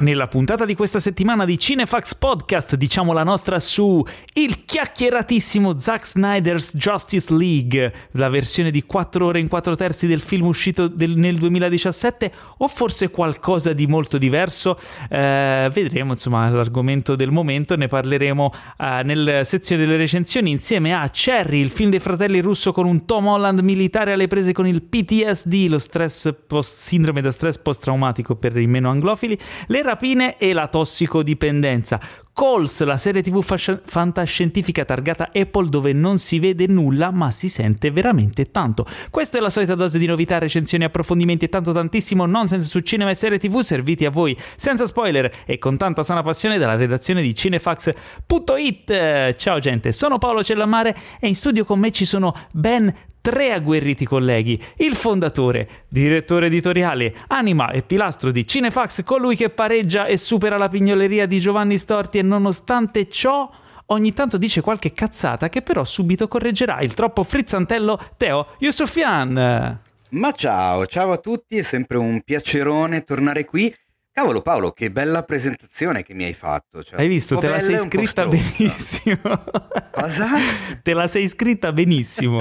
Nella puntata di questa settimana di Cinefax Podcast diciamo la nostra su il chiacchieratissimo Zack Snyder's Justice League, la versione di 4 ore in 4 terzi del film uscito del, nel 2017 o forse qualcosa di molto diverso? Eh, vedremo insomma l'argomento del momento, ne parleremo eh, nella sezione delle recensioni insieme a Cherry, il film dei fratelli russo con un Tom Holland militare alle prese con il PTSD, lo stress post sindrome da stress post-traumatico per i meno anglofili, le rapine e la tossicodipendenza. Calls, la serie tv fascia- fantascientifica targata Apple dove non si vede nulla ma si sente veramente tanto. Questa è la solita dose di novità, recensioni, approfondimenti e tanto tantissimo nonsense su cinema e serie tv serviti a voi senza spoiler e con tanta sana passione dalla redazione di cinefax.it. Ciao gente, sono Paolo Cellamare e in studio con me ci sono ben tre agguerriti colleghi, il fondatore, direttore editoriale, anima e pilastro di Cinefax, colui che pareggia e supera la pignoleria di Giovanni Storti e nonostante ciò ogni tanto dice qualche cazzata che però subito correggerà il troppo frizzantello Teo Yusufian. Ma ciao, ciao a tutti, è sempre un piacerone tornare qui Cavolo Paolo, che bella presentazione che mi hai fatto. Cioè, hai visto, te la sei scritta benissimo. Cosa? te la sei scritta benissimo.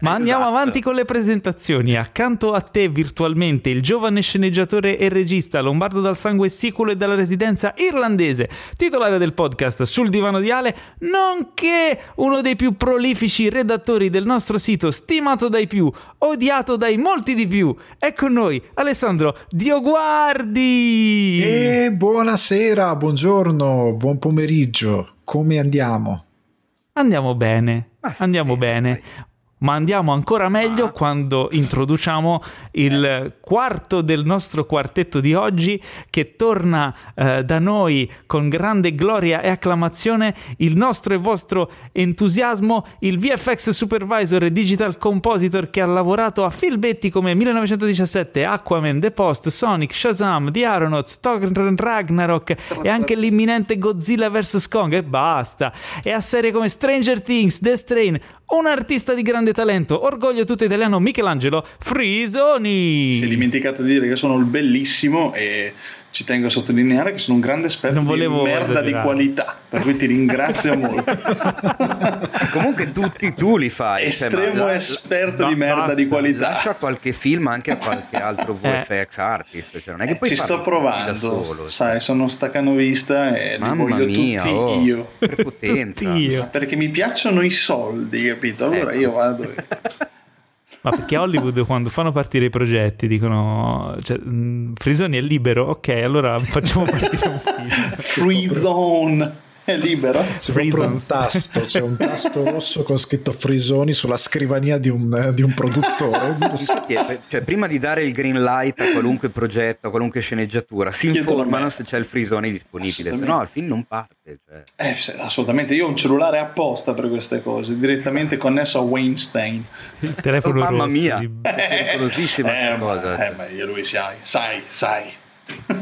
Ma andiamo esatto. avanti con le presentazioni. Accanto a te virtualmente il giovane sceneggiatore e regista lombardo dal sangue sicuro e dalla residenza irlandese, titolare del podcast Sul divano di Ale, nonché uno dei più prolifici redattori del nostro sito, stimato dai più, odiato dai molti di più. È con noi Alessandro Dioguardi. E buonasera, buongiorno, buon pomeriggio. Come andiamo? Andiamo bene, andiamo bene ma andiamo ancora meglio ah. quando introduciamo il quarto del nostro quartetto di oggi che torna eh, da noi con grande gloria e acclamazione il nostro e vostro entusiasmo, il VFX Supervisor e Digital Compositor che ha lavorato a filbetti come 1917, Aquaman, The Post, Sonic, Shazam, The Aeronauts, Thor Ragnarok e anche l'imminente Godzilla vs. Kong e basta, e a serie come Stranger Things, The Strain, un artista di grande talento, orgoglio tutto italiano Michelangelo Frisoni. Si è dimenticato di dire che sono il bellissimo e ci tengo a sottolineare che sono un grande esperto di merda di qualità, per cui ti ringrazio molto. Comunque tutti tu li fai. Estremo cioè, esperto la, di merda basta. di qualità. Lascia qualche film anche a qualche altro VFX eh. artist. Cioè, non è che eh, poi ci sto provando, solo, sai, cioè. sono staccanovista e Mamma li voglio mia, tutti oh, io. Prepotenza. tutti io. Perché mi piacciono i soldi, capito? Allora ecco. io vado... Ma perché Hollywood quando fanno partire i progetti dicono cioè, Frisoni è libero? Ok, allora facciamo partire un film. Free zone è libero. C'è proprio un tasto, c'è un tasto rosso con scritto Frisoni sulla scrivania di un, di un produttore. cioè, prima di dare il green light a qualunque progetto, a qualunque sceneggiatura, si informano se c'è il Frisoni disponibile, se no il film non parte. Cioè. Eh, assolutamente, io ho un cellulare apposta per queste cose, direttamente esatto. connesso a Weinstein. Il telefono oh, mamma rosso, mia, è pericolosissima eh, cosa. Eh, ma io lui sai, sai, sai.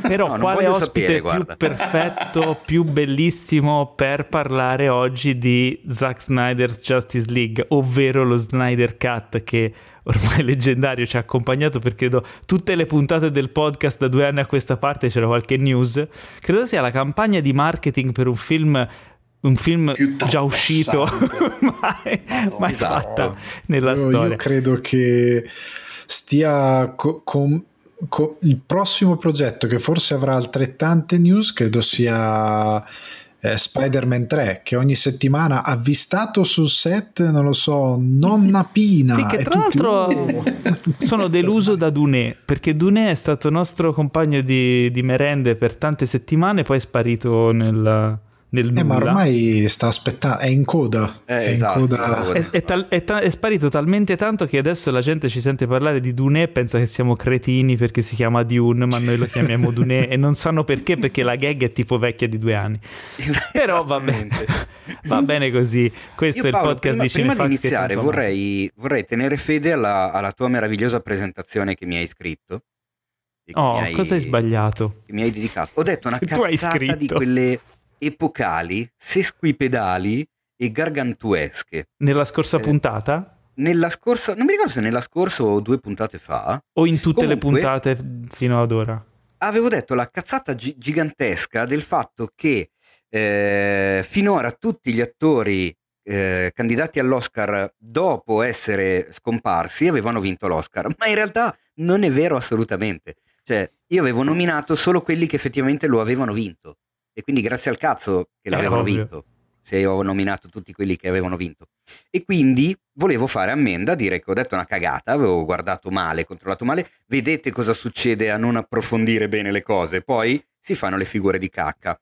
Però no, quale ospite sapere, più perfetto, più bellissimo per parlare oggi di Zack Snyder's Justice League, ovvero lo Snyder Cut che ormai leggendario ci ha accompagnato per credo tutte le puntate del podcast da due anni a questa parte c'era qualche news. Credo sia la campagna di marketing per un film un film già uscito, mai, mai esatto. fatta nella io, storia. Io credo che stia co- com- il prossimo progetto che forse avrà altrettante news credo sia eh, Spider-Man 3 che ogni settimana avvistato sul set non lo so nonna Pina sì che tra l'altro sono deluso da Dune perché Dune è stato nostro compagno di, di merende per tante settimane poi è sparito nel nel nulla. Eh, ma ormai sta aspettando, è in coda. Eh, è, esatto, in coda. È, è, tal, è, ta- è, sparito talmente tanto che adesso la gente ci sente parlare di Dune e pensa che siamo cretini perché si chiama Dune, ma noi lo chiamiamo Dune e non sanno perché, perché la gag è tipo vecchia di due anni. Però va bene, va bene così. Questo Io, è il Paolo, podcast prima, di Prima di iniziare vorrei, vorrei, tenere fede alla, alla tua meravigliosa presentazione che mi hai scritto. Oh, hai, cosa hai sbagliato? Che mi hai dedicato. Ho detto una cazzata di quelle epocali, sesquipedali e gargantuesche. Nella scorsa eh, puntata? Nella scorsa, non mi ricordo se nella scorsa o due puntate fa. O in tutte Comunque, le puntate fino ad ora. avevo detto la cazzata gi- gigantesca del fatto che eh, finora tutti gli attori eh, candidati all'Oscar dopo essere scomparsi avevano vinto l'Oscar, ma in realtà non è vero assolutamente. Cioè, io avevo nominato solo quelli che effettivamente lo avevano vinto e quindi grazie al cazzo che l'avevano ovvio. vinto se ho nominato tutti quelli che avevano vinto. E quindi volevo fare ammenda, dire che ho detto una cagata, avevo guardato male, controllato male, vedete cosa succede a non approfondire bene le cose, poi si fanno le figure di cacca.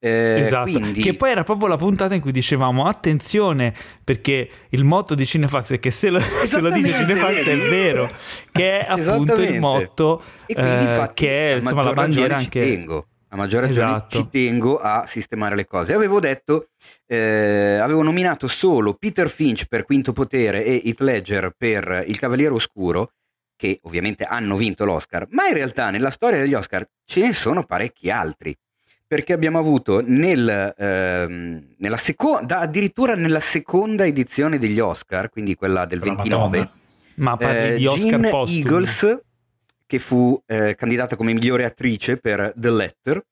Eh, esatto, quindi... che poi era proprio la puntata in cui dicevamo attenzione perché il motto di Cinefax è che se lo, se lo dice Cinefax è vero, che è appunto il motto eh, infatti, che è insomma, la bandiera anche... Tengo a maggior ragione esatto. ci tengo a sistemare le cose. Avevo detto, eh, avevo nominato solo Peter Finch per Quinto Potere e Heath Ledger per Il Cavaliere Oscuro, che ovviamente hanno vinto l'Oscar, ma in realtà nella storia degli Oscar ce ne sono parecchi altri. Perché abbiamo avuto nel, ehm, nella seconda, addirittura nella seconda edizione degli Oscar, quindi quella del 29, ma parli eh, di Oscar Gene Eagles che fu eh, candidata come migliore attrice per The Letter.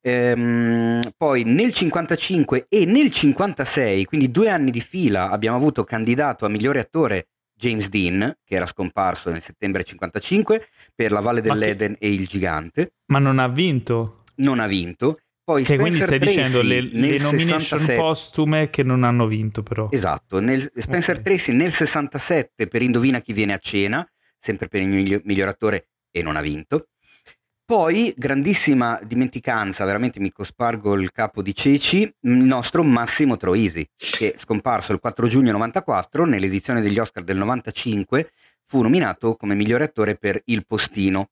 Ehm, poi nel 55 e nel 56, quindi due anni di fila, abbiamo avuto candidato a migliore attore James Dean, che era scomparso nel settembre 55 per La Valle dell'Eden che... e Il Gigante. Ma non ha vinto? Non ha vinto. Poi che Spencer quindi stai Tracy dicendo le, le nomination 67... postume che non hanno vinto però. Esatto, nel, Spencer okay. Tracy nel 67 per Indovina chi viene a cena, sempre per il miglior, attore e non ha vinto. Poi, grandissima dimenticanza, veramente mi cospargo il capo di ceci, il nostro Massimo Troisi, che scomparso il 4 giugno 94 nell'edizione degli Oscar del 95, fu nominato come migliore attore per Il Postino.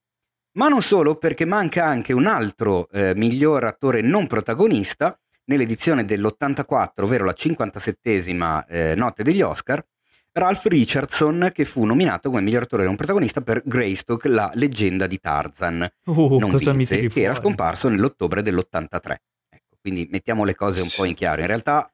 Ma non solo, perché manca anche un altro eh, miglior attore non protagonista nell'edizione dell'84, ovvero la 57esima eh, notte degli Oscar, Ralph Richardson che fu nominato come miglior attore non protagonista per Greystock, la leggenda di Tarzan. Uh, non cosa vinse, che era scomparso nell'ottobre dell'83. Ecco, quindi mettiamo le cose un po' in chiaro. In realtà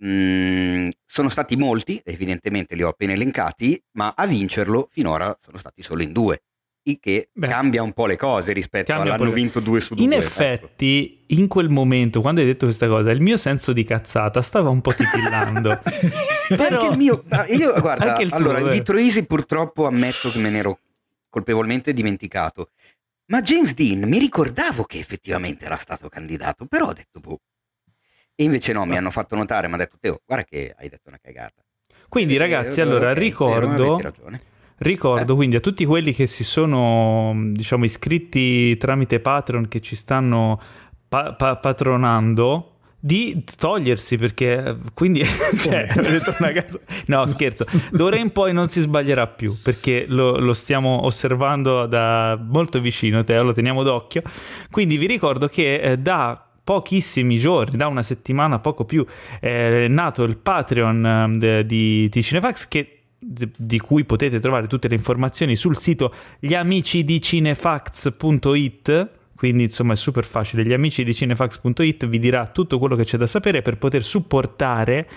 mh, mm, sono stati molti, evidentemente li ho appena elencati, ma a vincerlo finora sono stati solo in due il che Beh, cambia un po' le cose rispetto all'hanno vinto due su due. In ecco. effetti, ecco. in quel momento, quando hai detto questa cosa, il mio senso di cazzata stava un po' titillando. Però... Anche il mio... Io, guarda, il allora, il di Troisi purtroppo ammetto che me ne ero colpevolmente dimenticato. Ma James Dean mi ricordavo che effettivamente era stato candidato, però ho detto, boh. E invece no, mi hanno fatto notare, mi ha detto, Teo, guarda che hai detto una cagata. Quindi eh, ragazzi, allora okay, ricordo... Ricordo eh. quindi a tutti quelli che si sono diciamo, iscritti tramite Patreon, che ci stanno pa- pa- patronando, di togliersi perché quindi cioè, no scherzo. D'ora in poi non si sbaglierà più perché lo, lo, stiamo osservando da molto vicino Teo lo teniamo d'occhio. Quindi vi ricordo che eh, da pochissimi giorni, da una settimana poco più, è nato il Patreon eh, di, di Cinefax che di cui potete trovare tutte le informazioni sul sito gliamicidicinefacts.it quindi insomma è super facile. Gli vi dirà tutto quello che c'è da sapere per poter supportare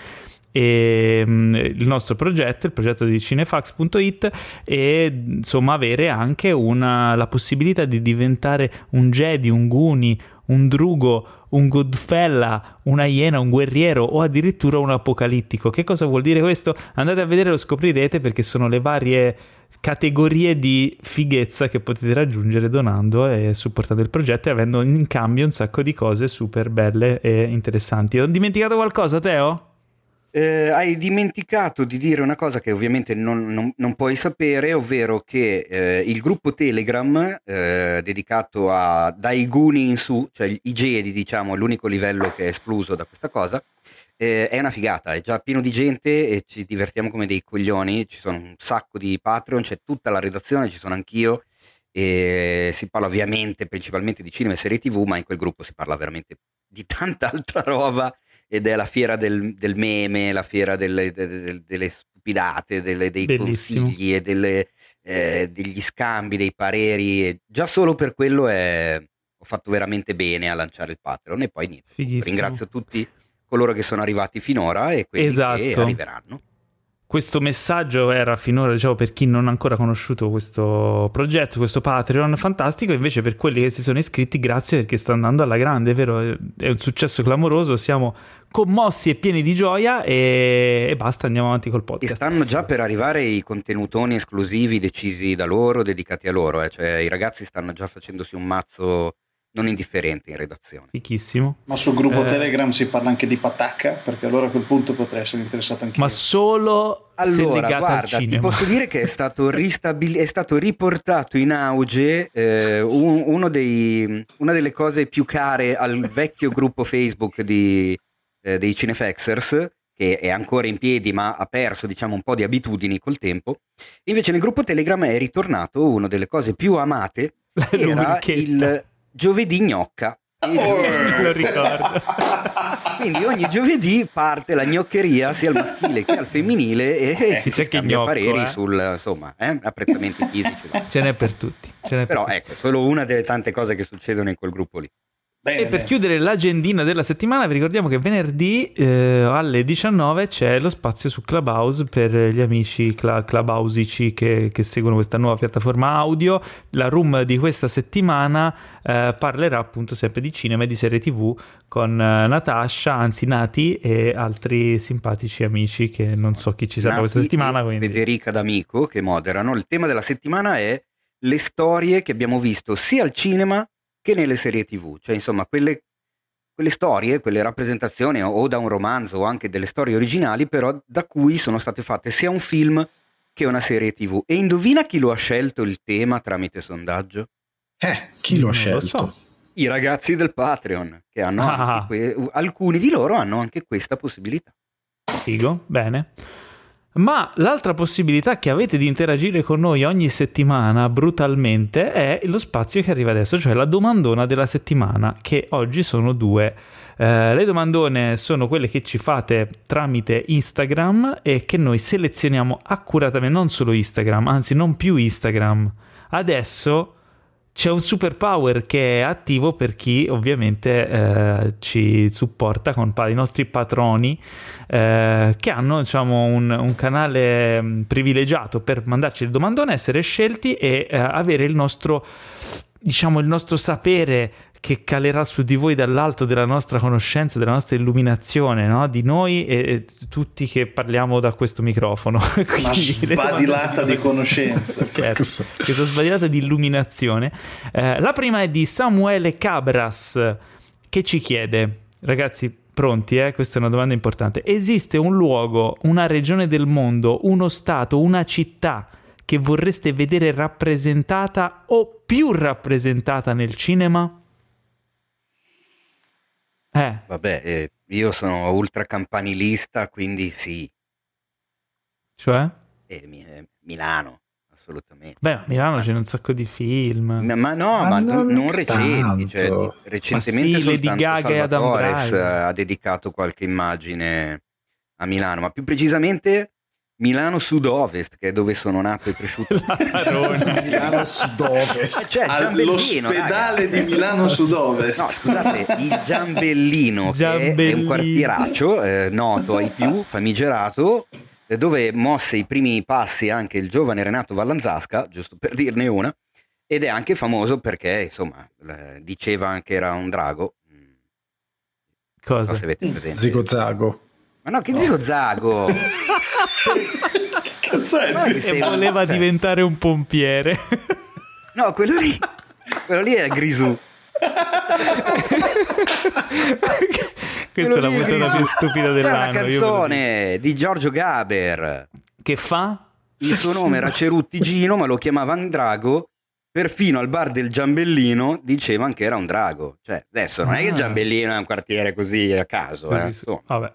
e, um, il nostro progetto, il progetto di cinefax.it e insomma avere anche una, la possibilità di diventare un Jedi, un Guni, un Drugo un Goodfella, una iena, un guerriero o addirittura un apocalittico. Che cosa vuol dire questo? Andate a vedere, lo scoprirete perché sono le varie categorie di fighezza che potete raggiungere donando e supportando il progetto e avendo in cambio un sacco di cose super belle e interessanti. Ho dimenticato qualcosa, Teo? Eh, hai dimenticato di dire una cosa che ovviamente non, non, non puoi sapere, ovvero che eh, il gruppo Telegram eh, dedicato a dai Guni in su, cioè i Jedi, diciamo, l'unico livello che è escluso da questa cosa, eh, è una figata, è già pieno di gente e ci divertiamo come dei coglioni, ci sono un sacco di Patreon, c'è tutta la redazione, ci sono anch'io e si parla ovviamente principalmente di cinema e serie tv, ma in quel gruppo si parla veramente di tanta altra roba ed è la fiera del, del meme, la fiera delle, delle, delle stupidate, delle, dei Bellissimo. consigli e delle, eh, degli scambi, dei pareri. E già solo per quello è, ho fatto veramente bene a lanciare il Patreon e poi niente. Ringrazio tutti coloro che sono arrivati finora e quelli esatto. che arriveranno. questo messaggio era finora, diciamo, per chi non ha ancora conosciuto questo progetto, questo Patreon fantastico, invece per quelli che si sono iscritti, grazie perché sta andando alla grande, è vero? È un successo clamoroso, siamo commossi e pieni di gioia e, e basta, andiamo avanti col podcast. E stanno già per arrivare i contenutoni esclusivi decisi da loro, dedicati a loro, eh. cioè i ragazzi stanno già facendosi un mazzo non indifferente in redazione. Fichissimo. Ma sul gruppo eh, Telegram si parla anche di patacca, perché allora a quel punto potrei essere interessato anche Ma solo allora, guarda, ti posso dire che è stato, ristabil- è stato riportato in auge eh, un, uno dei, una delle cose più care al vecchio gruppo Facebook di, eh, dei Cinefexers, che è ancora in piedi ma ha perso diciamo un po' di abitudini col tempo. Invece nel gruppo Telegram è ritornato una delle cose più amate, era il giovedì gnocca. Oh, lo ricordo. Quindi ogni giovedì parte la gnoccheria sia al maschile che al femminile e eh, si scambia gnocco, pareri eh? sul insomma, eh, apprezzamenti fisici. Ce n'è per tutti. N'è Però per ecco, tutti. solo una delle tante cose che succedono in quel gruppo lì. Bene, e per chiudere l'agendina della settimana vi ricordiamo che venerdì eh, alle 19 c'è lo spazio su Clubhouse per gli amici cl- clubhouseici che, che, seguono questa nuova piattaforma audio. La room di questa settimana eh, parlerà appunto sempre di cinema e di serie tv con eh, Natasha, anzi Nati e altri simpatici amici che non so chi ci sarà questa settimana. Quindi... Federica D'Amico che moderano. Il tema della settimana è le storie che abbiamo visto sia al cinema che nelle serie tv, cioè insomma quelle, quelle storie, quelle rappresentazioni o da un romanzo o anche delle storie originali, però da cui sono state fatte sia un film che una serie tv. E indovina chi lo ha scelto il tema tramite sondaggio? Eh, chi lo ha scelto? So. I ragazzi del Patreon, che hanno ah. que- alcuni di loro hanno anche questa possibilità. Figo, bene. Ma l'altra possibilità che avete di interagire con noi ogni settimana brutalmente è lo spazio che arriva adesso, cioè la domandona della settimana, che oggi sono due. Eh, le domandone sono quelle che ci fate tramite Instagram e che noi selezioniamo accuratamente, non solo Instagram, anzi non più Instagram. Adesso c'è un superpower che è attivo per chi ovviamente eh, ci supporta con i nostri patroni eh, che hanno diciamo, un, un, canale mm, privilegiato per mandarci le domandone, essere scelti e eh, avere il nostro, diciamo, il nostro sapere che calerà su di voi dall'alto della nostra conoscenza, della nostra illuminazione, no? di noi e, e, tutti che parliamo da questo microfono. Una sbadilata di conoscenza. certo, questa sbadilata di illuminazione. Eh, la prima è di Samuele Cabras che ci chiede, ragazzi, pronti, eh? questa è una domanda importante. Esiste un luogo, una regione del mondo, uno stato, una città che vorreste vedere rappresentata o più rappresentata nel cinema? Eh. Vabbè, eh, io sono ultra campanilista, quindi sì. Cioè? Eh, mi, eh, Milano, assolutamente. Beh, a Milano c'è un sacco di film. Ma, ma no, ma, ma non, non recenti. Cioè, recentemente sì, Lady Gaga e Adam ha dedicato qualche immagine a Milano, ma più precisamente Milano Sud-Ovest, che è dove sono nato e cresciuto. Milano Sud-Ovest. Cioè, All'ospedale raga. di Milano Sud-Ovest. No, scusate, il Giambellino, Giambellino. che è un quartieraccio eh, noto ai più, famigerato, eh, dove mosse i primi passi anche il giovane Renato Vallanzasca, giusto per dirne una, ed è anche famoso perché, insomma, diceva anche era un drago. Cosa? Non so se avete presente. Zigo Zago. Ma no, che Zigo Zago? che cazzo è? No, e voleva diventare un pompiere. no, quello lì, quello lì è Grisù. Questa è la puntata più stupida dell'anno. È una canzone di Giorgio Gaber. Che fa? Il suo nome era Cerutti Gino, ma lo chiamavano Drago. Perfino al bar del Giambellino dicevano che era un drago. Cioè, adesso non è che ah. Giambellino è un quartiere così a caso. Così, eh. Vabbè.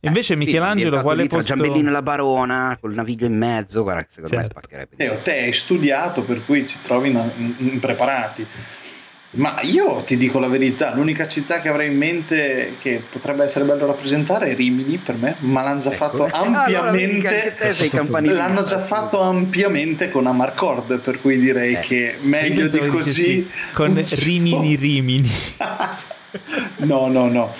Invece eh, Michelangelo quale posto... Giambellino e la Barona, col naviglio in mezzo, guarda, secondo certo. me spaccherebbe. Eh, te hai studiato, per cui ci trovi impreparati. Ma io ti dico la verità, l'unica città che avrei in mente che potrebbe essere bello rappresentare è Rimini per me, ma l'hanno già ecco. fatto ampiamente. allora, l'hanno già fatto ampiamente con Amarcord, per cui direi eh. che meglio di così. Con Rimini Rimini. no, no, no.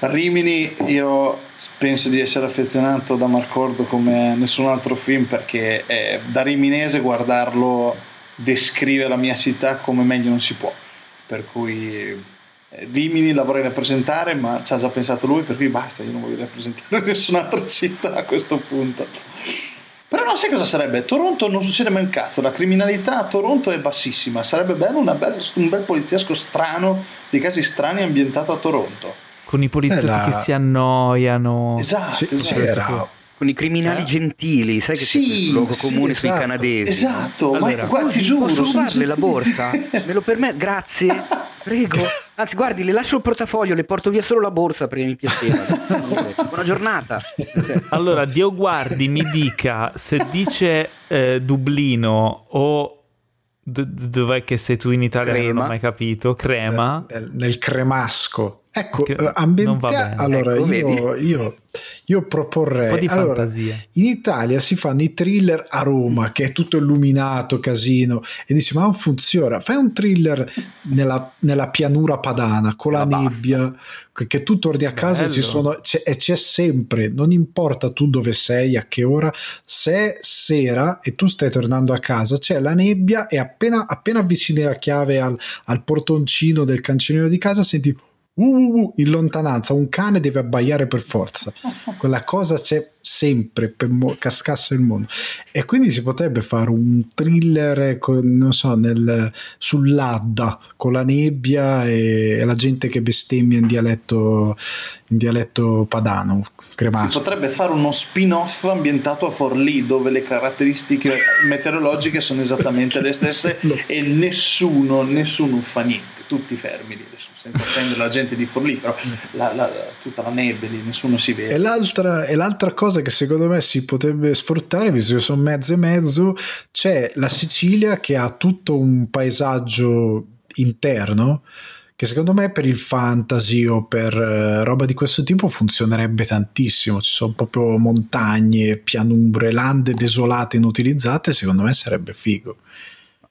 Rimini io penso di essere affezionato da Marcordo come nessun altro film perché è, da riminese guardarlo descrive la mia città come meglio non si può. Per cui Rimini la vorrei rappresentare, ma ci ha già pensato lui, per cui basta, io non voglio rappresentare nessun'altra città a questo punto. Però non sai cosa sarebbe? Toronto non succede mai un cazzo, la criminalità a Toronto è bassissima, sarebbe bello bella, un bel poliziesco strano, di casi strani ambientato a Toronto. Con i poliziotti la... che si annoiano. Esatto, C- esatto. C'era con i criminali eh? gentili, sai che sì, c'è il luogo comune sì, sui esatto, canadesi. Esatto, allora, ma guarda, ti giuro, posso rubarle la borsa? Me lo permette? Grazie, prego. Anzi, guardi, le lascio il portafoglio, le porto via solo la borsa perché mi piaceva. Buona giornata. Allora, Dio guardi, mi dica se dice eh, Dublino o d- dov'è che sei tu in Italia? Crema. Non ho mai capito. Crema. Nel, nel cremasco. Ecco, che, ambienta- allora ecco, io, io, io, proporrei... Un po' di allora, fantasia. In Italia si fanno i thriller a Roma, che è tutto illuminato, casino, e dici ma non funziona. Fai un thriller nella, nella pianura padana, con la, la nebbia, basta. che tu torni a casa ci sono, c'è, e c'è sempre, non importa tu dove sei, a che ora, se è sera e tu stai tornando a casa, c'è la nebbia e appena, appena avvicini la chiave al, al portoncino del cancellino di casa senti uh, uh, uh, in lontananza un cane deve abbaiare per forza. Quella cosa c'è sempre per mo- cascasse il mondo. E quindi si potrebbe fare un thriller con, non so nel, sull'Adda con la nebbia e, e la gente che bestemmia in dialetto in dialetto padano cremasco. potrebbe fare uno spin-off ambientato a Forlì dove le caratteristiche meteorologiche sono esattamente le stesse e nessuno nessuno fa niente. Tutti fermi lì adesso senza offendere la gente di Forlì però la, la, tutta la nebbia lì nessuno si vede. E l'altra, e l'altra cosa che secondo me si potrebbe sfruttare visto che sono mezzo e mezzo c'è la Sicilia che ha tutto un paesaggio interno che secondo me per il fantasy o per uh, roba di questo tipo funzionerebbe tantissimo. Ci sono proprio montagne, pianure, lande desolate, inutilizzate. Secondo me sarebbe figo.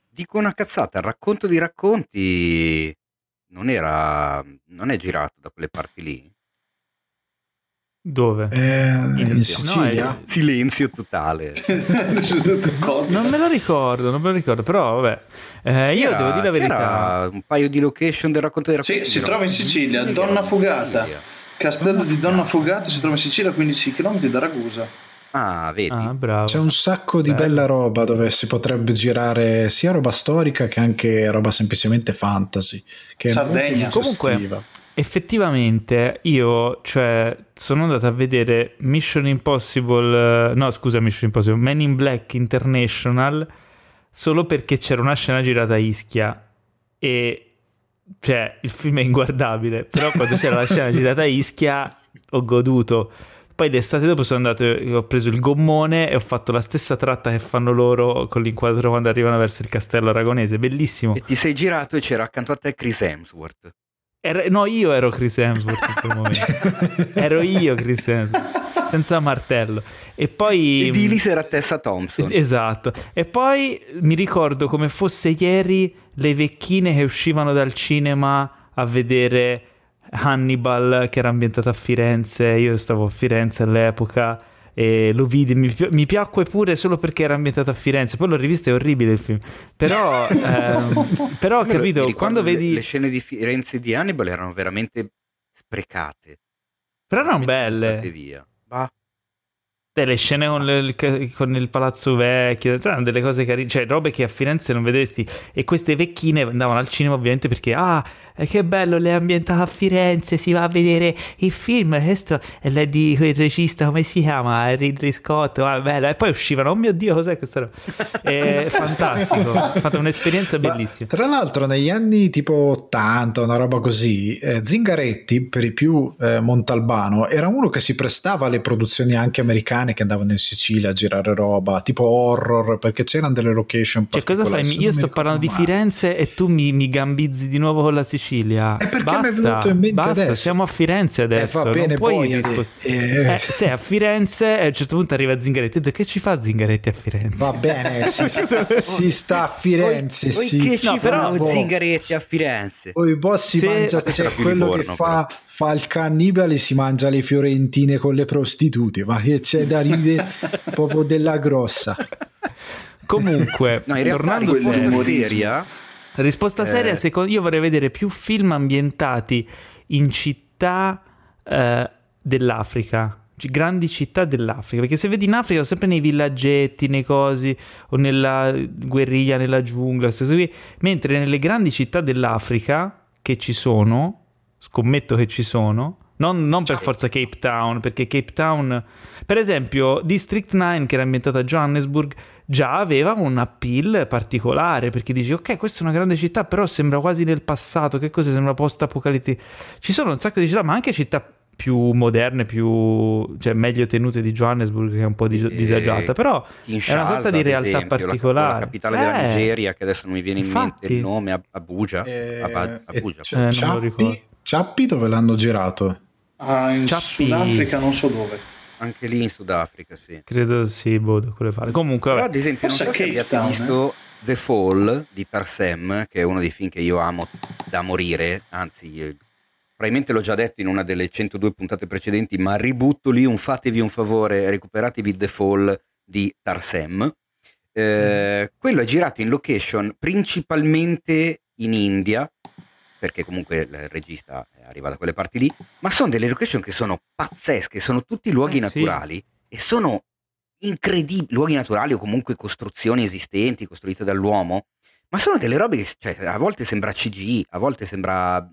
Dico una cazzata, il racconto di racconti non era non è girato da quelle parti lì? Dove? Eh, in Sicilia? No, Silenzio totale. non me lo ricordo, non me lo ricordo, però vabbè. Eh, io devo dire la verità. un paio di location del racconto di racconti. Sì, si trova in Sicilia, Donna Fugata. Castello Donna di Donna Fugata si trova in Sicilia a 15 km da Ragusa. Ah, vedi. Ah, bravo. C'è un sacco di Bello. bella roba dove si potrebbe girare sia roba storica che anche roba semplicemente fantasy. Che Sardegna. Comunque, effettivamente io cioè, sono andato a vedere Mission Impossible, no scusa Mission Impossible, Men in Black International solo perché c'era una scena girata a Ischia e cioè il film è inguardabile, però quando c'era la scena girata a Ischia ho goduto poi d'estate dopo sono andato, ho preso il gommone e ho fatto la stessa tratta che fanno loro con l'inquadro quando arrivano verso il castello aragonese, bellissimo. E ti sei girato e c'era accanto a te Chris Hemsworth. Era, no, io ero Chris Hemsworth in quel momento. ero io Chris Hemsworth, senza martello. E poi... Di lì era Tessa Thompson. Esatto. E poi mi ricordo come fosse ieri le vecchine che uscivano dal cinema a vedere Hannibal che era ambientato a Firenze, io stavo a Firenze all'epoca e lo vidi, mi, pi- mi, piacque pure solo perché era ambientato a Firenze, poi l'ho rivisto è orribile il film, però, ehm, però ho capito, quando vedi... Le, le scene di Firenze di Hannibal erano veramente sprecate. Però erano belle. Via. Bah le scene con, le, con, il palazzo vecchio, cioè, delle cose carine, cioè robe che a Firenze non vedresti. E queste vecchine andavano al cinema ovviamente perché, ah, che bello, le è ambientata a Firenze, si va a vedere il film, questo è di quel regista, come si chiama? Ridley Scott, ah, bello. E poi uscivano, oh mio Dio, cos'è questa roba? È fantastico, ho fatto un'esperienza bellissima. Ma, tra l'altro negli anni tipo 80, una roba così, eh, Zingaretti, per i più eh, Montalbano, era uno che si prestava alle produzioni anche americane che andavano in Sicilia a girare roba, tipo horror, perché c'erano delle location Cioè cosa fai? Io sto parlando di Firenze e tu mi, mi, gambizzi di nuovo con la Sicilia. E perché basta, mi è venuto in mente basta, adesso? siamo a Firenze eh, adesso. Eh, va bene, poi... Rispost- eh, eh, sei a Firenze e a un certo punto arriva Zingaretti. E che ci fa Zingaretti a Firenze? Va bene, si, si sta a Firenze. Poi, sì. poi che ci no, però Zingaretti a Firenze? Poi boh si Se... mangia, c'è quello che fa fa il cannibale e si mangia le fiorentine con le prostitute, ma che c'è da ridere proprio della grossa. Comunque, No, in realtà tornando risposta serio- risposta seria, Eh. secondo io vorrei vedere più film ambientati in città eh, dell'Africa. Grandi città dell'Africa, perché se vedi in Africa sono sempre nei villaggetti, nei cosi, o nella guerriglia, nella giungla, cose qui. mentre nelle grandi città dell'Africa, che ci sono, scommetto che ci sono, non, non per forza Cape Town, perché Cape Town, per esempio, District 9, che era ambientata a Johannesburg, già aveva un appeal particolare, perché dici, ok, questa è una grande città, però sembra quasi nel passato, che cosa sembra post-apocalittico? Ci sono un sacco di città, ma anche città più moderne, più, cioè meglio tenute di Johannesburg, che è un po' dis- Eh, disagiata, però Kinshasa, è una sorta di realtà esempio, la- particolare. La, capitale della Eh, Nigeria, che adesso non mi viene in mente il nome, Ab- Abuja. Eh, Ab- Abuja. C- Eh, Ciappi. Ciappi dove l'hanno girato? Ah, in Ciappi. Sudafrica non so dove. Anche lì in Sudafrica, sì. Credo sì, boh, da quelle parti. Comunque, Però ad esempio non so se abbiate Town, visto The Fall di Tarsem, che è uno dei film che io amo da morire, anzi eh, probabilmente l'ho già detto in una delle 102 puntate precedenti, ma ributto lì un fatevi un favore, recuperatevi The Fall di Tarsem. Eh, Quello è girato in location principalmente in India, perché comunque il regista arriva da quelle parti lì, ma sono delle location che sono pazzesche, sono tutti luoghi Eh, sì. naturali e sono incredibili, luoghi naturali o comunque costruzioni esistenti costruite dall'uomo, ma sono delle robe che cioè, a volte sembra CGI, a volte sembra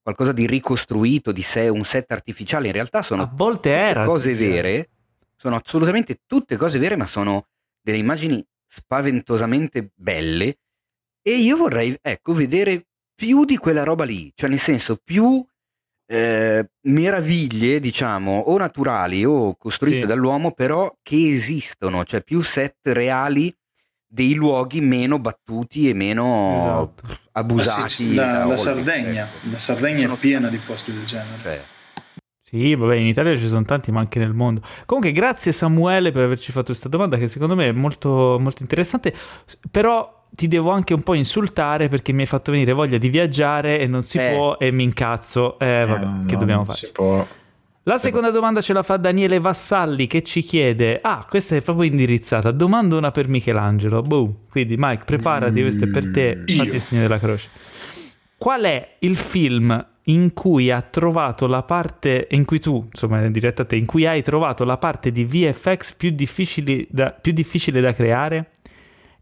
qualcosa di ricostruito, di sé, un set artificiale, in realtà sono a volte era cose sì, vere, sono assolutamente tutte cose vere, ma sono delle immagini spaventosamente belle e io vorrei, ecco, vedere più di quella roba lì, cioè nel senso più eh, meraviglie, diciamo, o naturali o costruite Sì. dall'uomo, però che esistono, cioè più set reali dei luoghi meno battuti e meno Esatto. abusati. Da la, la Sardegna, ecco. la Sardegna Sono- è piena di posti del genere. Cioè, Sì, vabbè, in Italia ci sono tanti, ma anche nel mondo. Comunque, grazie Samuele per averci fatto questa domanda che secondo me è molto, molto interessante. Però ti devo anche un po' insultare perché mi hai fatto venire voglia di viaggiare e non si Eh. può e mi incazzo. Eh, vabbè, Eh, che no, dobbiamo non fare? si può. La seconda domanda ce la fa Daniele Vassalli che ci chiede: Ah, questa è proprio indirizzata. Domanda una per Michelangelo. Boom. Quindi, Mike, preparati, questo è per te. Mm, Fatti il segno della croce. Qual è il film in cui ha trovato la parte in cui tu, insomma, è diretta a te, in cui hai trovato la parte di VFX più difficile da, più difficile da creare?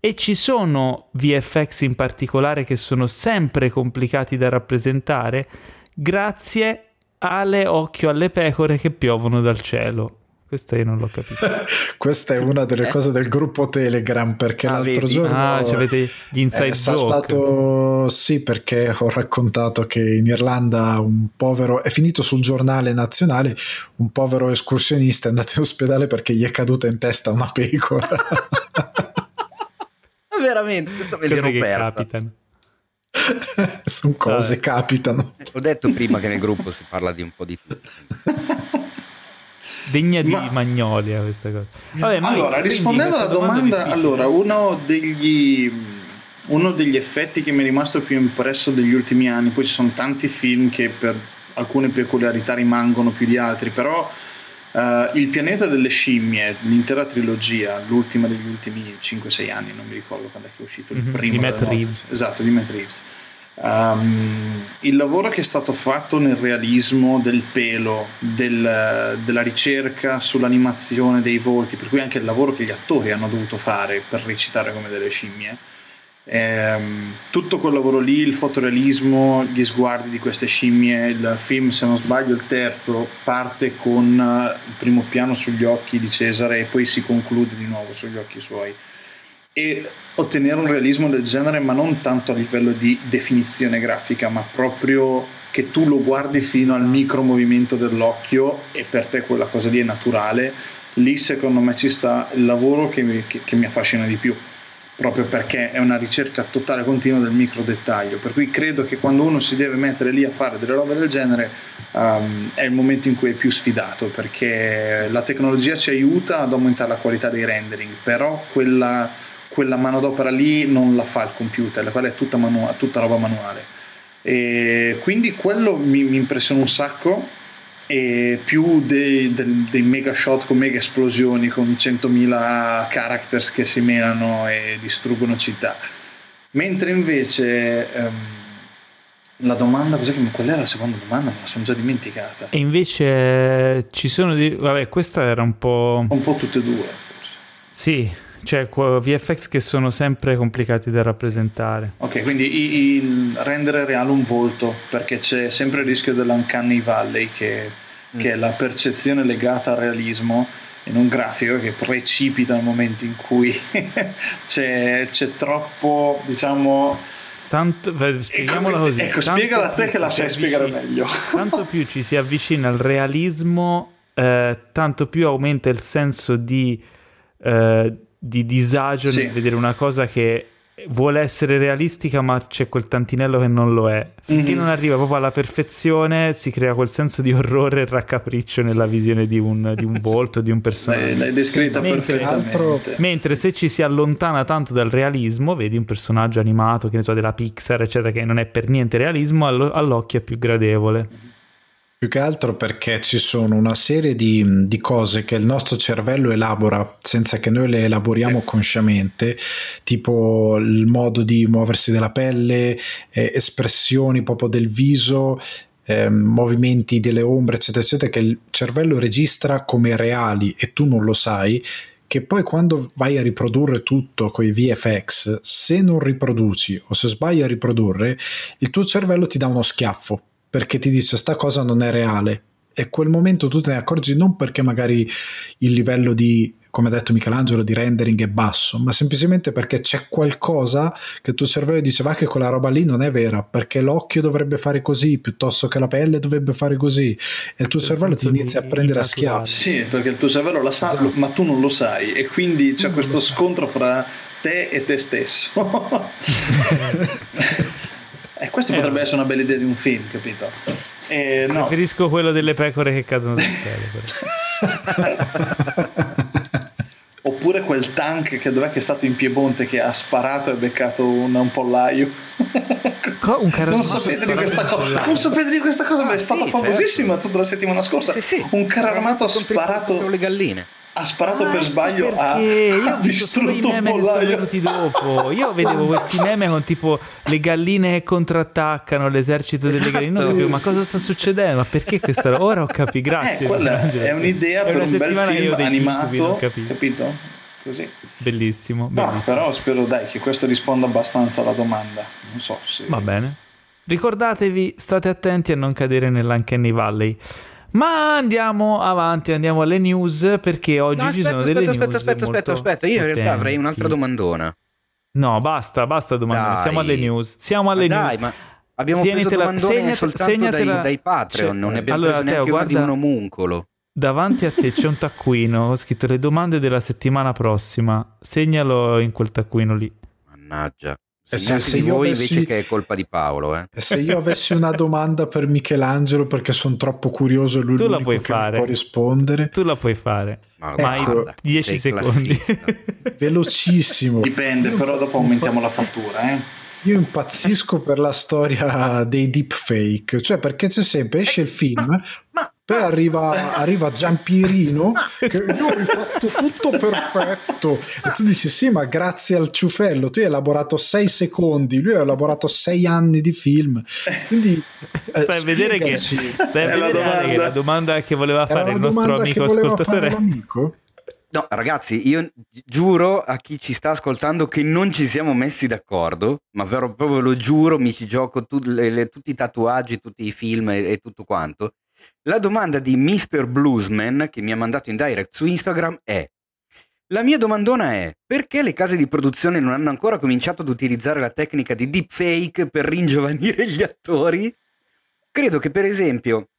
E ci sono VFX in particolare che sono sempre complicati da rappresentare grazie alle occhio alle pecore che piovono dal cielo. Questa io non l'ho capita. Questa è una delle Eh? cose del gruppo Telegram perché Ah, l'altro vedi? giorno Ah, ci avete gli inside è joke. saltato sì perché ho raccontato che in Irlanda un povero è finito sul giornale nazionale un povero escursionista è andato in ospedale perché gli è caduta in testa una pecora veramente, questa me Cose l'ero che capitano. sono cose Vabbè. capitano Ho detto prima che nel gruppo si parla di un po' di tutto. Degna di Ma- Magnolia questa cosa. Vabbè, Mike, allora, quindi rispondendo alla domanda, allora, uno degli, uno degli effetti che mi è rimasto più impresso degli ultimi anni, poi ci sono tanti film che per alcune peculiarità rimangono più di altri, però eh, Il pianeta delle scimmie, l'intera trilogia, l'ultima degli ultimi 5-6 anni, non mi ricordo quando è che è uscito il Mhm, primo. di Matt. Reeves. Esatto, di Matt Reeves. Um, il lavoro che è stato fatto nel realismo del pelo, del- della ricerca sull'animazione dei volti, per cui anche il lavoro che gli attori hanno dovuto fare per recitare come delle scimmie, ehm, tutto quel lavoro lì, il fotorealismo, gli sguardi di queste scimmie, il film, se non sbaglio, il terzo parte con eh, il primo piano sugli occhi di Cesare e poi si conclude di nuovo sugli occhi suoi. E ottenere un realismo del genere, ma non tanto a livello di definizione grafica, ma proprio che tu lo guardi fino al micro movimento dell'occhio e per te quella cosa lì è naturale, lì secondo me ci sta il lavoro che mi, che- che mi affascina di più, proprio perché è una ricerca totale continua del micro dettaglio, per cui credo che quando uno si deve mettere lì a fare delle robe del genere um, è il momento in cui è più sfidato, perché la tecnologia ci aiuta ad aumentare la qualità dei rendering, però quella quella manodopera lì non la fa il computer, quella è tutta, manu- tutta roba manuale. E quindi quello mi, mi impressiona un sacco e più dei, dei, dei, mega shot con mega esplosioni con 100.000 characters che si menano e distruggono città. Mentre invece ehm, la domanda cos'è che qual era la seconda domanda? Me la sono già dimenticata. E invece ci sono di... vabbè questa era un po' un po' tutte e due forse. sì cioè VFX che sono sempre complicati da rappresentare. Ok, quindi il rendere reale un volto, perché c'è sempre il rischio dell'uncanny valley che, mm. che è la percezione legata al realismo in un grafico che precipita nel momento in cui c'è, c'è troppo, diciamo... Tanto, spieghiamola ecco, così. Ecco, spiegala a te che la sai spiegare meglio. Tanto più ci si avvicina al realismo, eh, tanto più aumenta il senso di... Eh, di disagio sì. nel vedere una cosa che vuole essere realistica ma c'è quel tantinello che non lo è. Finché mm-hmm. non arriva proprio alla perfezione si crea quel senso di orrore e raccapriccio nella visione di un, di un volto di un personaggio l'hai descritta mentre, perfettamente. altro... mentre se ci si allontana tanto dal realismo vedi un personaggio animato che ne so della Pixar eccetera che non è per niente realismo all'occhio è più gradevole più che altro perché ci sono una serie di, di, cose che il nostro cervello elabora senza che noi le elaboriamo consciamente, tipo il modo di muoversi della pelle, eh, espressioni proprio del viso, eh, movimenti delle ombre, eccetera, eccetera, che il cervello registra come reali e tu non lo sai che poi quando vai a riprodurre tutto con i VFX, se non riproduci o se sbagli a riprodurre, il tuo cervello ti dà uno schiaffo perché ti dice sta cosa non è reale. E quel momento tu te ne accorgi non perché magari il livello di come ha detto Michelangelo di rendering è basso ma semplicemente perché c'è qualcosa che il tuo cervello dice va che quella roba lì non è vera perché l'occhio dovrebbe fare così piuttosto che la pelle dovrebbe fare così. E il tuo cervello ti inizia a prendere a schiaffi. sì perché il tuo cervello la sa esatto. ma tu non lo sai e quindi c'è questo scontro fra te e te stesso E questo eh, potrebbe essere una bella idea di un film, capito? Eh, no. Preferisco quello delle pecore che cadono dal cielo. Oppure quel tank che dov'è che è stato in Piemonte che ha sparato e beccato un, un pollaio. Co- un non sapete di questa cosa? Non sapete di questa cosa, ah, ma è stata sì, famosissima certo. tutta la settimana scorsa. Sì, sì. Un carro armato ha sparato le galline ha sparato ah, per sbaglio a, io ho distrutto i meme che sono venuti dopo. Io vedevo questi meme con tipo le galline che contrattaccano l'esercito esatto, delle galline. Non capivo ma cosa sta succedendo? Ma perché questa ora ho capito grazie eh, quella è un'idea è per un bel film animato capito. così. Bellissimo, bellissimo. No, però spero dai che questo risponda abbastanza alla domanda. Non so se va bene. Ricordatevi state attenti a non cadere nell'Uncanny Valley ma andiamo avanti, andiamo alle news perché oggi no, aspetta, ci sono aspetta, delle aspetta, aspetta, aspetta, aspetta, io in realtà avrei un'altra domandona. No, basta, basta domandare. Siamo alle news. Siamo alle ma news. Dai, ma abbiamo Tienitela, preso domandone segnate, soltanto dai, dai, Patreon, cioè, non ne abbiamo allora, preso neanche Teo, una guarda, di un omuncolo. Davanti a te c'è un taccuino, ho scritto le domande della settimana prossima. Segnalo in quel taccuino lì. Mannaggia. Se, se io voi avessi... invece che è colpa di Paolo. Eh. Se io avessi una domanda per Michelangelo perché sono troppo curioso, lui tu la puoi fare. può rispondere. Tu la puoi fare. Ma ecco, 10 secondi. Velocissimo. Dipende, però dopo aumentiamo la fattura, eh. Io impazzisco per la storia dei deepfake, cioè perché c'è sempre, esce il film, ma, ma, poi arriva, arriva Giampirino che io ho rifatto tutto perfetto. E tu dici sì ma grazie al ciufello. Tu hai elaborato sei secondi lui ha elaborato sei anni di film. Quindi eh, stai a vedere che stai a vedere che la domanda. che voleva fare il nostro amico ascoltatore. No, ragazzi, io giuro a chi ci sta ascoltando che non ci siamo messi d'accordo, ma vero, proprio lo giuro, mi ci gioco tu, le, le, tutti i tatuaggi, tutti i film e, e tutto quanto. La domanda di Mr. Bluesman che mi ha mandato in direct su Instagram è la mia domandona è perché le case di produzione non hanno ancora cominciato ad utilizzare la tecnica di deepfake per ringiovanire gli attori? Credo che per esempio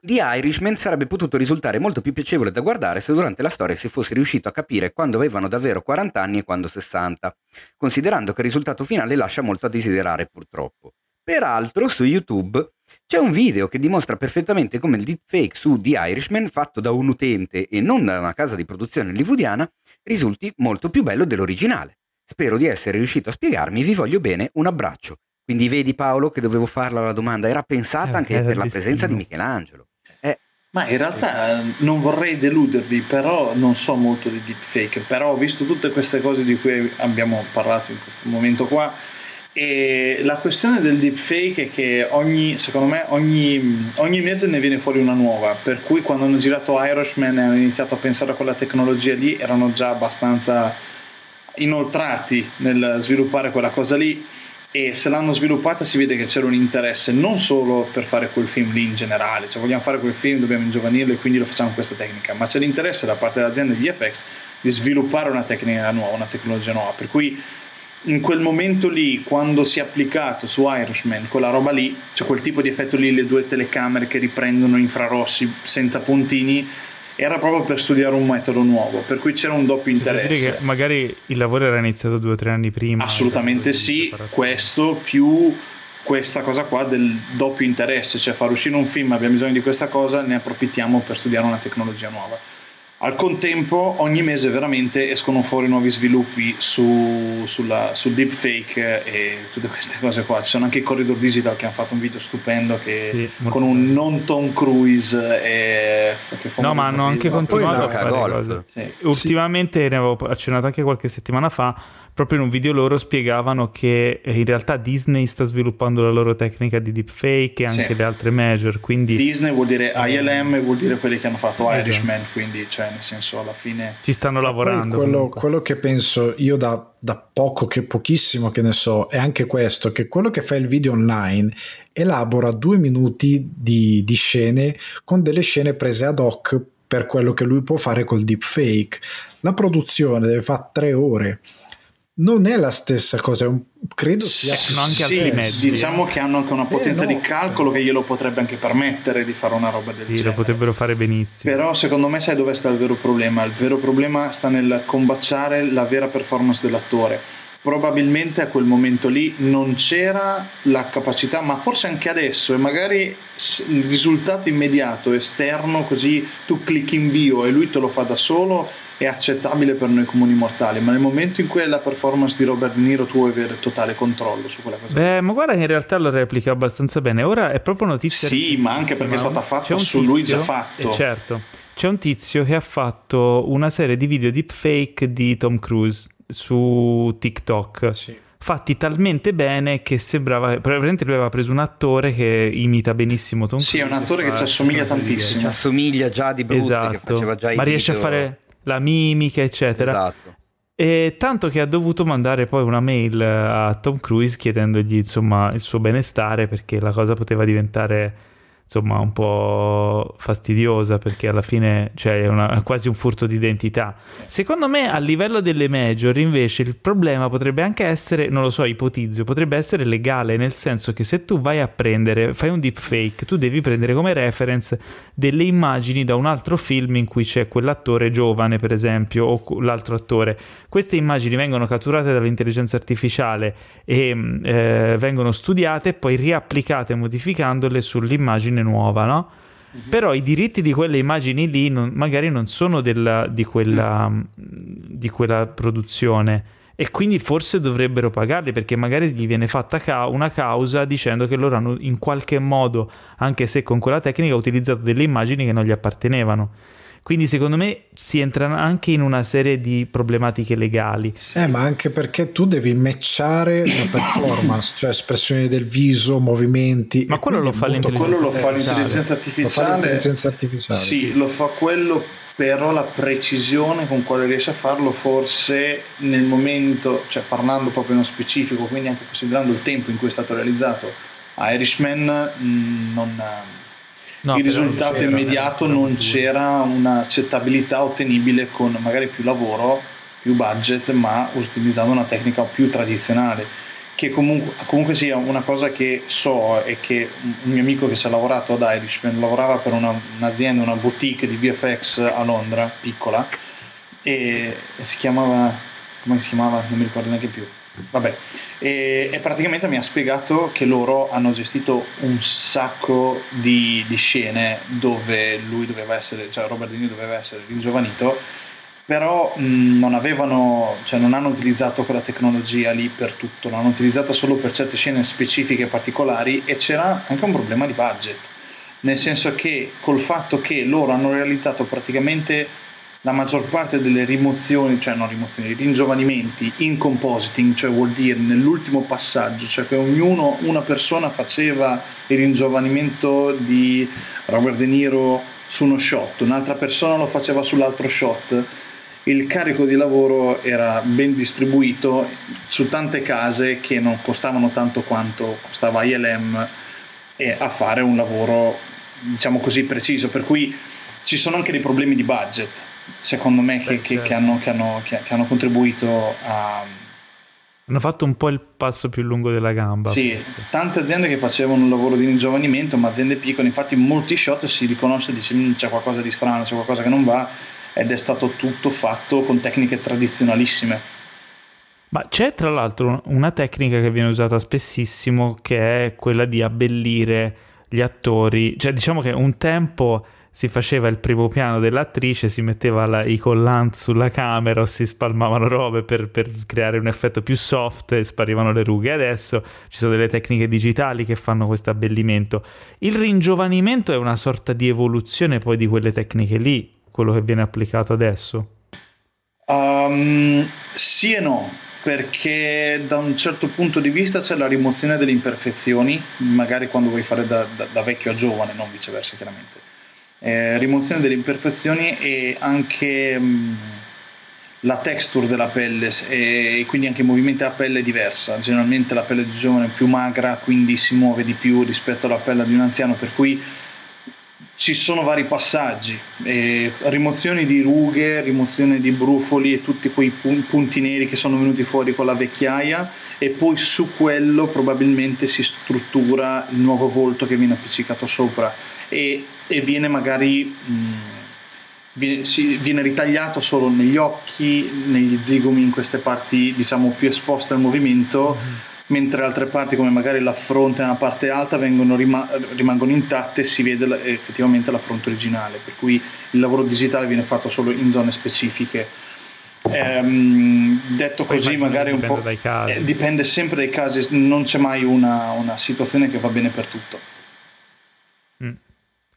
The Irishman sarebbe potuto risultare molto più piacevole da guardare se durante la storia si fosse riuscito a capire quando avevano davvero 40 anni e quando 60, considerando che il risultato finale lascia molto a desiderare purtroppo. Peraltro su YouTube c'è un video che dimostra perfettamente come il deepfake su The Irishman, fatto da un utente e non da una casa di produzione hollywoodiana, risulti molto più bello dell'originale. Spero di essere riuscito a spiegarmi, vi voglio bene, un abbraccio. Quindi vedi Paolo che dovevo farla la domanda, era pensata Eh, anche era per la destino. presenza di Michelangelo. Eh, Ma in realtà eh, non vorrei deludervi, però non so molto di deepfake, però ho visto tutte queste cose di cui abbiamo parlato in questo momento qua e la questione del deepfake è che ogni, secondo me ogni, ogni mese ne viene fuori una nuova, per cui quando hanno girato Irishman e hanno iniziato a pensare a quella tecnologia lì erano già abbastanza inoltrati nel sviluppare quella cosa lì. E se l'hanno sviluppata si vede che c'era un interesse non solo per fare quel film lì in generale, cioè vogliamo fare quel film, dobbiamo ingiovanirlo e quindi lo facciamo con questa tecnica, ma c'è l'interesse da parte dell'azienda di VFX di sviluppare una tecnica nuova, una tecnologia nuova, per cui in quel momento lì, quando si è applicato su Irishman quella roba lì, cioè quel tipo di effetto lì, le due telecamere che riprendono infrarossi senza puntini, era proprio per studiare un metodo nuovo, per cui c'era un doppio Cioè, dire interesse. che magari il lavoro era iniziato due o tre anni prima. Assolutamente di sì, questo più questa cosa qua del doppio interesse, cioè far uscire un film, abbiamo bisogno di questa cosa, ne approfittiamo per studiare una tecnologia nuova. Al contempo, ogni mese veramente escono fuori nuovi sviluppi su, sulla, sul deepfake e tutte queste cose qua. Ci sono anche i Corridor Digital che hanno fatto un video stupendo che, Sì, con un non Tom Cruise. E, No, ma hanno anche continuato a fare golf. cose. Sì. Ultimamente ne avevo accennato anche qualche settimana fa. Proprio in un video loro spiegavano che eh, in realtà Disney sta sviluppando la loro tecnica di deepfake e anche Sì. le altre major. Quindi Disney vuol dire ILM, vuol dire quelli che hanno fatto Esatto. Irishman, quindi cioè nel senso alla fine ci stanno lavorando. quello, quello che penso io da, da poco, che pochissimo che ne so, è anche questo, che quello che fa il video online elabora due minuti di, di scene con delle scene prese ad hoc per quello che lui può fare col deepfake. La produzione deve fare tre ore. Non è la stessa cosa, un- credo sia Sì, hanno anche Sì, altri mezzi. Diciamo che hanno anche una potenza Eh, no. di calcolo che glielo potrebbe anche permettere di fare una roba del Sì, lo genere. potrebbero fare benissimo. Però secondo me sai dove sta il vero problema? Il vero problema sta nel combaciare la vera performance dell'attore. Probabilmente a quel momento lì non c'era la capacità, ma forse anche adesso, e magari il risultato immediato, esterno, così tu clicchi invio e lui te lo fa da solo, è accettabile per noi comuni mortali. Ma nel momento in cui è la performance di Robert De Niro, tu vuoi avere totale controllo su quella cosa. Beh, ma guarda che in realtà lo replica abbastanza bene. Ora è proprio notizia. Sì, ma anche perché è stata fatta su lui tizio- già fatto. eh, certo. C'è un tizio che ha fatto una serie di video deepfake di Tom Cruise su TikTok. Sì. Fatti talmente bene che sembrava. Probabilmente lui aveva preso un attore che imita benissimo Tom Cruise. Sì, è un attore che ci assomiglia tantissimo. ci assomiglia già di brutto, che Esatto. faceva già i Ma riesce a video. fare la mimica, eccetera. Esatto. E tanto che ha dovuto mandare poi una mail a Tom Cruise chiedendogli insomma il suo benestare perché la cosa poteva diventare insomma un po' fastidiosa perché alla fine cioè, è, una- è quasi un furto di identità. Secondo me a livello delle major invece il problema potrebbe anche essere, non lo so, ipotizzo, potrebbe essere legale nel senso che se tu vai a prendere, fai un deepfake, tu devi prendere come reference delle immagini da un altro film in cui c'è quell'attore giovane per esempio o l'altro attore. Queste immagini vengono catturate dall'intelligenza artificiale e mh, eh, vengono studiate e poi riapplicate modificandole sull'immagine nuova, no? Però i diritti di quelle immagini lì non- magari non sono della- di, quella, mh, di quella produzione e quindi forse dovrebbero pagarli perché magari gli viene fatta ca- una causa dicendo che loro hanno in qualche modo, anche se con quella tecnica, utilizzato delle immagini che non gli appartenevano. Quindi secondo me si entra anche in una serie di problematiche legali. Eh, ma anche perché tu devi matchare la performance, cioè espressioni del viso, movimenti. Ma quello lo fa Quello lo fa l'intelligenza Lo fa artificiale. l'intelligenza artificiale. Sì, lo fa quello, però la precisione con quale riesce a farlo forse nel momento, cioè parlando proprio nello specifico, quindi anche considerando il tempo in cui è stato realizzato Irishman, mh, non, No, il risultato immediato non c'era un'accettabilità ottenibile con magari più lavoro, più budget, ma utilizzando una tecnica più tradizionale. Che comunque, comunque sia una cosa che so è che un mio amico che ci ha lavorato ad Irishman lavorava per una- un'azienda, una boutique di VFX a Londra, piccola, e, e si chiamava, come si chiamava? Non mi ricordo neanche più. Vabbè, e, e praticamente mi ha spiegato che loro hanno gestito un sacco di, di scene dove lui doveva essere, cioè Robert De Niro doveva essere ringiovanito però mh, non avevano, cioè non hanno utilizzato quella tecnologia lì per tutto, l'hanno utilizzata solo per certe scene specifiche e particolari e c'era anche un problema di budget, nel senso che col fatto che loro hanno realizzato praticamente la maggior parte delle rimozioni, cioè non rimozioni, ringiovanimenti in compositing, cioè vuol dire nell'ultimo passaggio, cioè che ognuno, una persona faceva il ringiovanimento di Robert De Niro su uno shot, un'altra persona lo faceva sull'altro shot il carico di lavoro era ben distribuito su tante case che non costavano tanto quanto costava ILM a fare un lavoro diciamo così preciso per cui ci sono anche dei problemi di budget secondo me che, che, che, hanno, che hanno, hanno, contribuito a hanno fatto un po' il passo più lungo della gamba. Sì, tante aziende che facevano un lavoro di ringiovanimento, ma aziende piccole, infatti in molti shot si riconosce e dice mm, c'è qualcosa di strano, c'è qualcosa che non va ed è stato tutto fatto con tecniche tradizionalissime. Ma c'è tra l'altro una tecnica che viene usata spessissimo che è quella di abbellire gli attori, cioè diciamo che un tempo si faceva il primo piano dell'attrice, si metteva la, i collant sulla camera o si spalmavano robe per, per, creare un effetto più soft e sparivano le rughe. Adesso ci sono delle tecniche digitali che fanno questo abbellimento. Il ringiovanimento è una sorta di evoluzione poi di quelle tecniche lì, quello che viene applicato adesso? Um, sì e no, perché da un certo punto di vista c'è la rimozione delle imperfezioni, magari quando vuoi fare da, da, da vecchio a giovane, non viceversa chiaramente. Eh, rimozione delle imperfezioni e anche mm, la texture della pelle e quindi anche il movimento della pelle è diversa. Generalmente la pelle di giovane è più magra, quindi si muove di più rispetto alla pelle di un anziano, per cui ci sono vari passaggi, eh, rimozioni di rughe, rimozione di brufoli e tutti quei punti neri che sono venuti fuori con la vecchiaia e poi su quello probabilmente si struttura il nuovo volto che viene appiccicato sopra e, e viene magari mh, viene, si, viene, ritagliato solo negli occhi, negli zigomi, in queste parti diciamo più esposte al movimento. Mm-hmm mentre altre parti come magari la fronte e la parte alta rima- rimangono intatte e si vede la- effettivamente la fronte originale, per cui il lavoro digitale viene fatto solo in zone specifiche. Ehm, detto Poi così magari un po' dai casi. Eh, dipende sempre dai casi, non c'è mai una, una situazione che va bene per tutto.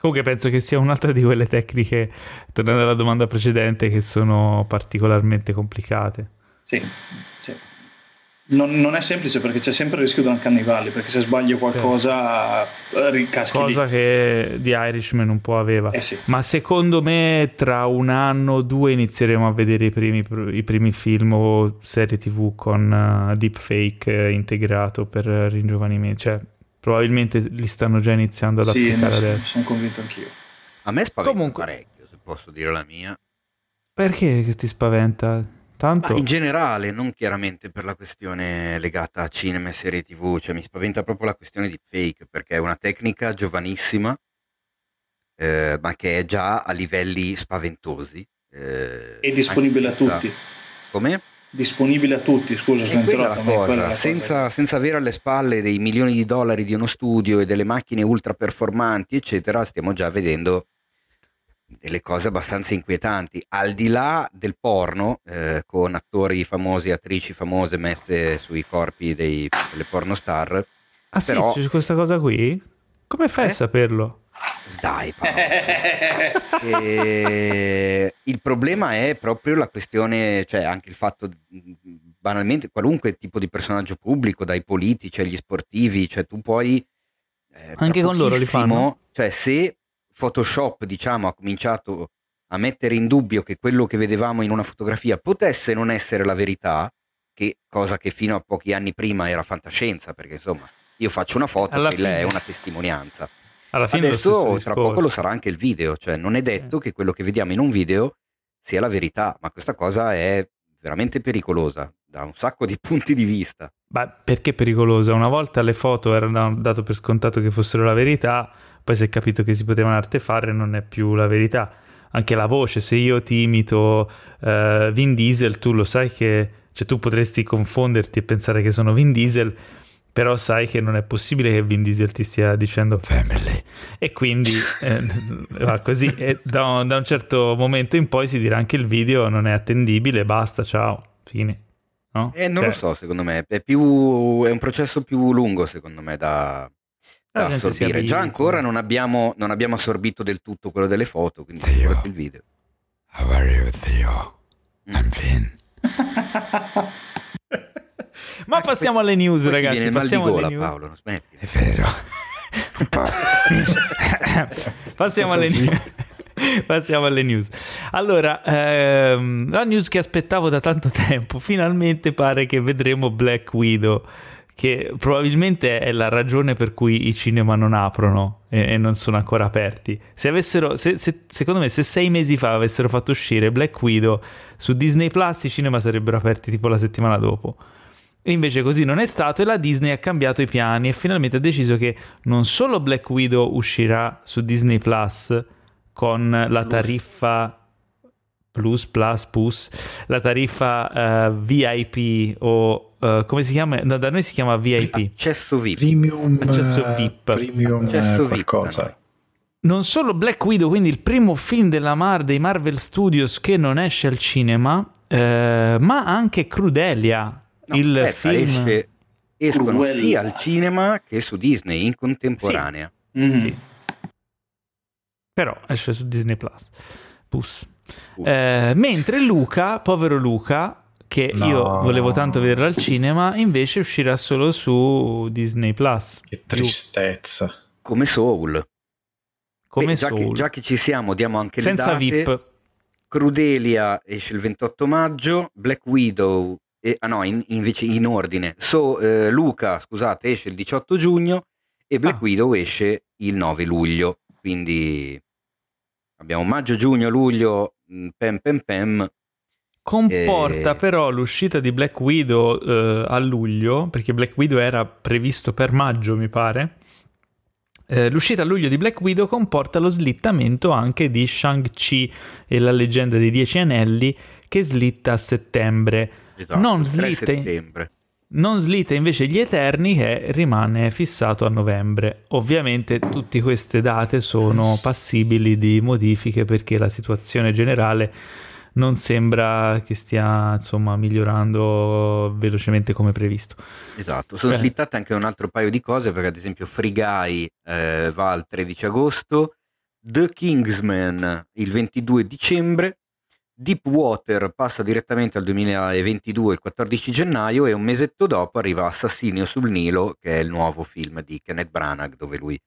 Comunque penso che sia un'altra di quelle tecniche, tornando alla domanda precedente, che sono particolarmente complicate. Sì, sì non, non, è semplice perché c'è sempre il rischio di un cannibale perché se sbaglio qualcosa certo. ricaschi cosa lì. che di Irishman un po' aveva eh sì. ma secondo me tra un anno o due inizieremo a vedere i primi, i primi film o serie tv con uh, deepfake uh, integrato per ringiovanimento cioè probabilmente li stanno già iniziando ad sì, applicare adesso sono convinto anch'io a me spaventa Comunque... parecchio se posso dire la mia perché che ti spaventa? Tanto... in generale, non chiaramente per la questione legata a cinema e serie tv, cioè mi spaventa proprio la questione di fake, perché è una tecnica giovanissima, eh, ma che è già a livelli spaventosi. Eh, è disponibile a tutti. Come? Disponibile a tutti, scusa, sono interrotto. Cosa, senza, senza avere alle spalle dei milioni di dollari di uno studio e delle macchine ultra performanti, eccetera, stiamo già vedendo delle cose abbastanza inquietanti, al di là del porno, eh, con attori famosi, e attrici famose messe sui corpi dei, delle pornostar. Ah però... sì, questa cosa qui? Come fai eh? a saperlo? Dai, e... Il problema è proprio la questione, cioè anche il fatto, banalmente, qualunque tipo di personaggio pubblico, dai politici agli sportivi, cioè tu puoi... Eh, anche con loro li fanno? Cioè se Photoshop, diciamo, ha cominciato a mettere in dubbio che quello che vedevamo in una fotografia potesse non essere la verità, che cosa che fino a pochi anni prima era fantascienza, perché insomma io faccio una foto e quella è una testimonianza. Adesso tra poco lo sarà anche il video, cioè non è detto eh. che quello che vediamo in un video sia la verità, ma questa cosa è veramente pericolosa da un sacco di punti di vista. Ma perché pericolosa? Una volta le foto erano dato per scontato che fossero la verità, poi si è capito che si potevano artefare non è più la verità. Anche la voce, se io ti imito uh, Vin Diesel, tu lo sai che cioè, tu potresti confonderti e pensare che sono Vin Diesel, però sai che non è possibile che Vin Diesel ti stia dicendo family e quindi eh, va così e da, un, da un certo momento in poi si dirà anche il video non è attendibile basta ciao fine no? Eh, non cioè, lo so, secondo me. È, più, è, un processo più lungo, secondo me, da, da assorbire. Già ancora non abbiamo, non abbiamo, assorbito del tutto quello delle foto, quindi Theo, il video. How are you, Theo? Mm. I'm Finn. Ma ecco, passiamo alle news, ragazzi. Viene passiamo mal di gola, alle news. Paolo, non smetti. È vero. passiamo alle news. Passiamo alle news. Allora, ehm, la news che aspettavo da tanto tempo, finalmente pare che vedremo Black Widow, che probabilmente è la ragione per cui i cinema non aprono e, e non sono ancora aperti. Se avessero, se, se, secondo me, se sei mesi fa avessero fatto uscire Black Widow su Disney Plus, i cinema sarebbero aperti tipo la settimana dopo. E invece così non è stato e la Disney ha cambiato i piani e finalmente ha deciso che non solo Black Widow uscirà su Disney Plus, con la tariffa Plus, Plus, Plus, la tariffa uh, VIP o uh, come si chiama? No, da noi si chiama VIP. Accesso VIP. Premium, Accesso VIP. Premium Accesso qualcosa. VIP. Non solo Black Widow, quindi il primo film della Mar dei Marvel Studios che non esce al cinema, eh, ma anche Crudelia, No, il aspetta, film... esce- escono Cruella. sia al cinema che su Disney in contemporanea. Mhm. Sì. Però esce su Disney Plus. Plus. Uh. Eh, mentre Luca, povero Luca, che No. io volevo tanto vedere al cinema, invece uscirà solo su Disney Plus. Che tristezza. Come Soul. Come Beh, già, che, Soul. già che ci siamo, diamo anche Senza le date. VIP. Crudelia esce il 28 maggio, Black Widow, e- ah no, in- invece in ordine. So, eh, Luca, scusate, esce il 18 giugno e Black Ah. Widow esce il 9 luglio. Quindi abbiamo maggio, giugno, luglio, mh, pem pem pem. Comporta Eh. però l'uscita di Black Widow eh, a luglio, perché Black Widow era previsto per maggio, mi pare. Eh, l'uscita a luglio di Black Widow comporta lo slittamento anche di Shang-Chi e la leggenda dei Dieci Anelli, che slitta a settembre. Esatto, Non il 3 slitta. Non slitta invece gli Eterni che rimane fissato a novembre. Ovviamente tutte queste date sono passibili di modifiche perché la situazione generale non sembra che stia insomma migliorando velocemente come previsto. Esatto, sono Eh. slittate anche un altro paio di cose perché ad esempio Free Guy eh, va al 13 agosto, The Kingsman il 22 dicembre, Deepwater passa direttamente al 2022 il 14 gennaio e un mesetto dopo arriva Assassinio sul Nilo che è il nuovo film di Kenneth Branagh dove lui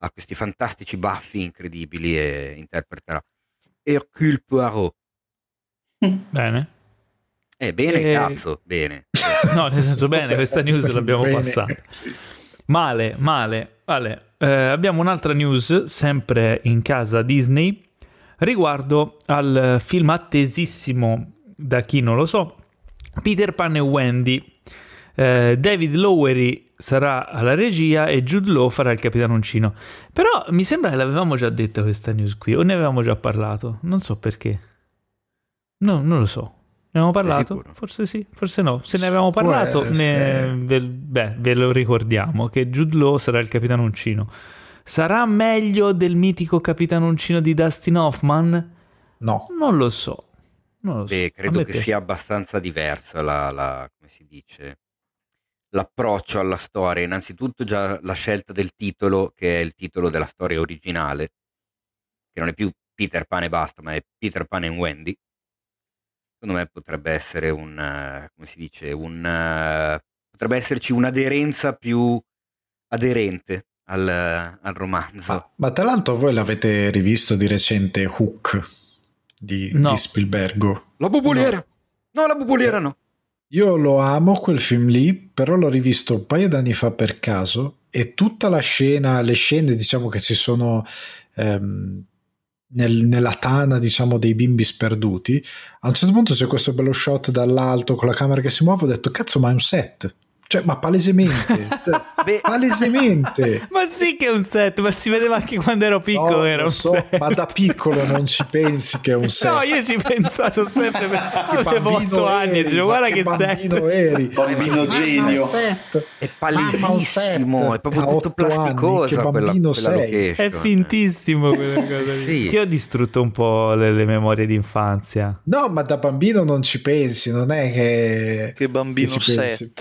ha questi fantastici baffi incredibili e interpreterà Hercule Poirot. Bene? Eh, bene, Eh, cazzo, bene. No, nel senso bene, questa news l'abbiamo Bene, passata. Male, male. Vale. Eh, abbiamo un'altra news, sempre in casa Disney, riguardo al film attesissimo da chi non lo so, Peter Pan e Wendy. Eh, David Lowery sarà alla regia e Jude Law farà il Capitano Uncino. Però mi sembra che l'avevamo già detta questa news qui, o ne avevamo già parlato, non so perché. No, non lo so. Ne avevamo parlato? Forse sì, forse no. Se ne avevamo parlato, ne- beh, ve lo ricordiamo che Jude Law sarà il Capitano Uncino. Sarà meglio del mitico Capitano Uncino di Dustin Hoffman? No, Non lo so. Non lo so. Beh, credo che piace. sia abbastanza diversa la, la- come si dice, l'approccio alla storia. Innanzitutto già la scelta del titolo, che è il titolo della storia originale, che non è più Peter Pan e basta, ma è Peter Pan e Wendy. Secondo me potrebbe essere un, eh, come si dice, un, eh, potrebbe esserci un'aderenza più aderente al, al romanzo. ma, ma tra l'altro voi l'avete rivisto di recente Hook di, No. di Spielbergo. La buboliera! No, la buboliera no. Io lo amo quel film lì, però l'ho rivisto un paio d'anni fa per caso e tutta la scena, le scene diciamo che ci sono ehm, nel- nella tana diciamo dei bimbi sperduti, a un certo punto c'è questo bello shot dall'alto con la camera che si muove, ho detto cazzo ma è un set, Cioè, ma palesemente, cioè, Beh, palesemente. Ma sì che è un set, ma si vedeva anche quando ero piccolo No, era un so, set. ma da piccolo non ci pensi che è un set. No, io ci pensavo sempre, Che avevo bambino 8 anni e dicevo guarda che che bambino set. eri. Bambino genio. un set. È palesissimo, set. è proprio tutto che quella, quella. È fintissimo quella cosa. Sì. Ti ho distrutto un po' le, le memorie d'infanzia. No, ma da bambino non ci pensi, non è che... Che bambino che ci pensi.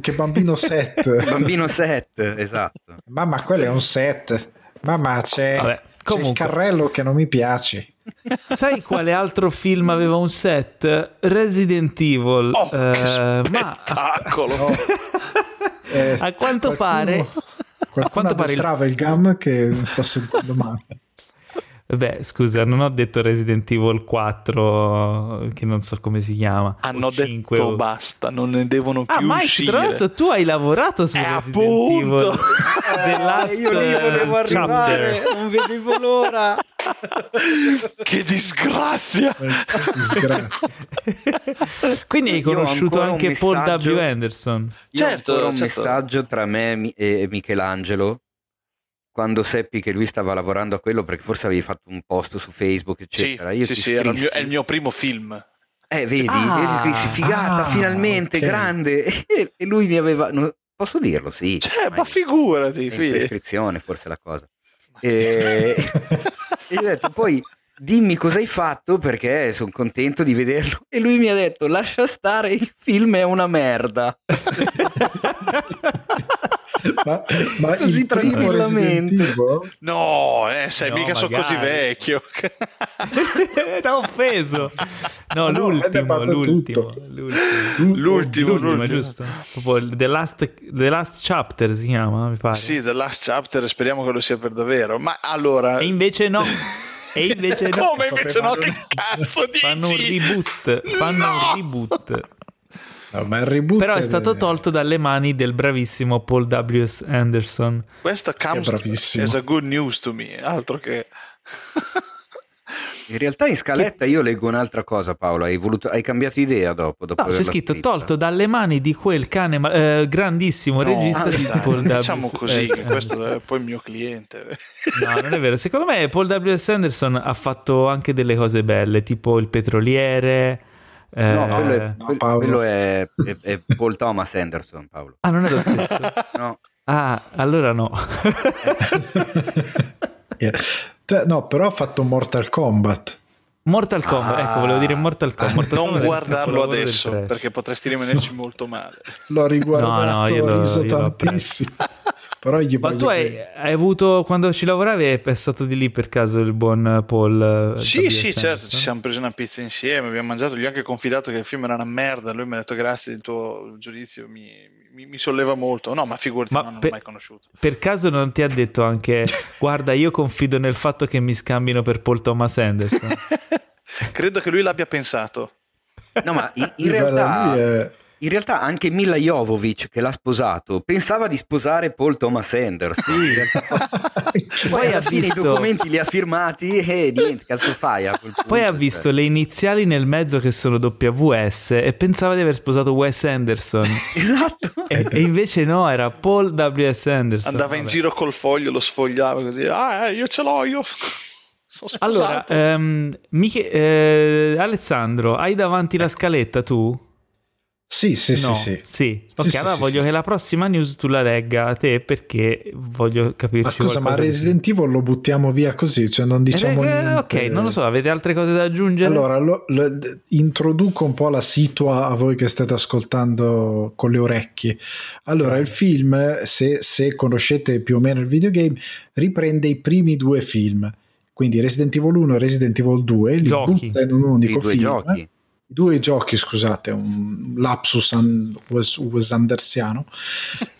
Che bambino set. Bambino set, esatto. Mamma, quello è un set. Mamma, c'è, Vabbè, c'è il carrello che non mi piace. Sai quale altro film aveva un set? Resident Evil. Oh, che Eh, ma spettacolo! Eh, A quanto pare- Qualcuno a quanto pare il- travel gum che sto sentendo male. Beh, scusa, non ho detto Resident Evil 4, che non so come si chiama. Hanno o 5 detto o- basta, non ne devono più Ah, Mike, uscire. tra l'altro tu hai lavorato su Eh, Resident appunto. Evil. The Last, io lì volevo eh, arrivare, chapter. non vedevo l'ora. che disgrazia! Disgrazia. Quindi hai ho conosciuto anche Paul W. Anderson. Io ho Certo, ancora un certo. messaggio tra me e Michelangelo quando seppi che lui stava lavorando a quello perché forse avevi fatto un post su Facebook Sì, eccetera io sì, ti sì, era il mio- scrissi- è il mio primo film. eh vedi Ah, ti scrissi figata ah, finalmente ok. grande. E, e lui mi aveva no, posso dirlo? Sì Cioè, ma figurati, è in figli. prescrizione forse la cosa. E, e io ho detto poi dimmi cosa hai fatto perché sono contento di vederlo. E lui mi ha detto lascia stare il film è una merda ma, ma Così tranquillamente. No, eh, sai, No, mica sono magari. così vecchio. T'ha offeso. No, No, l'ultimo, l'ultimo, l'ultimo. L'ultimo, L'ultimo, l'ultimo. giusto? The Last, The Last Chapter si chiama, mi pare. Sì, The Last Chapter, speriamo che lo sia per davvero. Ma allora... E invece no. E invece no. Come invece no? Che cazzo dici? Fanno un reboot. Fanno No! un reboot. No, ma il reboot Però è è- stato tolto dalle mani del bravissimo Paul W. Anderson. Questo comes È as a good news to me, altro che... In realtà in scaletta io leggo un'altra cosa Paolo, hai, voluto, hai cambiato idea dopo? dopo No, c'è scritto scritta? tolto dalle mani di quel cane ma- eh, grandissimo No, regista ah, di Paul W. diciamo così, eh, che questo è poi il mio cliente. No, non è vero. Secondo me Paul W. Anderson ha fatto anche delle cose belle, tipo Il Petroliere. Eh, No, quello è, no, quel- Paolo. quello è- è- è Paul Thomas Anderson Paolo. Ah, non è lo stesso. No, Ah, allora no. Eh, cioè, no, però ha fatto Mortal Kombat. Mortal Kombat, Ah. ecco, volevo dire Mortal Kombat. Mortal non Kombat guardarlo adesso, perché potresti rimanerci molto male. L'ho riguardato, No, no, io ho lo- riso io tantissimo. Però gli Ma tu hai, hai avuto, quando ci lavoravi, è passato di lì per caso il buon Paul? eh, Sì, W. sì, certo, ci siamo presi una pizza insieme, abbiamo mangiato, gli ho anche confidato che il film era una merda, lui mi ha detto grazie del tuo giudizio, mi, mi- mi solleva molto. No, ma figurati, Ma no, non per- l'ho mai conosciuto. Per caso non ti ha detto anche, guarda, io confido nel fatto che mi scambino per Paul Thomas Anderson? Credo che lui l'abbia pensato. no ma in, in realtà, in realtà anche Mila Jovovic che l'ha sposato pensava di sposare Paul Thomas Anderson. Poi Poi ha visto- i documenti li ha firmati e niente, cazzo fai a quel punto? Poi ha Cioè, visto le iniziali nel mezzo che sono WS e pensava di aver sposato Wes Anderson. Esatto. e, e invece no, era Paul W.S. Anderson. Andava in Vabbè. giro col foglio, lo sfogliava così. Ah, eh, io ce l'ho, io. Allora, ehm, Miche- eh, Alessandro, hai davanti la scaletta tu? Sì, sì, no, sì, sì. Sì. Ok, sì, allora sì, voglio sì. che la prossima news tu la legga a te perché voglio capirci Ma scusa, ma Resident Evil lo buttiamo via così, cioè non diciamo Eh, eh, niente. Ok, non lo so, avete altre cose da aggiungere? Allora, lo- lo- introduco un po' la situa a voi che state ascoltando con le orecchie. Allora, il film, se, se conoscete più o meno il videogame, riprende i primi due film. Quindi Resident Evil 1 e Resident Evil 2 li Giochi. butta in un I unico due film. giochi. Due giochi, scusate, un lapsus an- Wes, Wes Andersiano.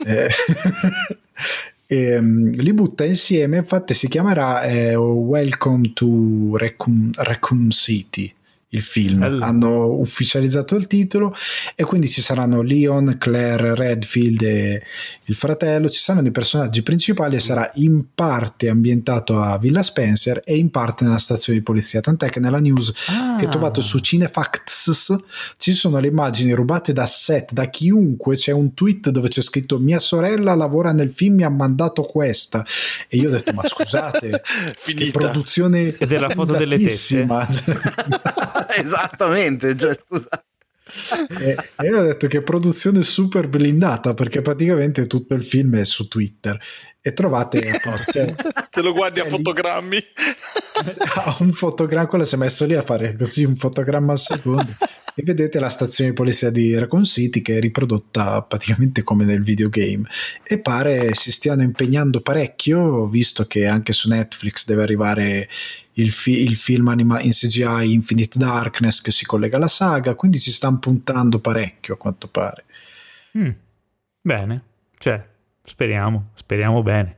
Eh, ehm, li butta insieme, infatti si chiamerà eh, Welcome to Raccoon, Raccoon City, il film. Bello. Hanno ufficializzato il titolo e quindi ci saranno Leon, Claire, Redfield e il fratello, ci saranno i personaggi principali e sarà in parte ambientato a Villa Spencer e in parte nella stazione di polizia. Tant'è che nella news Ah. che ho trovato su Cinefacts ci sono le immagini rubate da set, da chiunque. C'è un tweet dove c'è scritto: Mia sorella lavora nel film, mi ha mandato questa. E io ho detto: Ma scusate, che Finita. produzione Ed è la foto delle tette? blindatissima." Esattamente, cioè, scusa. e, e io ho detto che produzione super blindata perché praticamente tutto il film è su Twitter e trovate cioè, Te lo guardi a Cioè, fotogrammi. un fotogramma, quello si è messo lì a fare così un fotogramma al secondo e vedete la stazione di polizia di Raccoon City che è riprodotta praticamente come nel videogame e pare si stiano impegnando parecchio visto che anche su Netflix deve arrivare il, fi- il film anima- in CGI Infinite Darkness che si collega alla saga quindi ci stanno puntando parecchio a quanto pare Mm. Bene, cioè, speriamo, speriamo bene.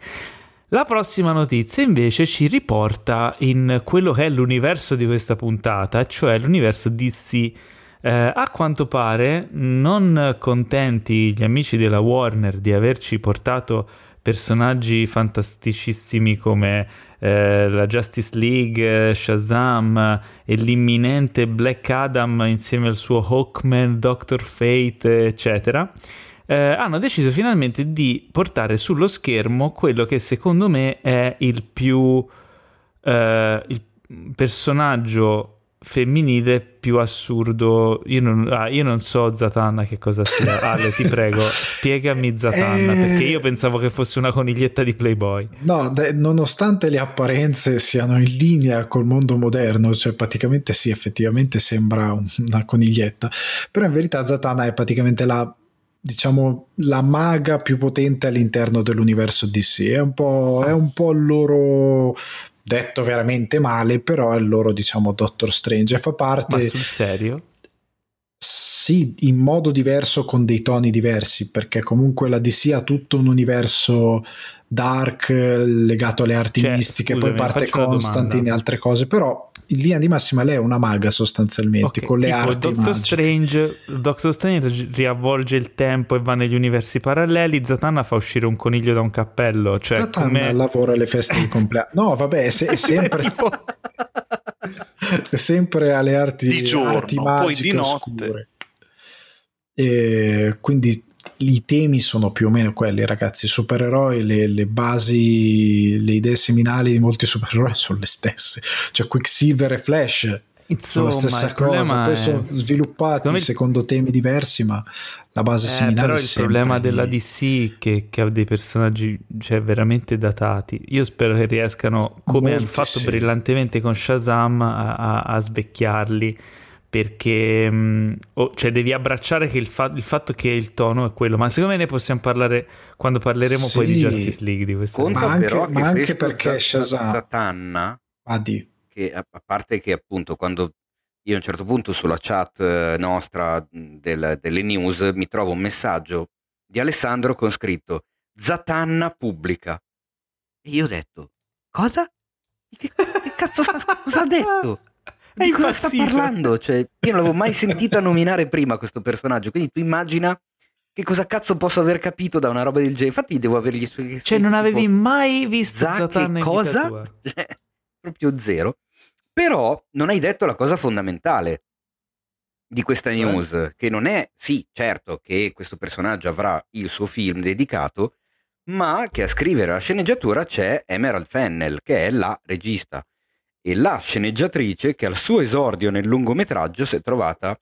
La prossima notizia invece ci riporta in quello che è l'universo di questa puntata, cioè l'universo DC. Eh, a quanto pare, non contenti gli amici della Warner di averci portato personaggi fantasticissimi come eh, la Justice League, eh, Shazam eh, e l'imminente Black Adam insieme al suo Hawkman, Doctor Fate, eccetera, eh, hanno deciso finalmente di portare sullo schermo quello che secondo me è il più eh, il personaggio femminile più assurdo. Io non, ah, io non so Zatanna che cosa sia. Ale, ti prego, spiegami Zatanna, Eh. perché io pensavo che fosse una coniglietta di Playboy. No, de- nonostante le apparenze siano in linea col mondo moderno, cioè praticamente sì, effettivamente sembra un- una coniglietta, però in verità Zatanna è praticamente la diciamo la maga più potente all'interno dell'universo DC, è un po', è un po' il loro detto veramente male, però è il loro diciamo Doctor Strange e fa Ma parte sul serio? sì, in modo diverso con dei toni diversi, perché comunque la DC ha tutto un universo dark legato alle arti Cioè, mistiche, scusami, poi parte Constantine e altre cose, però in linea di massima lei è una maga sostanzialmente, Ok, con le arti Doctor magiche. Strange, Doctor Strange riavvolge il tempo e va negli universi paralleli. Zatanna fa uscire un coniglio da un cappello. Cioè, Zatanna come... lavora alle feste di compleanno. No, vabbè, è, se- è sempre, Tipo- è sempre alle arti, Di giorno, arti poi magiche di notte. oscure. E quindi i temi sono più o meno quelli, ragazzi. I supereroi, le, le basi, le idee seminali di molti supereroi sono le stesse. Cioè, Quicksilver e Flash sono Insomma, la stessa cosa. Poi è... sono sviluppati secondo me- secondo temi diversi, ma la base Eh, seminale però è il problema della DC che, che ha dei personaggi cioè, veramente datati. Io spero che riescano, come hanno fatto sì. brillantemente con Shazam, a, a- a svecchiarli. Perché oh, cioè, devi abbracciare che il, fa- il fatto che il tono è quello. Ma secondo me ne possiamo parlare quando parleremo poi di Sì. Justice League. Di questa Conta Ma anche- ma anche perché Za- Shazam- Zatanna, Ah, di. che a a parte che appunto quando io a un certo punto sulla chat eh, nostra mh, del- delle news mi trovo un messaggio di Alessandro con scritto Zatanna pubblica e io ho detto cosa? Che, che cazzo sta, cosa ha detto? È Di cosa sta parlando? Cioè, io non l'avevo mai sentita nominare prima questo personaggio, quindi tu immagina che cosa cazzo posso aver capito da una roba del genere. Infatti devo avergli su- Cioè, non avevi mai visto Za Zatanna che in vita cosa? Cioè, proprio zero. Però non hai detto la cosa fondamentale di questa news, che non è, sì, certo che questo personaggio avrà il suo film dedicato, ma che a scrivere la sceneggiatura c'è Emerald Fennel, che è la regista e la sceneggiatrice che al suo esordio nel lungometraggio si è trovata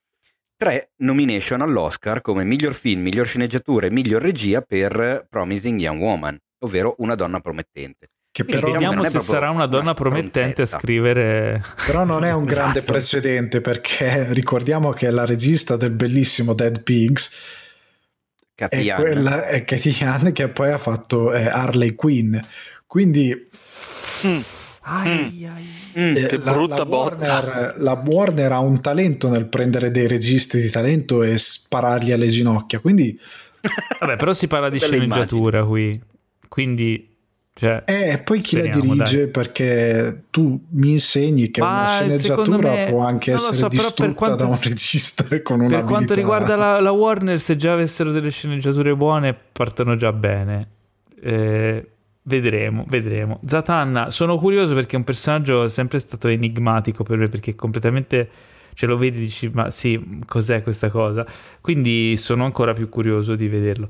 tre nomination all'Oscar come miglior film, miglior sceneggiatura e miglior regia per Promising Young Woman, ovvero Una donna promettente. Che però, diciamo Vediamo è se sarà una donna una promettente a scrivere. però non è un grande Esatto. precedente perché ricordiamo che la regista del bellissimo Dead Pigs è Cathy Yan. quella è Katie Yan che poi ha fatto eh, Harley Quinn quindi Mm, Ai, ai. Mm, eh, che la, brutta la botta. Warner, la Warner ha un talento nel prendere dei registi di talento e sparargli alle ginocchia quindi Vabbè, però si parla di sceneggiatura qui. Quindi Cioè, Eh, poi chi la speriamo, dirige? dai. Perché tu mi insegni che Ma una sceneggiatura me- può anche essere so, distrutta quanto- da un regista con una Per quanto riguarda la, la Warner, se già avessero delle sceneggiature buone, partono già bene. Eh, vedremo, vedremo. Zatanna, sono curioso perché è un personaggio sempre stato enigmatico per me, perché completamente ce lo vedi e dici, ma sì, cos'è questa cosa? Quindi sono ancora più curioso di vederlo.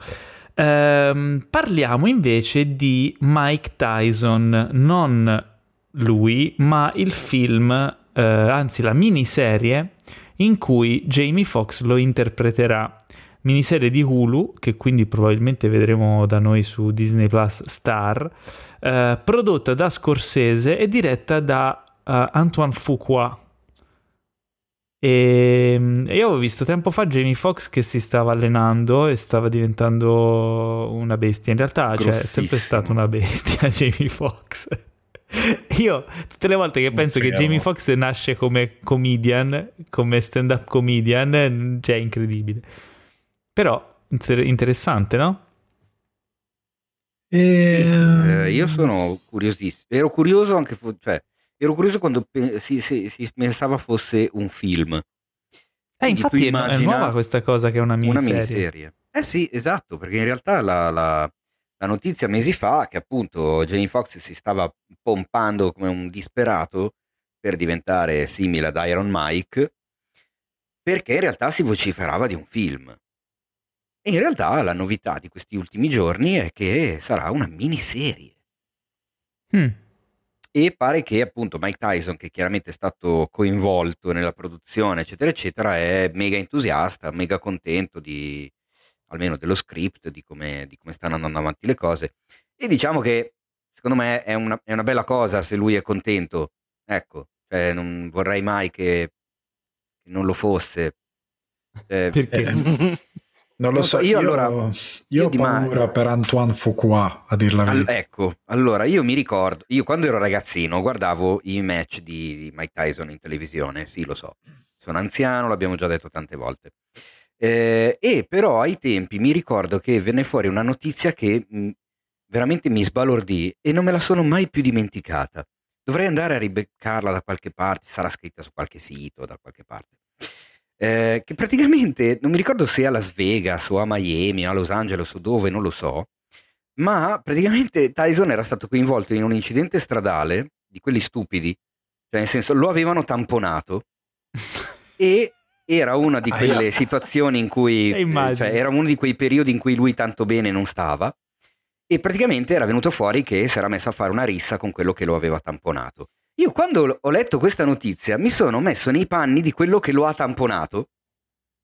Ehm, parliamo invece di Mike Tyson, non lui, ma il film, eh, anzi la miniserie in cui Jamie Foxx lo interpreterà. Miniserie di Hulu, che quindi probabilmente vedremo da noi su Disney Plus Star, eh, prodotta da Scorsese e diretta da eh, Antoine Fuqua. E e io ho visto tempo fa Jamie Foxx che si stava allenando e stava diventando una bestia. In realtà cioè, è sempre stata una bestia Jamie Foxx. Io tutte le volte che penso che Jamie. Foxx nasce come comedian, come stand-up comedian, cioè è incredibile. Però inter- interessante, no? E- Eh, io sono curiosissimo. Ero curioso anche, cioè, ero curioso quando pe- si, si- si pensava fosse un film, Eh, infatti è, è nuova questa cosa che è una una miniserie. miniserie. Eh sì, esatto, perché in realtà la, la- la notizia mesi fa che appunto Jamie Foxx si stava pompando come un disperato per diventare simile ad Iron Mike, perché in realtà si vociferava di un film. E in realtà la novità di questi ultimi giorni è che sarà una miniserie. Mm. E pare che appunto Mike Tyson, che chiaramente è stato coinvolto nella produzione, eccetera, eccetera, è mega entusiasta, mega contento di almeno dello script, di come, di come stanno andando avanti le cose. E diciamo che secondo me è una, è una bella cosa se lui è contento. Ecco, cioè, non vorrei mai che, che non lo fosse. Eh, Perché? Eh, Non lo so, io, allora- io io ho paura per Antoine Fuqua, a dir la verità. ecco, allora io mi ricordo, io quando ero ragazzino guardavo i match di, di Mike Tyson in televisione, sì lo so, sono anziano, l'abbiamo già detto tante volte. Eh, e però ai tempi mi ricordo che venne fuori una notizia che mh, veramente mi sbalordì e non me la sono mai più dimenticata. Dovrei andare a ribeccarla da qualche parte, sarà scritta su qualche sito, da qualche parte. Eh, che praticamente non mi ricordo se a Las Vegas o a Miami o a Los Angeles o dove, non lo so, ma praticamente Tyson era stato coinvolto in un incidente stradale di quelli stupidi, cioè nel senso lo avevano tamponato e era una di quelle situazioni in cui eh, cioè, era uno di quei periodi in cui lui tanto bene non stava e praticamente era venuto fuori che si era messo a fare una rissa con quello che lo aveva tamponato. Io quando ho letto questa notizia mi sono messo nei panni di quello che lo ha tamponato.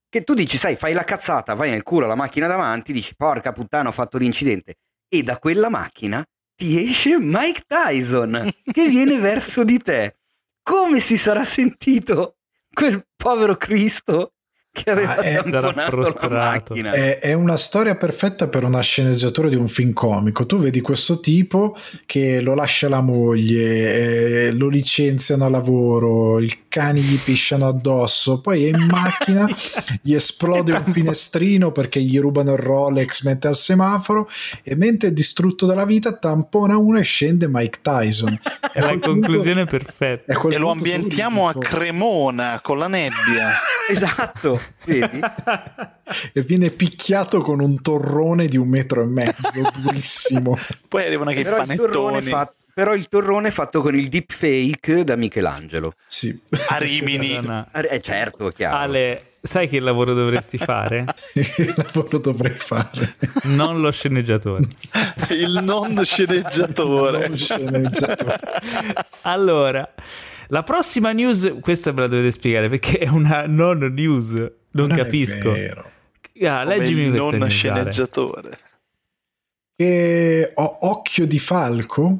Che tu dici, sai, fai la cazzata, vai nel culo alla macchina davanti, dici, porca puttana, ho fatto l'incidente. E da quella macchina ti esce Mike Tyson che viene verso di te. Come si sarà sentito quel povero Cristo che aveva Ah, tamponato la? È, è una storia perfetta per una sceneggiatura di un film comico. Tu vedi questo tipo che lo lascia la moglie, eh, lo licenziano a lavoro, il cani gli pisciano addosso, poi è in macchina, gli esplode un finestrino perché gli rubano il Rolex mentre è al semaforo e mentre è distrutto dalla vita tampona uno e scende Mike Tyson. È la punto- conclusione perfetta. E lo ambientiamo a Cremona con la nebbia. Esatto, vedi? e viene picchiato con un torrone di un metro e mezzo, durissimo. Poi arrivano anche i Però il, torrone panettoni. fatto, però il torrone fatto con il deepfake da Michelangelo. Sì. A Rimini. Eh certo, è chiaro. Ale, sai che lavoro dovresti fare? che lavoro dovrei fare? Non lo sceneggiatore. Il non sceneggiatore. Non sceneggiatore. Allora, la prossima news, questa me la dovete spiegare perché è una non news, non, è capisco. vero. Ah, Come leggimi il non sceneggiatore. Che ho Occhio di Falco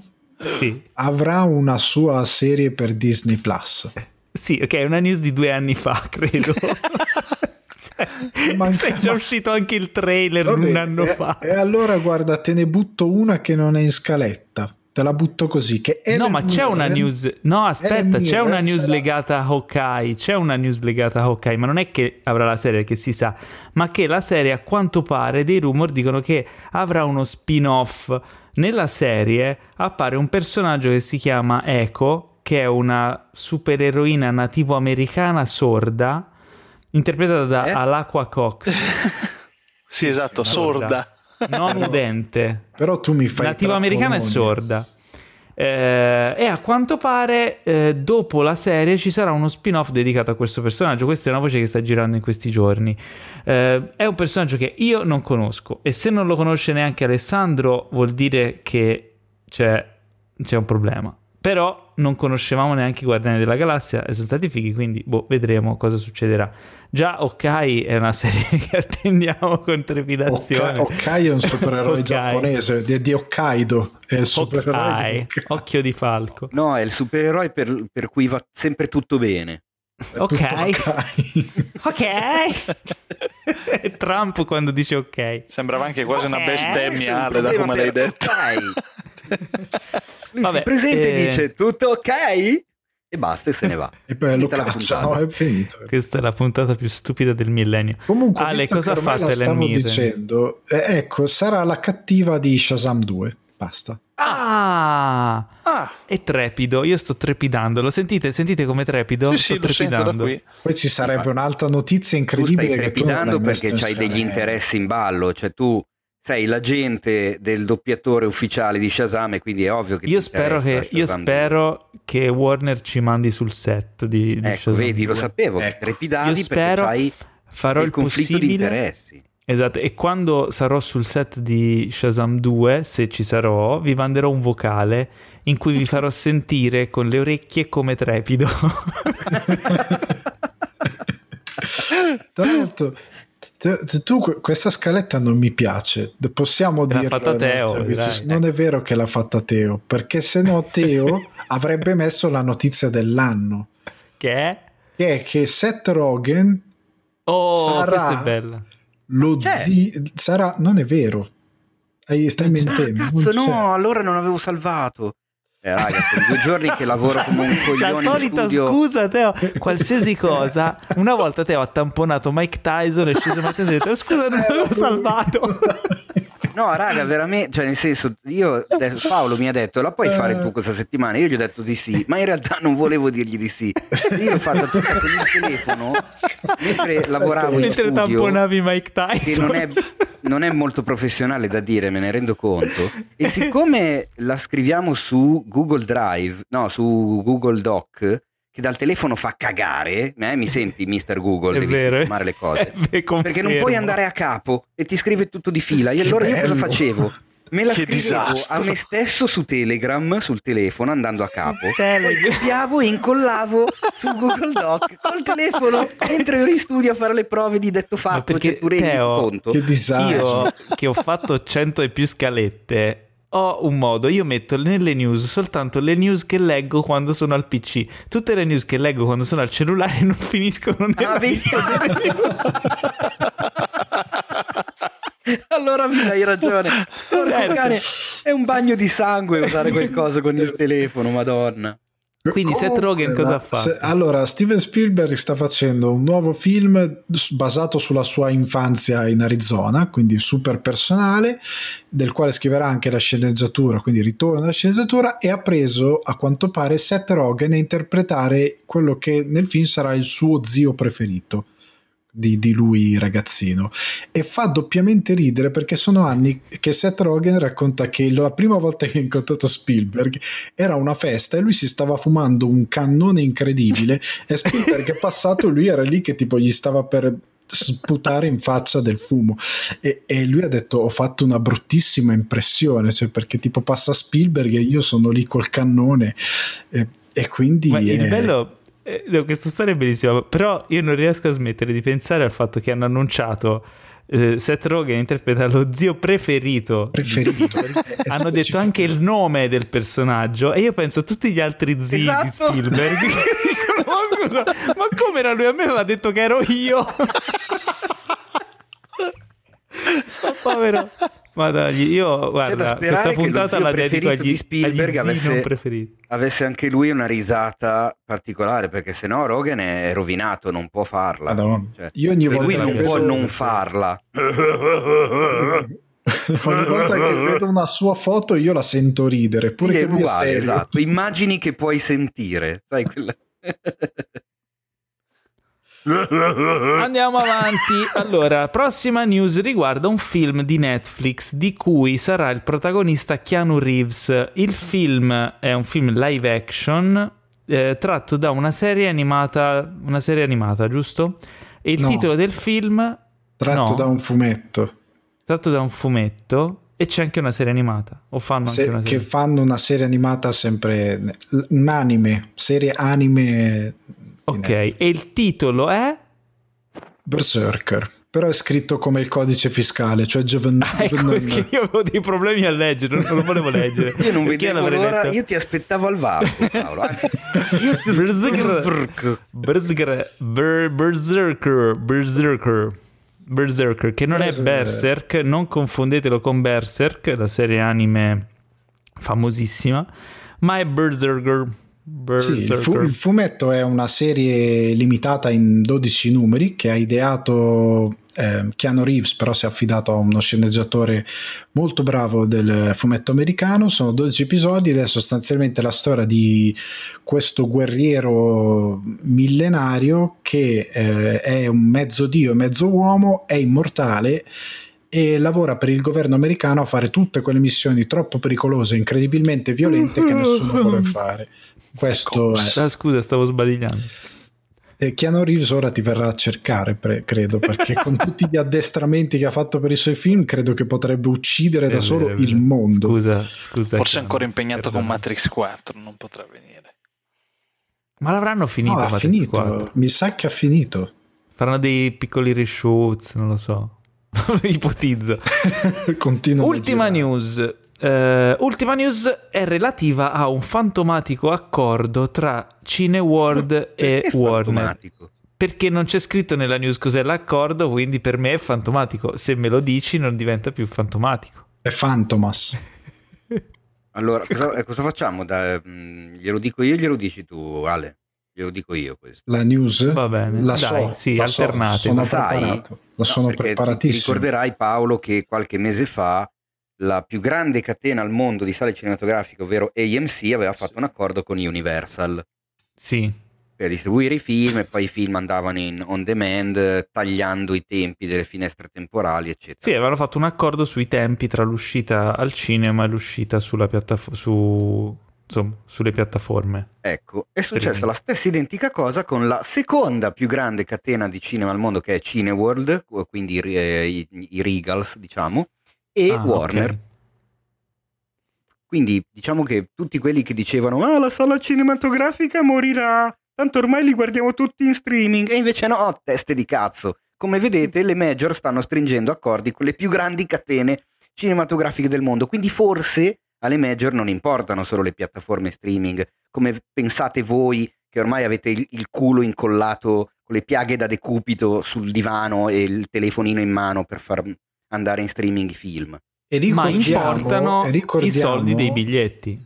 Sì. avrà una sua serie per Disney Plus. Sì, ok, è una news di due anni fa, credo. cioè, Manca- se è già ma- uscito anche il trailer Vabbè, un anno e, fa. e allora guarda, te ne butto una che non è in scaletta. Te la butto così. Che no, ma c'è una news. No, aspetta, c'è una news sarà- legata a Hawkeye. C'è una news legata a Hawkeye, ma non è che avrà la serie che si sa, ma che la serie, a quanto pare, dei rumor dicono che avrà uno spin-off. Nella serie appare un personaggio che si chiama Echo, che è una supereroina nativo-americana sorda, interpretata da Eh? Alaqua Cox, Sì, esatto, sorda. Non udente. Però tu mi fai nativa americana trappoloni. sorda. Eh, e a quanto pare eh, dopo la serie ci sarà uno spin-off dedicato a questo personaggio. Questa è una voce che sta girando in questi giorni. Eh, è un personaggio che io non conosco e se non lo conosce neanche Alessandro vuol dire che c'è, c'è un problema. Però non conoscevamo neanche i Guardiani della Galassia e sono stati fighi, quindi boh, vedremo cosa succederà. Già Hawkeye è una serie che attendiamo con trepidazione. Ok- Hawkeye è un supereroe Hawkeye. giapponese di, di Hokkaido. È il supereroe di Hawkeye, Hawkeye. occhio di falco. No, è il supereroe per, per cui va sempre tutto bene. Ok. Ok. Trump quando dice ok. Sembrava anche quasi una Eh, bestemmia, Ale, da come l'hai detto. Lui Vabbè, si presenta eh, e dice tutto ok? E basta e se ne va. E poi lo cacciano, puntata. è finito. Questa è la puntata più stupida del millennio. Comunque, Ale, visto cosa fatto la stavo dicendo, eh, ecco, sarà la cattiva di Shazam 2. Basta. Ah! Ah, È trepido, io sto trepidando. Lo sentite? Sentite come trepido? sì, sto sì, trepidando. qui. Poi ci sarebbe un'altra notizia incredibile. stai tu non trepidando perché hai degli interessi in ballo, cioè tu sei l'agente del doppiatore ufficiale di Shazam e quindi è ovvio che Io ti spero, che, io Shazam 2. spero che Warner ci mandi sul set di, di Ecco, Shazam vedi, lo 2. sapevo, che Ecco. trepidavi Io perché spero- c'hai Farò il conflitto di possibile. interessi. Esatto, e quando sarò sul set di Shazam 2, se ci sarò, vi manderò un vocale in cui vi farò sentire con le orecchie come trepido. Tra l'altro, tu que- questa scaletta non mi piace. Possiamo dire non è vero che l'ha fatta Teo, perché se no Teo avrebbe messo la notizia dell'anno, che è? che è che Seth Rogen Oh, Sarà- è bella. lo C'è. zi sarà non è vero. Stai mentendo. Ah, cazzo, non c'è. no, allora non avevo salvato. Eh, raga, sono due giorni che lavoro come un coglione La solita studio. scusa, Teo, qualsiasi cosa. Una volta Teo ha tamponato Mike Tyson e sceso Mike Tyson e ha detto scusa, non l'avevo salvato. No, raga, veramente, cioè nel senso, io Paolo mi ha detto la puoi fare tu questa settimana? Io gli ho detto di sì, ma in realtà non volevo dirgli di sì. Io l'ho fatta tutta con il telefono mentre lavoravo in Mentre studio, tamponavi Mike Tyson. che non è, non è molto professionale da dire, me ne rendo conto. E siccome la scriviamo su Google Drive, no, su Google Doc, che dal telefono fa cagare, eh, mi senti, Mr. Google, È devi vero. sistemare le cose. Perché non puoi andare a capo e ti scrive tutto di fila. E allora io cosa facevo? Me la Che scrivevo disastro. a me stesso su Telegram, sul telefono, andando a capo. Copiavo e incollavo su Google Doc col telefono mentre ero in studio a fare le prove di detto Ma fatto. perché, Cioè, tu rendi Teo, conto? Che disagio. Io che ho fatto 100 e più scalette ho un modo, io metto nelle news soltanto le news che leggo quando sono al PC. Tutte le news che leggo quando sono al cellulare non finiscono nella Ah, lista delle news. allora mi dai ragione. Porco Certo. cane, è un bagno di sangue usare qualcosa con il telefono, madonna. Quindi Seth Rogen cosa fatto? se- allora, Steven Spielberg sta facendo un nuovo film basato sulla sua infanzia in Arizona, quindi super personale, del quale scriverà anche la sceneggiatura, quindi ritorno alla sceneggiatura, e ha preso a quanto pare Seth Rogen a interpretare quello che nel film sarà il suo zio preferito. Di, di lui ragazzino. E fa doppiamente ridere perché sono anni che Seth Rogen racconta che la prima volta che ha incontrato Spielberg era una festa e lui si stava fumando un cannone incredibile e Spielberg è passato e lui era lì che tipo gli stava per sputare in faccia del fumo. E, e lui ha detto ho fatto una bruttissima impressione cioè perché tipo passa Spielberg e io sono lì col cannone e, e quindi Ma il bello eh, no, questa storia è bellissima, però io non riesco a smettere di pensare al fatto che hanno annunciato eh, Seth Rogen interpreta lo zio preferito. preferito Hanno detto anche il nome del personaggio e io penso a tutti gli altri zii di Esatto. Spielberg che dicono "Ma scusa, ma come era lui? A me aveva detto che ero io. Ma povero, Ma dai, io guarda, questa puntata la dedico preferito agli, di Spielberg agli avesse- non preferiti. Avesse anche lui una risata particolare, perché sennò Rogan è rovinato, non può farla. Madonna. Cioè, Io ogni volta lui che non può vedo- non farla. Ogni volta che vedo una sua foto io la sento ridere, pure Sì, che è uguale, esatto. Immagini che puoi sentire, sai quella... Andiamo avanti. Allora, prossima news riguarda un film di Netflix di cui sarà il protagonista Keanu Reeves. Il film è un film live action eh, tratto da una serie animata, una serie animata, giusto? E il No. titolo del film Tratto No. da un fumetto tratto da un fumetto e c'è anche una serie animata. O fanno anche se- una che serie fanno una serie animata sempre un anime, serie anime Ok, e il titolo è Berserker, però è scritto come il codice fiscale, cioè Given- Ecco Given- che io avevo dei problemi a leggere, non, lo volevo leggere. Io non Perché vedevo l'ora, detto- io ti aspettavo al varco, Paolo. Anzi, io ti Berserker. Berserker, Ber- Berserker, Berserker, Berserker, che non è. Berserk, non confondetelo con Berserk, la serie anime famosissima, ma è Berserker. Sì, il, fu- il fumetto è una serie limitata in 12 numeri che ha ideato eh, Keanu Reeves, però si è affidato a uno sceneggiatore molto bravo del fumetto americano. Sono 12 episodi ed è sostanzialmente la storia di questo guerriero millenario che eh, è un mezzo dio e mezzo uomo, è immortale e lavora per il governo americano a fare tutte quelle missioni troppo pericolose, incredibilmente violente che nessuno vuole fare. Questo è. Ah, scusa, stavo sbadigliando. E Keanu Reeves ora ti verrà a cercare, pre- credo, perché con tutti gli addestramenti che ha fatto per i suoi film, credo che potrebbe uccidere da È solo vero, è il mondo. Scusa, scusa. Forse è ancora impegnato con perdona. Matrix 4, non potrà venire. Ma l'avranno finito No, ha Matrix finito, 4? mi sa che ha finito. Faranno dei piccoli reshoots, non lo so. Ipotizzo. Continuano a Ultima news. Eh, ultima news è relativa a un fantomatico accordo tra Cineworld e Warner. fantomatico? Perché non c'è scritto nella news cos'è l'accordo, quindi per me è fantomatico. Se me lo dici non diventa più fantomatico. È Fantomas. Allora, cosa, eh, cosa facciamo? Da- mh, glielo dico io, glielo dici tu, Ale? Glielo dico io questo. La news? Va bene, La dai, so, sì, la so, alternate. sono La sai? preparato. La No, sono Ti preparatissimo. ricorderai Paolo che qualche mese fa la più grande catena al mondo di sale cinematografiche, ovvero AMC, aveva fatto un accordo con Universal Sì, per distribuire i film e poi i film andavano in on demand tagliando i tempi delle finestre temporali, eccetera. sì, avevano fatto un accordo sui tempi tra l'uscita al cinema e l'uscita sulla piattafo- su, insomma, sulle piattaforme. Ecco, è successa la stessa identica cosa con la seconda più grande catena di cinema al mondo che è Cineworld, quindi eh, i, i Regals, diciamo, e Ah, Warner. ok. Quindi diciamo che tutti quelli che dicevano ah la sala cinematografica morirà, tanto ormai li guardiamo tutti in streaming e invece no, teste di cazzo. Come vedete le major stanno stringendo accordi con le più grandi catene cinematografiche del mondo, quindi forse alle major non importano solo le piattaforme streaming, come pensate voi che ormai avete il, il culo incollato con le piaghe da decupito sul divano e il telefonino in mano per far andare in streaming i film. E Ma importano e i soldi dei biglietti.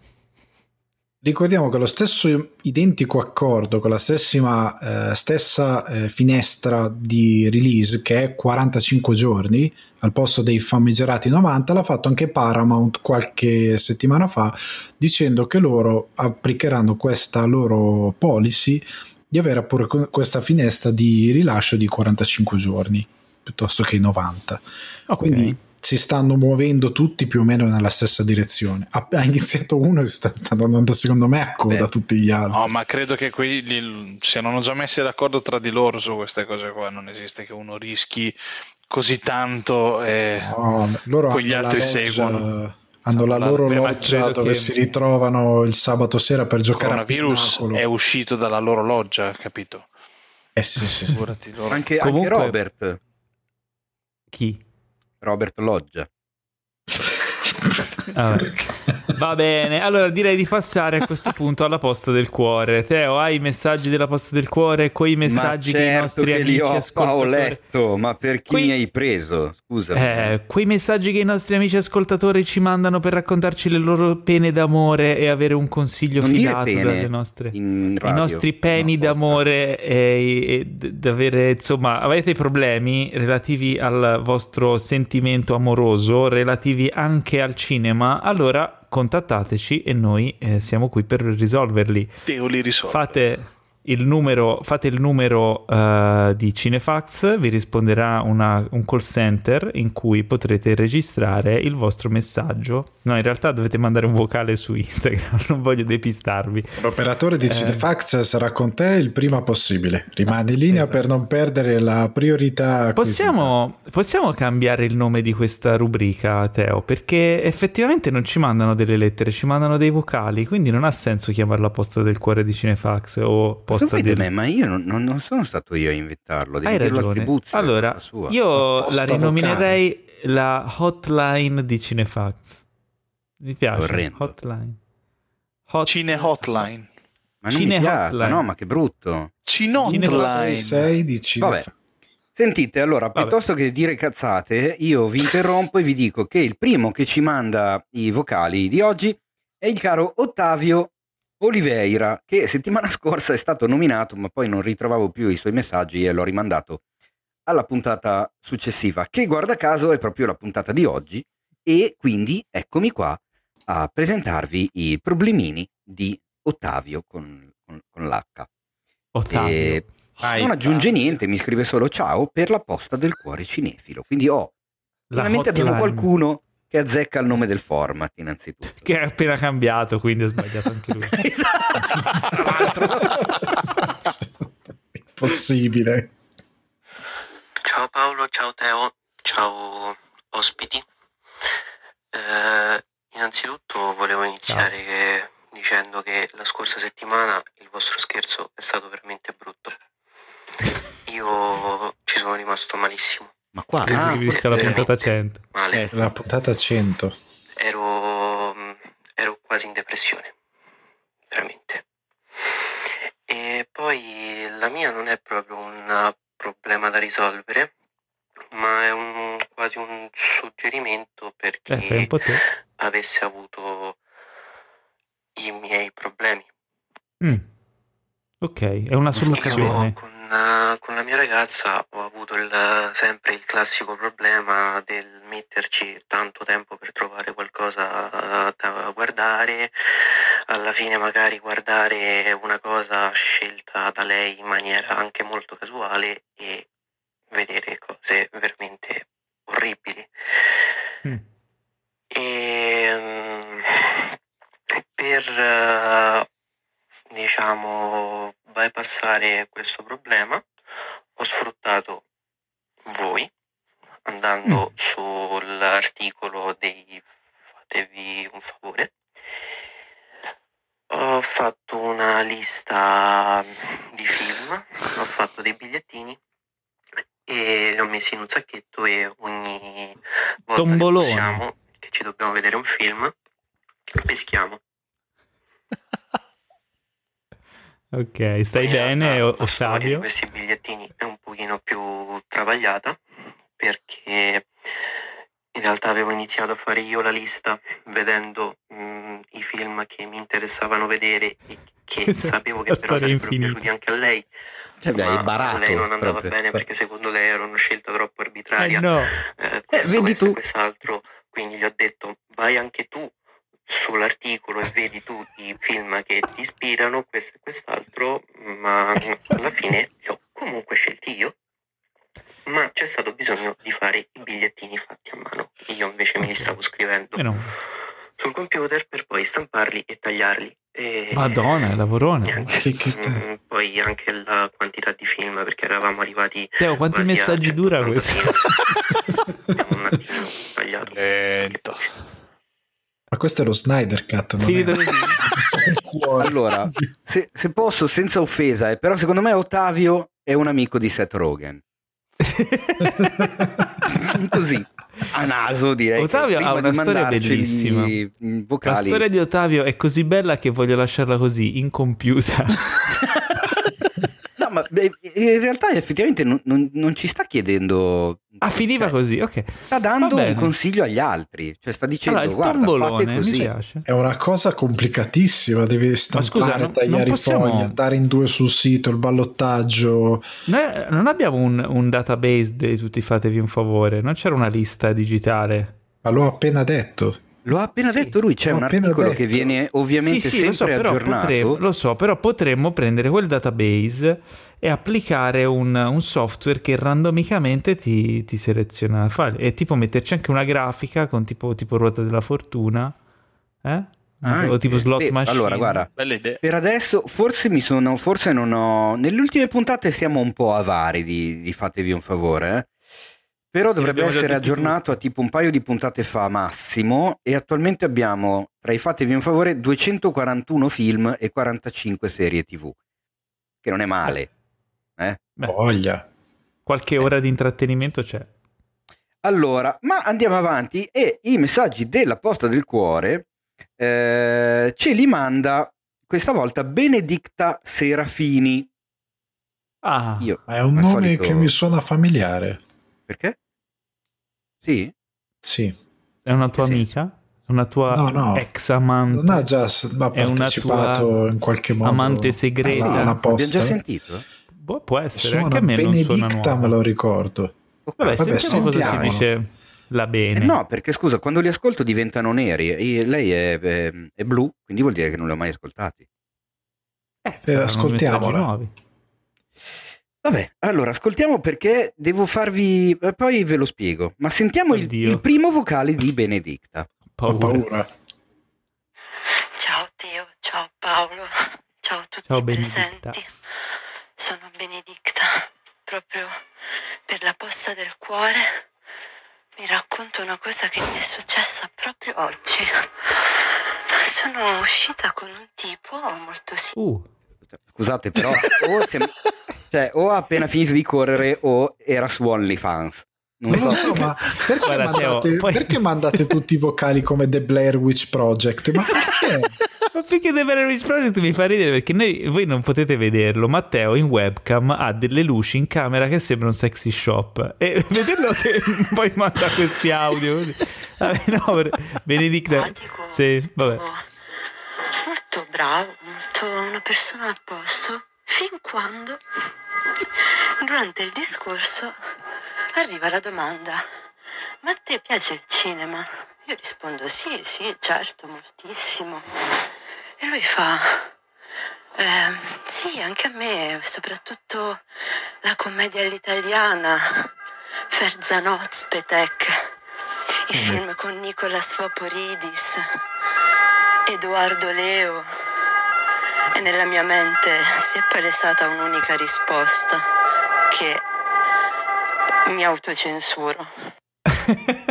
Ricordiamo che lo stesso identico accordo con la stessima, eh, stessa eh, finestra di release che è 45 giorni al posto dei famigerati 90 l'ha fatto anche Paramount qualche settimana fa dicendo che loro applicheranno questa loro policy di avere pure que- questa finestra di rilascio di 45 giorni piuttosto che i 90 Ok. quindi si stanno muovendo tutti più o meno nella stessa direzione. Ha, ha iniziato uno e sta sta andando secondo me a coda Beh. tutti gli altri. No, ma credo che quelli si erano già messi d'accordo tra di loro su queste cose qua. Non esiste che uno rischi così tanto. E... No, loro poi gli hanno altri la loggia- seguono. Hanno la Ma- loro beh, loggia dove che- si ritrovano il sabato sera per giocare a coronavirus Pinnacolo. è uscito dalla loro loggia, capito? Eh sì, sì. Anche, Comunque- anche Robert, Chi? Robert Loggia. Vabbè. Va bene, allora direi di passare a questo punto alla posta del cuore. Teo, hai i messaggi della posta del cuore? Quei messaggi ma che i certo nostri che amici li ho ascoltatori... letto, ma per chi Quei- mi hai preso? Scusa. Eh, quei messaggi che i nostri amici ascoltatori ci mandano per raccontarci le loro pene d'amore e avere un consiglio non fidato dalle nostre... I nostri peni d'amore e, e d'avere, insomma, avete problemi relativi al vostro sentimento amoroso, relativi anche al cinema, allora contattateci e noi eh, siamo qui per risolverli. Teo li risolve. Fate il numero, fate il numero eh, di Cinefax, vi risponderà una- un call center in cui potrete registrare il vostro messaggio. No, in realtà dovete mandare un vocale su Instagram, non voglio depistarvi. L'operatore Eh. di Cinefax sarà con te il prima possibile. Rimani in linea Esatto. per non perdere la priorità. Possiamo, possiamo cambiare il nome di questa rubrica, Teo? Perché effettivamente non ci mandano delle lettere, ci mandano dei vocali, quindi non ha senso chiamarla posta del cuore di Cinefax o posta Vuoi del... me? Ma io non, non- sono stato io a inventarlo. Devi Hai ragione. Allora, sua. io la rinominerei la hotline di Cinefax. Mi piace. Orrendo. Hotline. Hot- Cine Hotline. Ma non Cine mi piace, Hotline. no, ma che brutto. Cinotline. 6 di. Cinefax. Sentite, allora, Vabbè. piuttosto che dire cazzate, io vi interrompo e vi dico che il primo che ci manda i vocali di oggi è il caro Ottavio Oliveira, che settimana scorsa è stato nominato, ma poi non ritrovavo più i suoi messaggi e l'ho rimandato alla puntata successiva, che guarda caso è proprio la puntata di oggi, e quindi eccomi qua a presentarvi i problemini di Ottavio con, con- con l'H. Ottavio. E Vai, non aggiunge vai. niente, mi scrive solo ciao per la posta del cuore cinefilo. Quindi oh, La finalmente abbiamo qualcuno che azzecca il nome del format innanzitutto. Che è appena cambiato, quindi ha sbagliato anche lui. Esatto, tra l'altro. Impossibile. Ciao Paolo, ciao Teo, ciao ospiti. Eh, innanzitutto volevo iniziare che- dicendo che la scorsa settimana il vostro scherzo è stato veramente brutto. Io ci sono rimasto malissimo, Ma qua Che ah, riferisca alla puntata 100. male. Eh. La puntata 100. ero, ero quasi in depressione, veramente. E poi la mia non è proprio un problema da risolvere, ma è un, quasi un suggerimento per chi Eh, avesse avuto i miei problemi. Mm. Ok, è una Io soluzione. Con, eh, con la mia ragazza ho avuto il- sempre il classico problema del metterci tanto tempo per trovare qualcosa da guardare, alla fine magari guardare una cosa scelta da lei in maniera anche molto casuale e vedere cose veramente orribili. Mm. E mm, per eh, diciamo bypassare questo problema ho sfruttato voi andando sull'articolo dei fatevi un favore. Ho fatto una lista di film ho fatto dei bigliettini e li ho messi in un sacchetto e ogni volta Tombolone. che possiamo che ci dobbiamo vedere un film peschiamo Ok, stai bene, o- la storia di questi bigliettini è un pochino più travagliata perché in realtà avevo iniziato a fare io la lista vedendo mm, i film che mi interessavano vedere e che sapevo che però sarebbero infinita. piaciuti anche a lei Cioè, beh, ma è barato lei non andava proprio. bene perché secondo lei era una scelta troppo Eh arbitraria no, eh, questo, vedi questo tu. e quest'altro. Quindi gli ho detto vai anche tu sull'articolo e vedi tu i film che ti ispirano, questo e quest'altro, ma alla fine li ho comunque scelti io. Ma c'è stato bisogno di fare i bigliettini fatti a mano. Io invece me li stavo scrivendo meno. sul computer per poi stamparli e tagliarli. E Madonna, è lavorone. Che- Mm, poi anche la quantità di film perché eravamo arrivati Teo, quanti messaggi dura 180 questo? film. Abbiamo un attimino tagliato Lento. Ma questo è lo Snyder Cut. Non Finito è... così. Allora, se, se posso, senza offesa, eh, però secondo me Ottavio è un amico di Seth Rogen. Così. a naso direi. Ottavio ha una storia bellissima. i La vocali. storia di Ottavio è così bella che voglio lasciarla così, incompiuta. Ma beh, in realtà effettivamente non, non- non ci sta chiedendo. ah, finiva cioè, così, ok. Sta dando un consiglio agli altri. Cioè sta dicendo, Allora, il guarda, tombolone mi così. piace. È una cosa complicatissima, devi stampare, scusa, non- tagliare non possiamo- i fogli, andare in due sul sito, il ballottaggio. Noi non abbiamo un, un database di tutti fatevi un favore, non c'era una lista digitale. Ma l'ho appena detto. Lo ha appena Sì, detto lui, c'è un articolo detto. che viene ovviamente sì, sì, lo so, sempre però aggiornato. potremmo, lo so, però potremmo prendere quel database e applicare un, un software che randomicamente ti, ti seleziona il file e tipo metterci anche una grafica con tipo, tipo ruota della fortuna, eh? Anche. o tipo slot Beh, machine. Allora, guarda, Bella idea. per adesso forse mi sono, forse non ho... Nelle ultime puntate siamo un po' avari di, di fatevi un favore, eh. Però dovrebbe essere aggiornato a tipo un paio di puntate fa massimo e attualmente abbiamo, tra i fatevi un favore, 241 film e 45 serie tv, che non è male. Eh? Beh, Voglia. qualche ora di intrattenimento c'è. Allora, ma andiamo avanti e i messaggi della posta del cuore eh, ce li manda questa volta Benedicta Serafini. Ah, Io, Ma è un nome solito- che mi suona familiare. Perché? Sì? Sì. è una tua Sì. amica? È una tua No, no. ex amante? Non ha già una partecipato tua in qualche modo amante Ah, sì? segreta? L'abbiamo già sentito? Boh, può essere, Suona anche a me non suona Benedicta, nuovo. me lo ricordo. Vabbè, Vabbè, sentiamo cosa si sentiamo. dice la Eh, bene. no, perché scusa, quando li ascolto diventano neri. e lei è, è- è blu, quindi vuol dire che non li ho mai ascoltati. Eh, saranno ascoltiamola. Vabbè, allora ascoltiamo perché devo farvi. eh, Poi ve lo spiego. Ma sentiamo il, il primo vocale di Benedicta. Ho Paura. paura. Ciao Teo, ciao Paolo, ciao a tutti Ciao, i Benedicta. Sono Benedicta, proprio per la posta del cuore. Mi racconto una cosa che mi è successa proprio oggi. Sono uscita con un tipo molto simpatico. Uh, Scusate, però, o, sem- cioè, o ha appena finito di correre o era su OnlyFans. Non Non lo so. so, ma perché, Guarda, Teo, mandate, poi- perché mandate tutti i vocali come The Blair Witch Project? Ma perché? ma perché The Better Witch Project mi fa ridere perché noi, voi non potete vederlo. Matteo in webcam ha delle luci in camera che sembra un sexy shop e vederlo che poi manda questi audio. Vabbè, no, per- Benedicta, simpatico, sì, vabbè. molto, molto bravo, molto una persona a posto, fin quando durante il discorso arriva la domanda: Ma a te piace il cinema? Io rispondo: Sì, sì, certo, moltissimo. E lui fa: "Ehm, Sì, anche a me, soprattutto la commedia all'italiana, Ferzanot, Spetek. I film con Nicolas Foporidis, Edoardo Leo. E nella mia mente si è palesata un'unica risposta che mi autocensuro.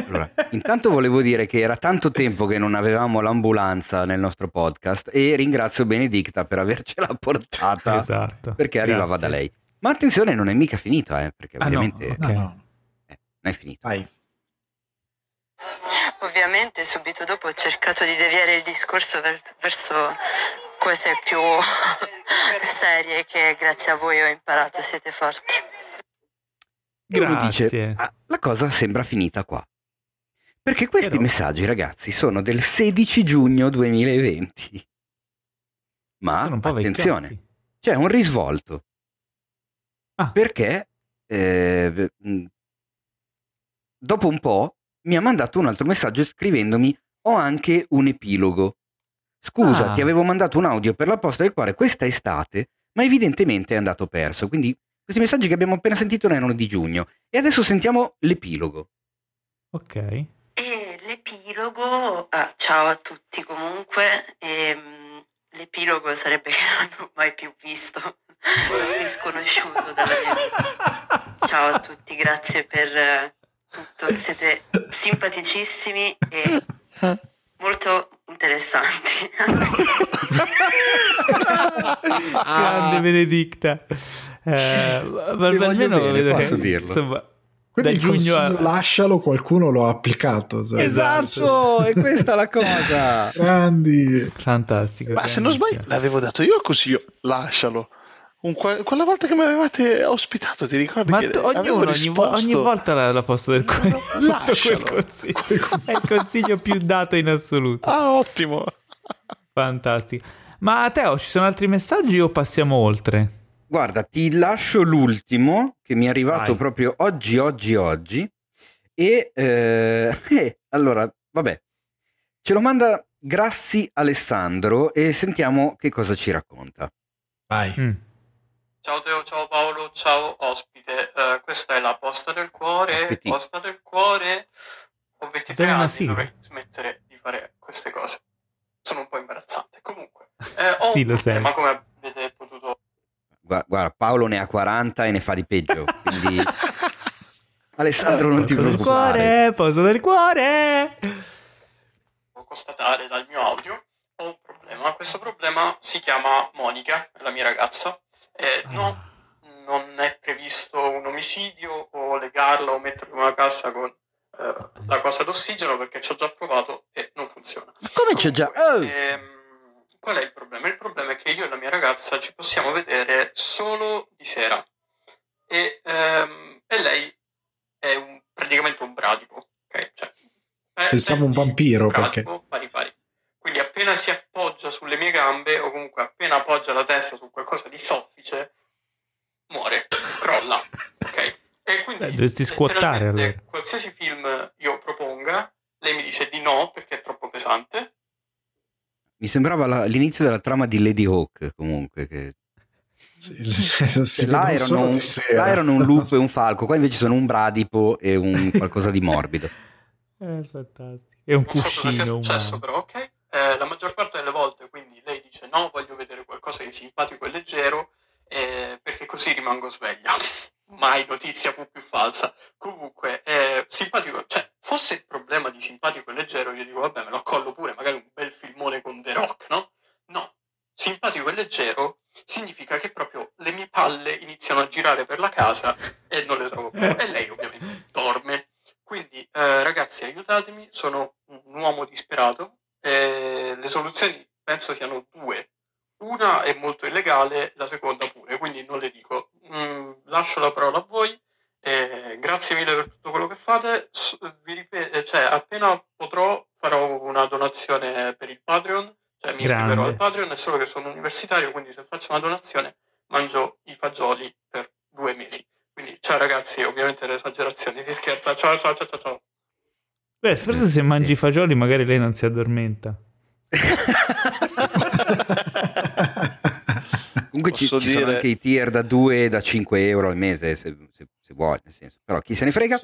Allora, intanto volevo dire che era tanto tempo che non avevamo l'ambulanza nel nostro podcast e ringrazio Benedicta per avercela portata Esatto. perché arrivava Grazie. da lei. Ma attenzione, non è mica finito, eh, perché Ah, ovviamente. No, no, eh, non è finito. vai. Ovviamente subito dopo ho cercato di deviare il discorso ver- verso cose più serie che grazie a voi ho imparato, siete forti. E uno Grazie. dice, "Ah, la cosa sembra finita qua. Perché questi Però- messaggi, ragazzi, sono del 16 giugno 2020. Ma attenzione, vecchiotti. c'è un risvolto. Ah. Perché eh, dopo un po' mi ha mandato un altro messaggio scrivendomi ho anche un epilogo. Scusa, Ah. ti avevo mandato un audio per la posta del cuore questa estate, ma evidentemente è andato perso. Quindi questi messaggi che abbiamo appena sentito erano di giugno. E adesso sentiamo l'epilogo. Ok. E l'epilogo, ah, ciao a tutti comunque, ehm, l'epilogo sarebbe che non ho mai più visto un disconosciuto dalla mia vita. Ciao a tutti, grazie per eh, tutto, siete simpaticissimi e molto interessanti. Grande Benedicta. Eh, ma almeno bene, vedo posso che, dirlo. Insomma, Quindi da il giugno consiglio a... lascialo, qualcuno lo ha applicato. cioè. Esatto, è questa la cosa. Grandi. Fantastico. Ma se non sbaglio, l'avevo dato io così, io lascialo. Un qua- quella volta che mi avevate ospitato, ti ricordi? Ma avevo ognuno, ogni, vo- ogni volta la, la posto del cuore. Lascialo. quel consiglio. È il consiglio più dato in assoluto. Ah, ottimo. Fantastico. Ma Teo, ci sono altri messaggi o passiamo oltre? Guarda, ti lascio l'ultimo che mi è arrivato Vai. proprio oggi, oggi, oggi. E eh, eh, allora, vabbè, ce lo manda Grassi Alessandro e sentiamo che cosa ci racconta. Vai. Mm. Ciao Teo, ciao Paolo, ciao ospite. Eh, questa è la posta del cuore. Appetit. Posta del cuore. Ho 23 Dai una anni, dovrei smettere di fare queste cose. Sono un po' imbarazzante. Comunque, eh, ho Sì, lo sei. problema, come avete potuto Gua- Guarda, Paolo ne ha 40 e ne fa di peggio, quindi Alessandro non ti Posto del preoccupare. cuore, posto del cuore. constatare dal mio audio, ho un problema. Questo problema si chiama Monica, è la mia ragazza. E no, non è previsto un omicidio o legarla o metterla in una cassa con eh, la cosa d'ossigeno perché ci ho già provato e non funziona. Come c'è già? Oh! ehm, qual è il problema? Il problema è che io e la mia ragazza ci possiamo vedere solo di sera e, ehm, e lei è un- praticamente un bradipo. ok? Cioè, è- Pensavo è un vampiro, bradipo pari pari. Quindi appena si appoggia sulle mie gambe o comunque appena appoggia la testa su qualcosa di soffice, muore, crolla. ok? E quindi Beh, dovresti squattare, allora. Qualsiasi film io proponga, lei mi dice di no perché è troppo pesante. Mi sembrava la- l'inizio della trama di Lady Hawk comunque. Che... Sì, si là, erano un, là erano un lupo e un falco, qua invece sono un bradipo e un qualcosa di morbido. È fantastico. È un Non so cosa sia cuscino successo, umano. però, ok? Eh, la maggior parte delle volte, quindi lei dice no, voglio vedere qualcosa di simpatico e leggero, eh, perché così rimango sveglia. Mai notizia fu più falsa. Comunque, eh, simpatico, cioè, fosse il problema di simpatico e leggero, io dico, vabbè, me lo accollo pure, magari un bel filmone con The Rock, no? No, simpatico e leggero significa che proprio le mie palle iniziano a girare per la casa e non le trovo più. E lei ovviamente dorme. Quindi, eh, ragazzi, aiutatemi, sono un uomo disperato. e le soluzioni penso siano due. Una è molto illegale, la seconda pure, quindi non le dico. Mm, lascio la parola a voi. eh, grazie mille per tutto quello che fate. S- vi ripeto, cioè, appena potrò farò una donazione per il Patreon. Cioè, mi Grande. iscriverò al Patreon, è solo che sono universitario, quindi se faccio una donazione mangio i fagioli per due mesi. Quindi, ciao ragazzi, ovviamente le esagerazioni, si scherza. Ciao, ciao, ciao, ciao, ciao. Beh, forse se mangi i fagioli magari lei non si addormenta. Comunque ci, ci sono dire- anche i tier da 2 e da 5 euro al mese se, se- se vuoi, nel senso. Però chi se ne frega?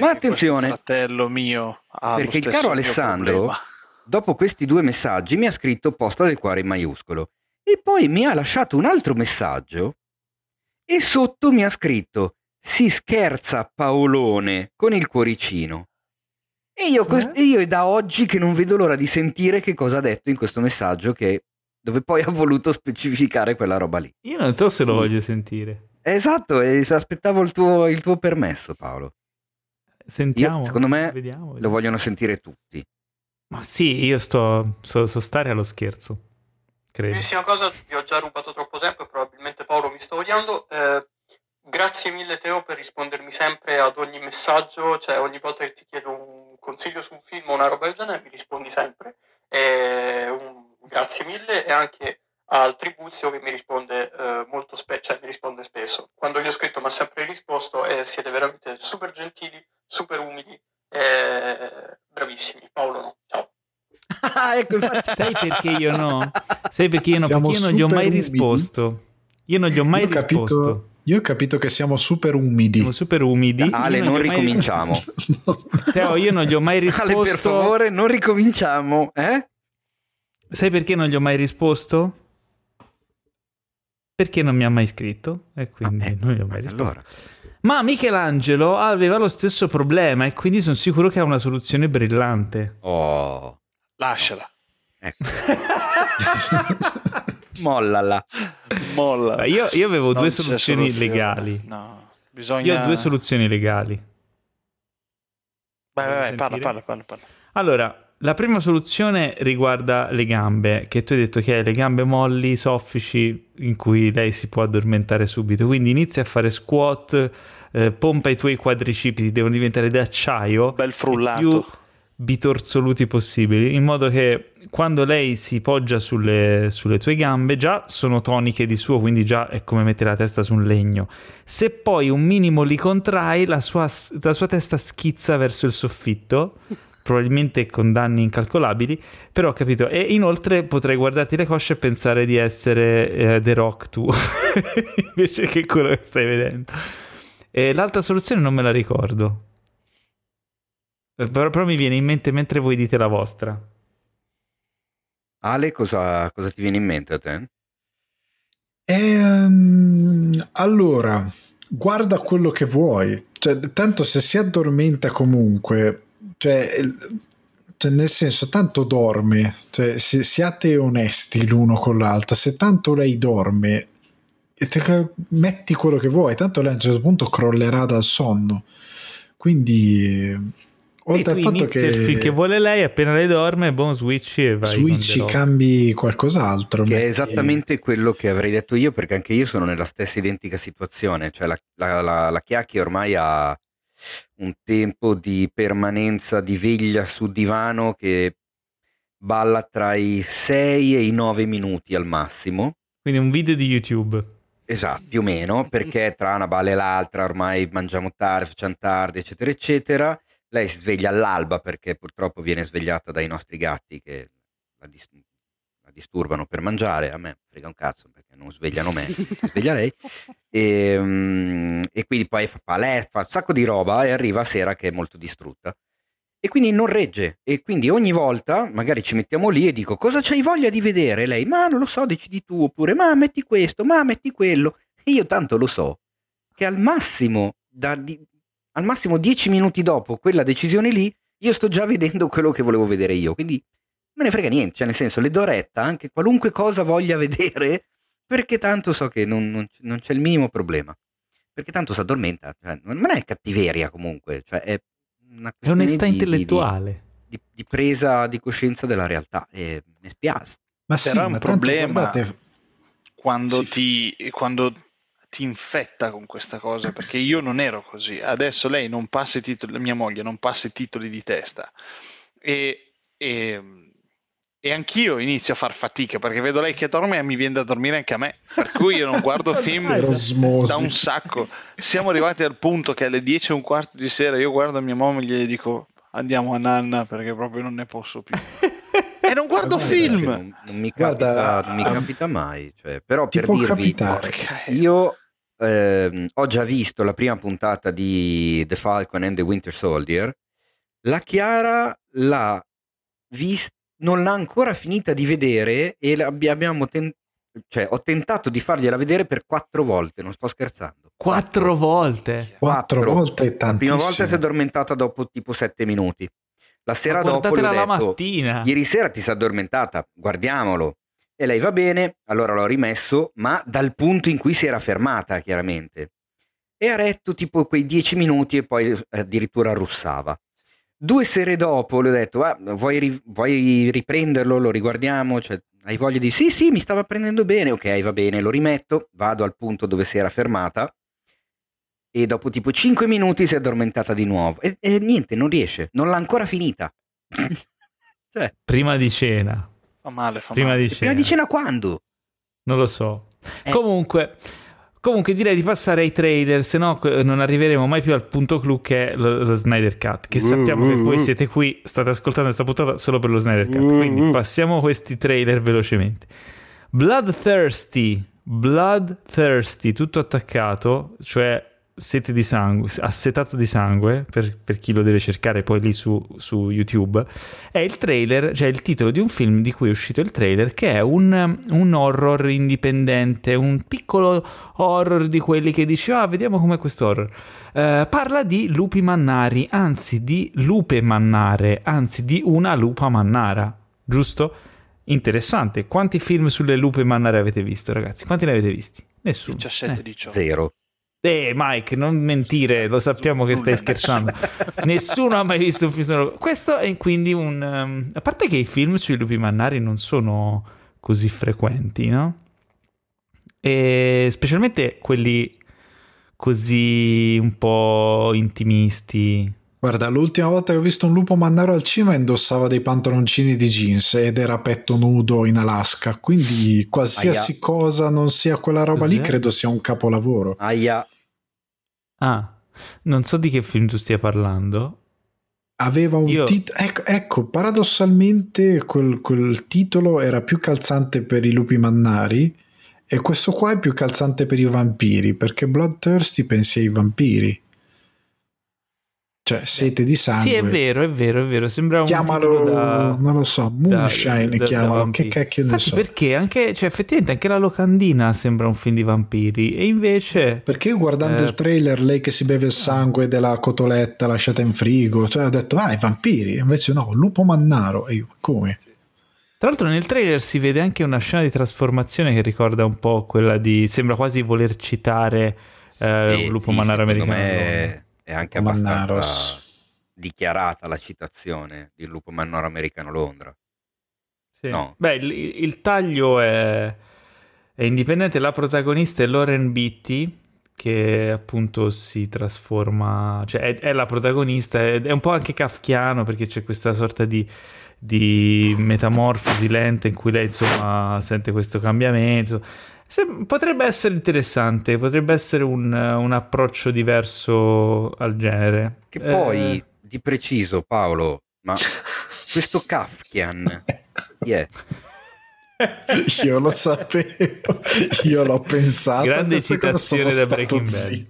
Ma attenzione, fratello mio ha perché lo il caro Alessandro problema. dopo questi due messaggi mi ha scritto posta del cuore in maiuscolo e poi mi ha lasciato un altro messaggio e sotto mi ha scritto si scherza Paolone con il cuoricino. E io, Eh? e io è da oggi che non vedo l'ora di sentire che cosa ha detto in questo messaggio che- dove poi ha voluto specificare quella roba lì. Io non so se lo Mm. voglio sentire. Esatto, e se aspettavo il tuo, il tuo permesso Paolo. Sentiamo. Io, secondo me, vediamo, Lo vogliono sentire tutti. Ma sì, io sto, so, so stare allo scherzo. Credo. Primissima cosa, vi ho già rubato troppo tempo e probabilmente Paolo mi sta odiando. Eh, grazie mille Teo per rispondermi sempre ad ogni messaggio, cioè ogni volta che ti chiedo un consiglio su un film o una roba del genere mi rispondi sempre. Eh, un- grazie mille e anche al Tribuzio che mi risponde eh, molto spesso, cioè mi risponde spesso. Quando gli ho scritto mi ha sempre risposto e siete veramente super gentili, super umili, eh, bravissimi. Paolo no, ciao. Ah, ecco, infatti. Sai perché io no? Sai perché io no? Siamo Perché io non gli ho mai umidi. risposto. Io non gli ho mai Io ho capito- risposto. Io ho capito che siamo super umidi. Siamo super umidi. Ale, Io non gli ho mai- ricominciamo. Teo, io non gli ho mai risposto. Ale, per favore, non ricominciamo, eh? Sai perché non gli ho mai risposto? Perché non mi ha mai scritto e quindi Ah, non gli ho mai risposto. Allora, Ma Michelangelo aveva lo stesso problema e quindi sono sicuro che ha una soluzione brillante. oh, Lasciala, ecco. Mollala. molla. Io, io avevo Non due soluzioni soluzione. legali. No, bisogna... Io ho due soluzioni legali. Vai, vai, vai, parla, parla, parla, parla. Allora, la prima soluzione riguarda le gambe, che tu hai detto che hai le gambe molli, soffici, in cui lei si può addormentare subito. Quindi inizia a fare squat, eh, pompa i tuoi quadricipiti, devono diventare d'acciaio. Bel frullato. più bitorzoluti possibili, in modo che quando lei si poggia sulle, sulle tue gambe già sono toniche di suo, quindi già è come mettere la testa su un legno. Se poi un minimo li contrai, la sua, la sua testa schizza verso il soffitto, probabilmente con danni incalcolabili, però ho capito. E inoltre potrei guardarti le cosce e pensare di essere eh, The Rock tu, invece che quello che stai vedendo. E l'altra soluzione non me la ricordo. Eh, Però, però mi viene in mente mentre voi dite la vostra. Ale, cosa, cosa ti viene in mente a te? Ehm, allora, guarda quello che vuoi. Cioè, tanto se si addormenta comunque, cioè, cioè, nel senso, tanto dorme. Cioè, se siate onesti l'uno con l'altra, se tanto lei dorme, metti quello che vuoi, tanto lei a un certo punto crollerà dal sonno. Quindi, E oltre tu al fatto che, il film che vuole lei, appena lei dorme, boom, switchi e vai. Rock. cambi qualcos'altro. Che è metti- esattamente quello che avrei detto io, perché anche io sono nella stessa identica situazione. Cioè, la, la, la, la Chiacchi ormai ha un tempo di permanenza di veglia sul divano che balla tra i 6 e i 9 minuti al massimo. Quindi un video di YouTube. Esatto, più o meno, perché tra una balla e l'altra ormai mangiamo tardi, facciamo tardi, eccetera, eccetera. Lei si sveglia all'alba perché purtroppo viene svegliata dai nostri gatti che la, dis- la disturbano per mangiare. A me frega un cazzo non svegliano me, sveglia lei. E, mm, e quindi poi fa palestra, fa un sacco di roba e arriva a sera che è molto distrutta. E quindi non regge. E quindi ogni volta magari ci mettiamo lì e dico cosa c'hai voglia di vedere? Lei, ma non lo so, decidi tu. Oppure, ma metti questo, ma metti quello. E io tanto lo so che al massimo, da di- al massimo 10 minuti dopo quella decisione lì, io sto già vedendo quello che volevo vedere io. Quindi me ne frega niente. Cioè, nel senso, le do retta anche qualunque cosa voglia vedere, perché tanto so che non, non- non c'è il minimo problema. Perché tanto si addormenta. Cioè, non è cattiveria comunque. Cioè, è una È questione onestà di- di- di- intellettuale. di, di presa di coscienza della realtà e mi spiace. Ma Però sì, è un ma problema. guardate, quando, Sì. ti, quando ti infetta con questa cosa, perché io non ero così. Adesso lei non passa i titoli, mia moglie non passa i titoli di testa e, e, e anch'io inizio a far fatica perché vedo lei che dorme e mi viene da dormire anche a me. Per cui io non guardo film da un sacco. Siamo arrivati al punto che alle 10 e un quarto di sera io guardo mia moglie e gli dico andiamo a nanna perché proprio non ne posso più. E non guardo guarda, film. Cioè, non, non mi Guarda, capita, non mi um, capita mai. cioè, però per dirvi, capitare. Porca- io ehm, ho già visto la prima puntata di The Falcon and the Winter Soldier. La Chiara l'ha vista, non l'ha ancora finita di vedere e abbiamo ten- cioè, ho tentato di fargliela vedere per quattro volte, non sto scherzando. Quattro volte. Quattro Quattro. volte è La prima tantissimo. volta si è addormentata dopo tipo sette minuti. La sera Ma dopo le ho guardatela la detto, mattina. Ieri sera ti sei addormentata, guardiamolo. E lei va bene, allora l'ho rimesso, ma dal punto in cui si era fermata, chiaramente. E ha retto tipo quei dieci minuti e poi eh, addirittura russava. Due sere dopo le ho detto, "Ah, vuoi, ri- vuoi riprenderlo, lo riguardiamo? Cioè, hai voglia di... Sì, sì, mi stava prendendo bene, ok, va bene, lo rimetto, vado al punto dove si era fermata e dopo tipo 5 minuti si è addormentata di nuovo. E, e niente, non riesce, non l'ha ancora finita. cioè, Prima di cena. Fa male, fa Prima male. di prima cena. di cena quando? Non lo so. Eh. Comunque, comunque direi di passare ai trailer, se no que- non arriveremo mai più al punto clou che è lo, lo Snyder Cut. Che sappiamo che voi siete qui, state ascoltando questa puntata solo per lo Snyder Cut. Quindi passiamo questi trailer velocemente. Bloodthirsty, Bloodthirsty, tutto attaccato, cioè sete di sangue, assetato di sangue, per, per chi lo deve cercare poi lì su, su YouTube, è il trailer, cioè il titolo di un film di cui è uscito il trailer, che è un, un horror indipendente, un piccolo horror di quelli che dici, ah, vediamo com'è questo horror. Eh, parla di lupi mannari, anzi di lupe mannare, anzi di una lupa mannara, giusto? Interessante. Quanti film sulle lupe mannare avete visto, ragazzi? Quanti ne avete visti? Nessuno. 17, Eh. 18. Zero. Eh, Mike, non mentire, lo sappiamo che stai scherzando. Nessuno ha mai visto un film sonoro. Questo è quindi un... um, a parte che i film sui lupi mannari non sono così frequenti, no? E specialmente quelli così un po' intimisti. Guarda, l'ultima volta che ho visto un lupo mannaro al cinema indossava dei pantaloncini di jeans ed era a petto nudo in Alaska, quindi qualsiasi Aia. cosa non sia quella roba lì Cos'è? credo sia un capolavoro. Aia, Ah, non so di che film tu stia parlando. Aveva un Io- titolo. Ecco, ecco, paradossalmente quel, quel titolo era più calzante per i lupi mannari e questo qua è più calzante per i vampiri perché Bloodthirsty pensi ai vampiri. Cioè, sete di sangue. Sì, è vero, è vero, è vero. Sembra un titolo Chiamalo, da... non lo so, Moonshine, da- chiamalo. da che cacchio ne Infatti, so. perché anche, cioè, effettivamente anche la locandina sembra un film di vampiri e invece Perché io guardando Eh. il trailer, lei che si beve il sangue della cotoletta lasciata in frigo, cioè ho detto, ah, i vampiri. Invece no, lupo mannaro. E io, come? Tra l'altro nel trailer si vede anche una scena di trasformazione che ricorda un po' quella di... sembra quasi voler citare eh, Eh, un lupo sì, mannaro americano. me è anche Lupo abbastanza dichiarata la citazione di Lupo Mannaro Americano Londra. Sì. No. Beh, il, il taglio è, è indipendente, la protagonista è Lauren Beatty che appunto si trasforma, cioè è, è la protagonista, è, è un po' anche kafkiano perché c'è questa sorta di, di metamorfosi lenta in cui lei insomma sente questo cambiamento. Se- potrebbe essere interessante, potrebbe essere un, un approccio diverso al genere. Che Eh, poi, di preciso, Paolo, ma questo Kafkian chi è? Io lo sapevo, io l'ho pensato. Grande citazione da Breaking Bad.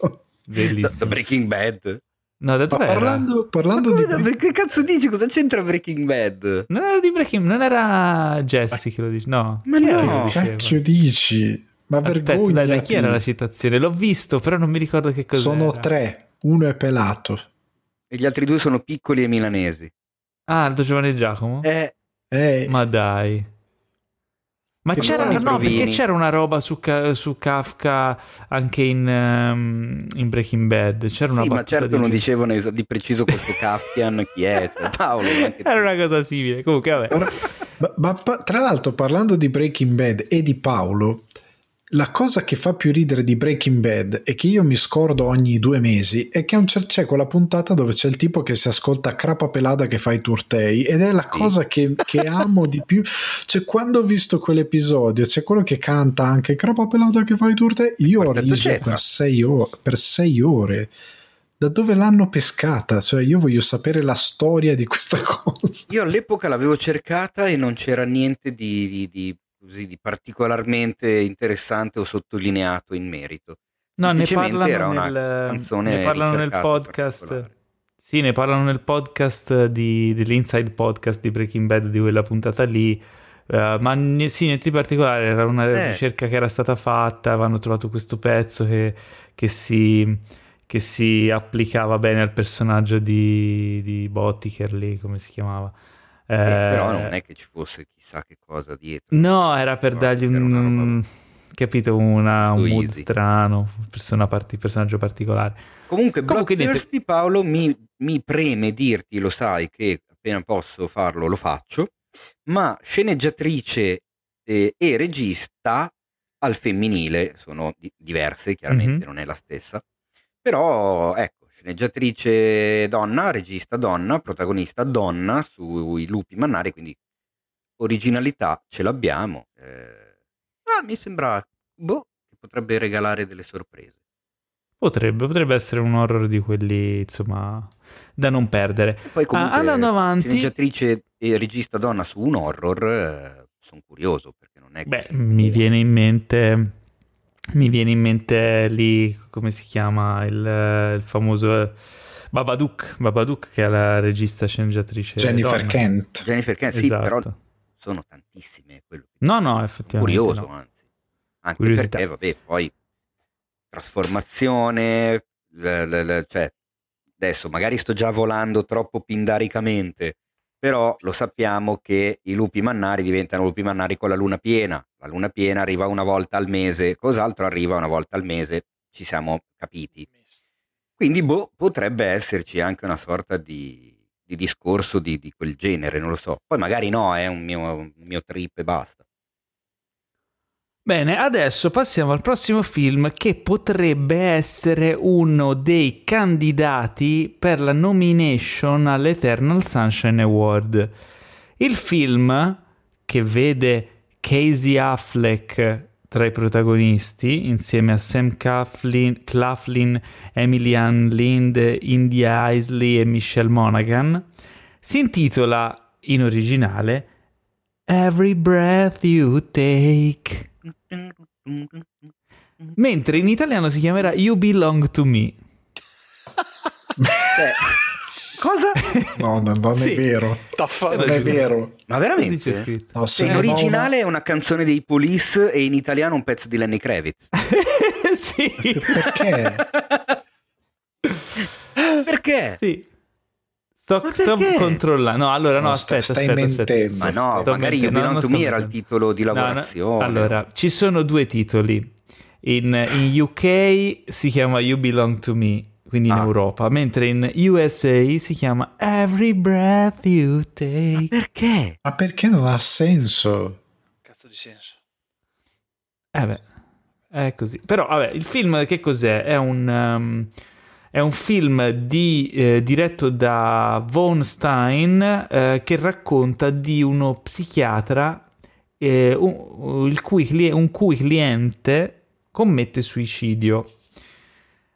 Da, bellissimo. da Breaking Bad? No, da Ma dove parlando, Ma parlando di da- Breaking- che cazzo dici? Cosa c'entra Breaking Bad? Non era di Breaking, non era Jesse che lo dice, no. Ma Chi no. che cacchio dici? Ma Aspetta, dai, da chi era la citazione? L'ho visto, però non mi ricordo che cosa Sono tre, uno è pelato. E gli altri due sono piccoli e milanesi. Ah, Aldo Giovanni e Giacomo? Eh, Eh, Ma dai. Ma c'era, no, perché c'era una roba su, su Kafka anche in, ehm, in Breaking Bad. C'era una sì, ma certo di- non dicevano es- di preciso questo Kafkian chi è. Cioè, Paolo. Era una cosa simile. Comunque, vabbè. Ma, ma tra l'altro, parlando di Breaking Bad e di Paolo, la cosa che fa più ridere di Breaking Bad e che io mi scordo ogni due mesi è che un cer- c'è quella puntata dove c'è il tipo che si ascolta Crapa Pelada che fa i turtei ed è la Sì. cosa che, che amo di più. Cioè, quando ho visto quell'episodio, c'è quello che canta anche Crapa Pelada che fa i turtei. Io ho riso per sei, ore, per sei ore. Da dove l'hanno pescata? Cioè, io voglio sapere la storia di questa cosa. Io all'epoca l'avevo cercata e non c'era niente di, di- di- così, di particolarmente interessante o sottolineato in merito. No, ne parlano, era una nel, canzone ne parlano nel podcast. Sì, ne parlano nel podcast di, dell'Inside Podcast di Breaking Bad di quella puntata lì. Eh, ma ne- sì, niente di particolare, era una Eh. ricerca che era stata fatta, avevano trovato questo pezzo che, che si, che si applicava bene al personaggio di, di Botticher lì, come si chiamava. Eh, Eh, però non è che ci fosse chissà che cosa dietro. No, era per No, dargli era una un, capito, una, un mood strano, persona parti- personaggio particolare. Comunque, Comunque, niente. Bloodthirsty Paolo mi, mi preme dirti, lo sai che appena posso farlo lo faccio, ma sceneggiatrice eh, e regista al femminile sono di- diverse, chiaramente Mhm. non è la stessa, però ecco, sceneggiatrice donna, regista donna, protagonista donna sui lupi mannari, quindi originalità ce l'abbiamo. eh. Ah, mi sembra boh, che potrebbe regalare delle sorprese. Potrebbe, potrebbe essere un horror di quelli, insomma, da non perdere. Poi comunque, Ah, andando avanti- sceneggiatrice e regista donna su un horror, sono curioso perché non è Beh, così mi viene in mente, mi viene in mente lì, come si chiama, il, il famoso eh, Babadook, Babadook che è la regista sceneggiatrice Jennifer donna. Kent. Jennifer Kent, sì, Esatto. però sono tantissime. Quello che No, no, effettivamente curioso, no. anzi. Anche Curiosità. perché, vabbè, poi trasformazione, l- l- l- cioè, adesso magari sto già volando troppo pindaricamente, però lo sappiamo che i lupi mannari diventano lupi mannari con la luna piena. La luna piena arriva una volta al mese, cos'altro arriva una volta al mese? ci siamo capiti. Quindi boh, potrebbe esserci anche una sorta di, di discorso di, di, quel genere, non lo so. Poi magari no, è un mio, un mio trip e basta. Bene, adesso passiamo al prossimo film che potrebbe essere uno dei candidati per la nomination all'Eternal Sunshine Award. Il film che vede Casey Affleck tra i protagonisti insieme a Sam Claflin, Claflin Emily Ann Lind, India Isley e Michelle Monaghan si intitola in originale Every Breath You Take. Mentre in italiano si chiamerà You Belong to Me. Cioè, cosa? No, no non Sì. è vero. Taffa- Non è vero. Ma c'è veramente? scritto. No, Cioè, in va originale è una canzone dei Police e in italiano un pezzo di Lenny Kravitz. sì. Perché? Perché? Sì. Sto, Ma sto controllando. No, allora no, No, aspetta, stai aspetta, aspetta. mentendo. Ma no, Sto magari You mentendo, Belong no, to non Me sto era il titolo di No, no, lavorazione. allora, ci sono due titoli. In, in UK si chiama You Belong to Me, quindi in Ah. Europa, mentre in USA si chiama Every Breath You Take. Perché? Ma perché non ha senso? Cazzo di senso. Eh beh, è così. Però, vabbè, il film che cos'è? È un, um, è un film di- eh, diretto da Von Stein eh, che racconta di uno psichiatra eh, un, il cui un cui cliente commette suicidio.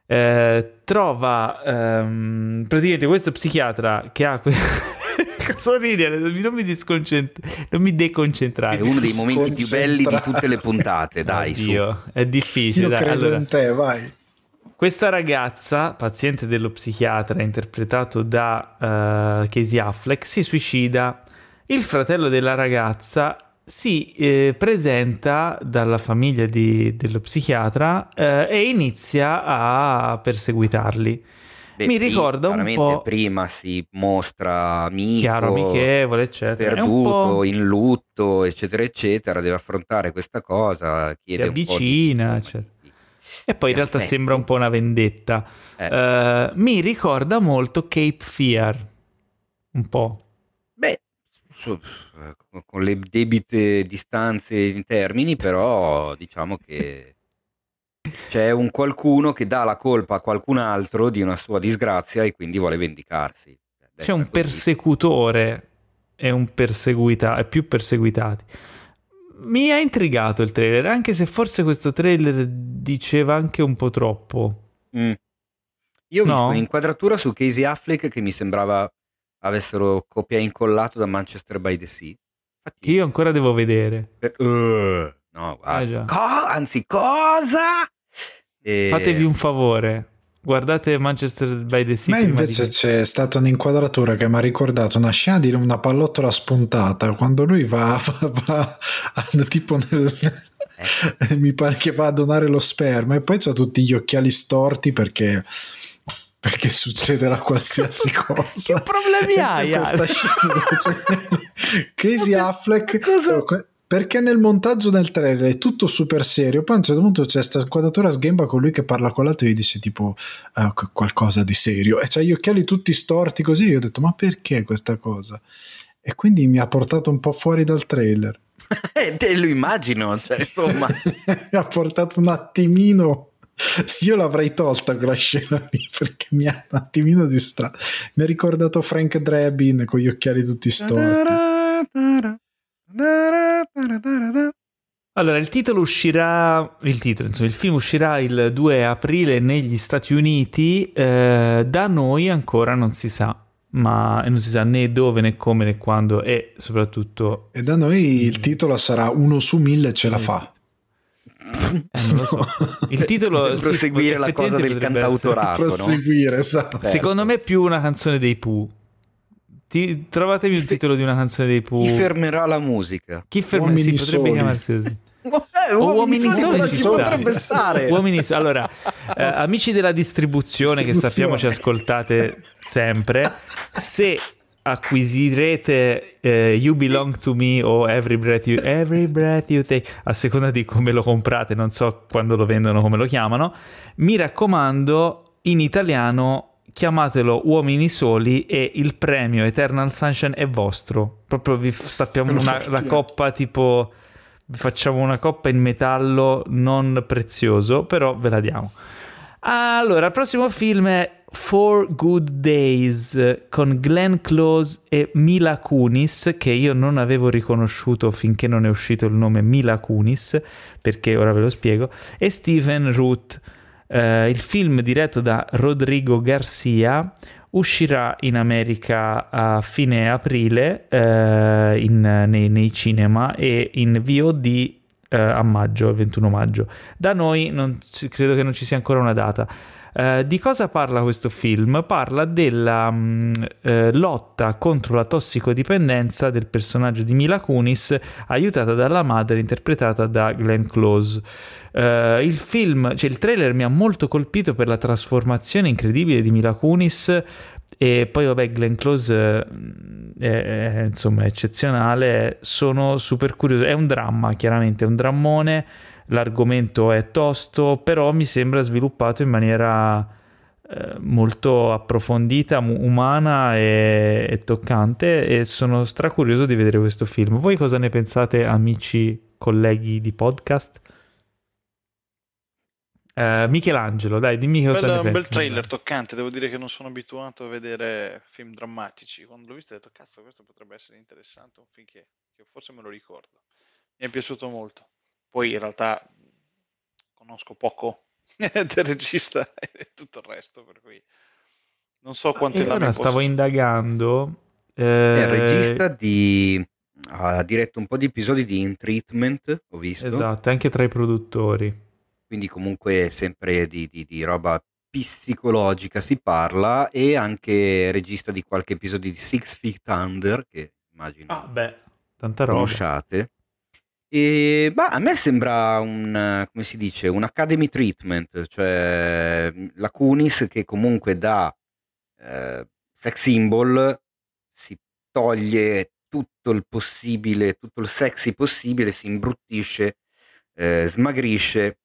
Eh, trova ehm, praticamente questo psichiatra che ha... que- Cosa ridere? Non mi disconcent- non mi deconcentrare. È uno dei momenti più belli di tutte le puntate, dai. su. Oddio, è difficile. Io dai. credo Allora, in te, vai. Questa ragazza, paziente dello psichiatra, interpretato da eh, Casey Affleck, si suicida. Il fratello della ragazza si eh, presenta dalla famiglia di- dello psichiatra eh, e inizia a perseguitarli. Beh, Mi ricorda un po'- prima si mostra amico, Chiaro, amichevole, eccetera. Perduto, in lutto, eccetera, eccetera. Deve affrontare questa cosa, chiede Si avvicina, eccetera. E poi in realtà sembra un po' una vendetta. Eh, Eh, mi ricorda molto Cape Fear. Un po'. Beh, con le debite distanze in termini, però diciamo che c'è un qualcuno che dà la colpa a qualcun altro di una sua disgrazia e quindi vuole vendicarsi. Detta C'è un persecutore e un perseguita- e più perseguitati. Mi ha intrigato il trailer, anche se forse questo trailer diceva anche un po' troppo. Mm. Io ho No? visto un'inquadratura su Casey Affleck che mi sembrava avessero copia e incollato da Manchester by the Sea. Infatti, io ancora devo vedere. per- Uh, no, guarda. Eh. Co- anzi, cosa? E- Fatevi un favore. Guardate Manchester by the Sea. A me prima invece di- c'è stata un'inquadratura che mi ha ricordato una scena di una pallottola spuntata quando lui va, va- va- va- tipo nel, mi pare che va a donare lo sperma e poi c'ha tutti gli occhiali storti perché perché succederà qualsiasi cosa Che problemi hai? questa scena c'è Casey Affleck Cosa? Perché nel montaggio del trailer è tutto super serio poi a un certo punto c'è questa inquadratura sghemba con lui che parla con l'altro e gli dice tipo "Ah, qu- qualcosa di serio e c'ha gli occhiali tutti storti così io ho detto ma perché questa cosa? E quindi mi ha portato un po' fuori dal trailer. Te lo immagino, cioè, insomma. mi ha portato un attimino io l'avrei tolta quella scena lì perché mi ha un attimino distratto mi ha ricordato Frank Drabin con gli occhiali tutti storti Allora, il titolo uscirà, il titolo, insomma, il film uscirà il 2 aprile negli Stati Uniti, eh, da noi ancora non si sa, ma non si sa né dove né come né quando e soprattutto, e da noi il titolo sarà uno su mille ce la fa eh, non lo so. Il titolo Per proseguire sì, la cosa del cantautorato, no? proseguire esatto Certo. Secondo me è più una canzone dei Pooh. Ti- trovatevi il titolo di una canzone dei Pooh. Chi fermerà la musica? Chi ferma- Uomini sì, potrebbe soli. chiamarsi così. Eh, uomini soli ci potrebbe stare. Uomini so- allora, eh, amici della distribuzione, che sappiamo ci ascoltate sempre, se acquisirete eh, You Belong to Me o Every Breath You, Every Breath you Take, a seconda di come lo comprate, non so quando lo vendono, come lo chiamano, mi raccomando, in italiano chiamatelo Uomini Soli e il premio Eternal Sunshine è vostro. Proprio vi stappiamo una, la coppa tipo... Vi facciamo una coppa in metallo non prezioso, però ve la diamo. Allora, il prossimo film è Four Good Days con Glenn Close e Mila Kunis, che io non avevo riconosciuto finché non è uscito il nome Mila Kunis, perché ora ve lo spiego, e Stephen Root. Eh, il film diretto da Rodrigo Garcia uscirà in America a fine aprile eh, in, nei, nei, cinema e in VOD eh, a maggio, il 21 maggio. Da noi non, credo che non ci sia ancora una data. Uh, di cosa parla questo film? Parla della mh, uh, lotta contro la tossicodipendenza del personaggio di Mila Kunis, aiutata dalla madre interpretata da Glenn Close. Uh, il film, cioè il trailer mi ha molto colpito per la trasformazione incredibile di Mila Kunis e poi vabbè Glenn Close è, è, insomma eccezionale sono super curioso è un dramma chiaramente è un drammone l'argomento è tosto, però mi sembra sviluppato in maniera eh, molto approfondita, umana e, e, toccante e sono stracurioso di vedere questo film. Voi cosa ne pensate, amici, colleghi di podcast? Uh, Michelangelo, dai, dimmi cosa Bella, ne pensi. Un bel trailer toccante, devo dire che non sono abituato a vedere film drammatici. Quando l'ho visto ho detto, cazzo, questo potrebbe essere interessante, un film che, che forse me lo ricordo. Mi è piaciuto molto. Poi in realtà conosco poco del regista e tutto il resto, per cui non so quanto in là stavo indagando. Eh... È il regista di... ha diretto un po' di episodi di In Treatment, ho visto. Esatto, anche tra i produttori. Quindi comunque sempre di, di, di roba psicologica si parla e anche regista di qualche episodio di Six Feet Under, che immagino ah, beh, tanta roba. conosciate. E, bah, a me sembra un, come si dice, un academy treatment, cioè la Kunis che comunque da eh, sex symbol si toglie tutto il possibile, tutto il sexy possibile, si imbruttisce, eh, smagrisce,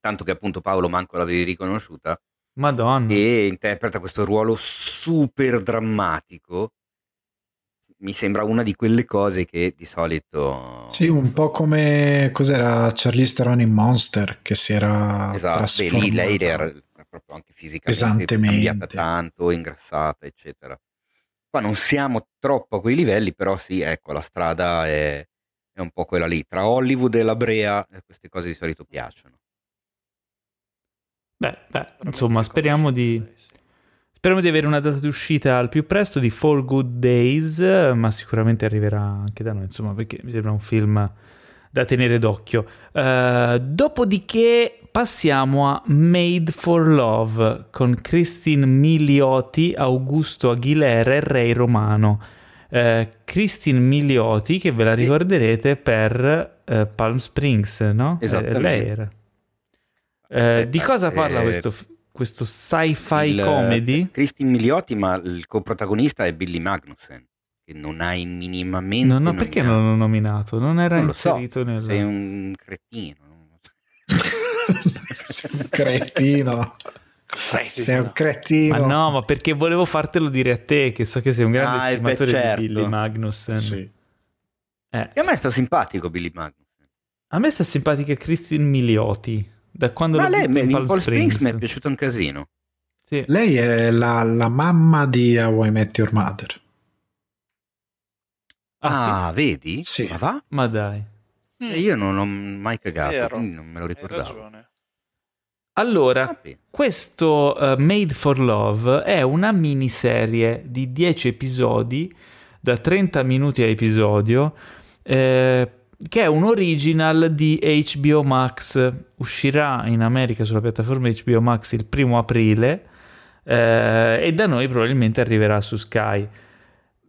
tanto che appunto Paolo manco l'avevi riconosciuta. Madonna. E interpreta questo ruolo super drammatico mi sembra una di quelle cose che di solito... Sì, un po' come cos'era Charlize Theron in Monster, che si era Esatto, beh, lì lei era proprio anche fisicamente cambiata tanto, ingrassata, eccetera. Qua non siamo troppo a quei livelli, però sì, ecco, la strada è, è un po' quella lì. Tra Hollywood e la Brea eh, queste cose di solito piacciono. Beh, beh insomma, speriamo di... Speriamo di avere una data di uscita al più presto di Four Good Days, ma sicuramente arriverà anche da noi, insomma, perché mi sembra un film da tenere d'occhio. Uh, dopodiché passiamo a Made for Love con Christine Milioti, Augusto Aguilera e Ray Romano. Uh, Christine Milioti, che ve la ricorderete per uh, Palm Springs, no? Esattamente. lei era. Aspetta, di cosa parla eh... questo film? Questo sci-fi il, comedy. Christine Milioti, ma il coprotagonista è Billy Magnussen, che non hai minimamente. No, no, perché non l'ho nominato? Non era non inserito so, nel. Sei un cretino. sei un cretino. Sei un cretino. Ma no, ma perché volevo fartelo dire a te, che so che sei un grande ah, estimatore beh, certo. di Billy Magnussen. Sì. Eh. E a me sta simpatico Billy Magnussen. A me sta simpatica Christine Milioti. Da quando Ma lei, in Paul Springs. Springs mi è piaciuto un casino. Sì. Lei è la, la, mamma di How I Met Your Mother. Ah, ah sì? vedi? Sì. Ma va? Ma dai. Mm. io non ho mai cagato, quindi non me lo ricordavo. Allora, ah, questo uh, Made for Love è una miniserie di 10 episodi, da 30 minuti a episodio, eh, che è un original di HBO Max. Uscirà in America sulla piattaforma HBO Max il primo aprile eh, e da noi probabilmente arriverà su Sky.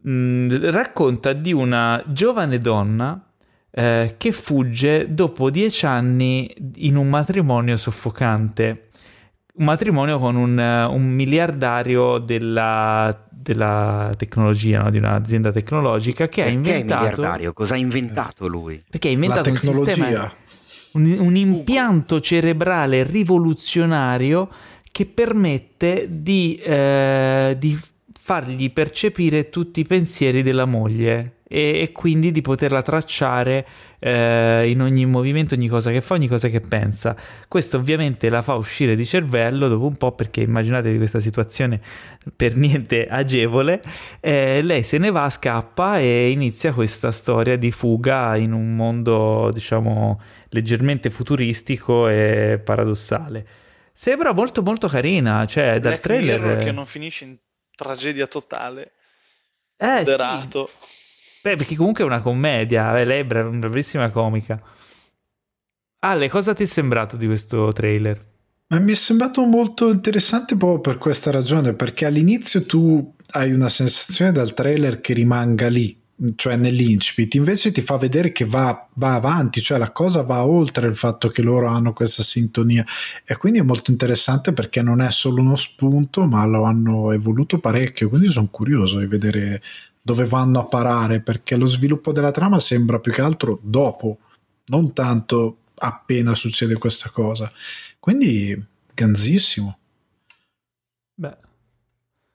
Mm, racconta di una giovane donna eh, che fugge dopo dieci anni in un matrimonio soffocante. Un matrimonio con un, un miliardario della, della tecnologia, no? di un'azienda tecnologica che Perché ha inventato... è miliardario? Cosa ha inventato lui? Perché ha La inventato un sistema tecnologia. un, un impianto cerebrale rivoluzionario che permette di, eh, di fargli percepire tutti i pensieri della moglie e, e quindi di poterla tracciare eh, in ogni movimento, ogni cosa che fa, ogni cosa che pensa. Questo ovviamente la fa uscire di cervello dopo un po' perché immaginatevi questa situazione per niente agevole. Eh, lei se ne va, scappa e inizia questa storia di fuga in un mondo, diciamo, leggermente futuristico e paradossale. Sembra molto molto carina, cioè dal Black trailer... Mirror che non finisce in tragedia totale, Eh, sì. Beh, perché comunque è una commedia, lei è bra- bravissima comica. Ale, cosa ti è sembrato di questo trailer? Ma mi è sembrato molto interessante proprio per questa ragione, perché all'inizio tu hai una sensazione dal trailer che rimanga lì, cioè nell'incipit, invece ti fa vedere che va, va avanti, cioè la cosa va oltre il fatto che loro hanno questa sintonia e quindi è molto interessante perché non è solo uno spunto, ma lo hanno evoluto parecchio, quindi sono curioso di vedere dove vanno a parare, perché lo sviluppo della trama sembra più che altro dopo, non tanto appena succede questa cosa. Quindi ganzissimo. Beh,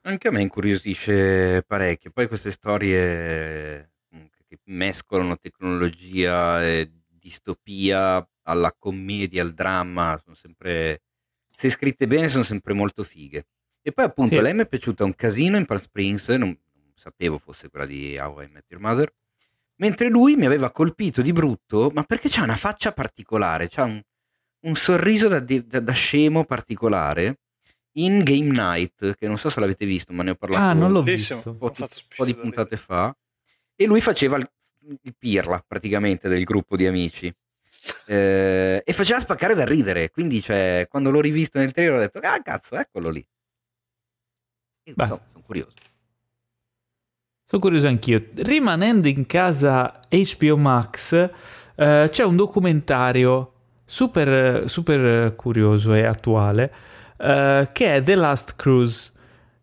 Anche a me incuriosisce parecchio. Poi queste storie comunque, che mescolano tecnologia e distopia alla commedia, al dramma, sono sempre, se scritte bene, sono sempre molto fighe. E poi appunto Sì. lei mi è piaciuta un casino in Palm Springs, non sapevo fosse quella di How I Met Your Mother, mentre lui mi aveva colpito di brutto, ma perché c'ha una faccia particolare, c'ha un, un sorriso da, da- da scemo particolare in Game Night, che non so se l'avete visto, ma ne ho parlato ah, non l'ho visto. un po', un po' di puntate fa. E lui faceva il, il pirla praticamente del gruppo di amici. Eh, e faceva spaccare da ridere. Quindi cioè, quando l'ho rivisto nel trailer ho detto ah cazzo eccolo lì. E, no, sono curioso Sono curioso anch'io. Rimanendo in casa HBO Max, eh, c'è un documentario super, super curioso e attuale eh, che è The Last Cruise,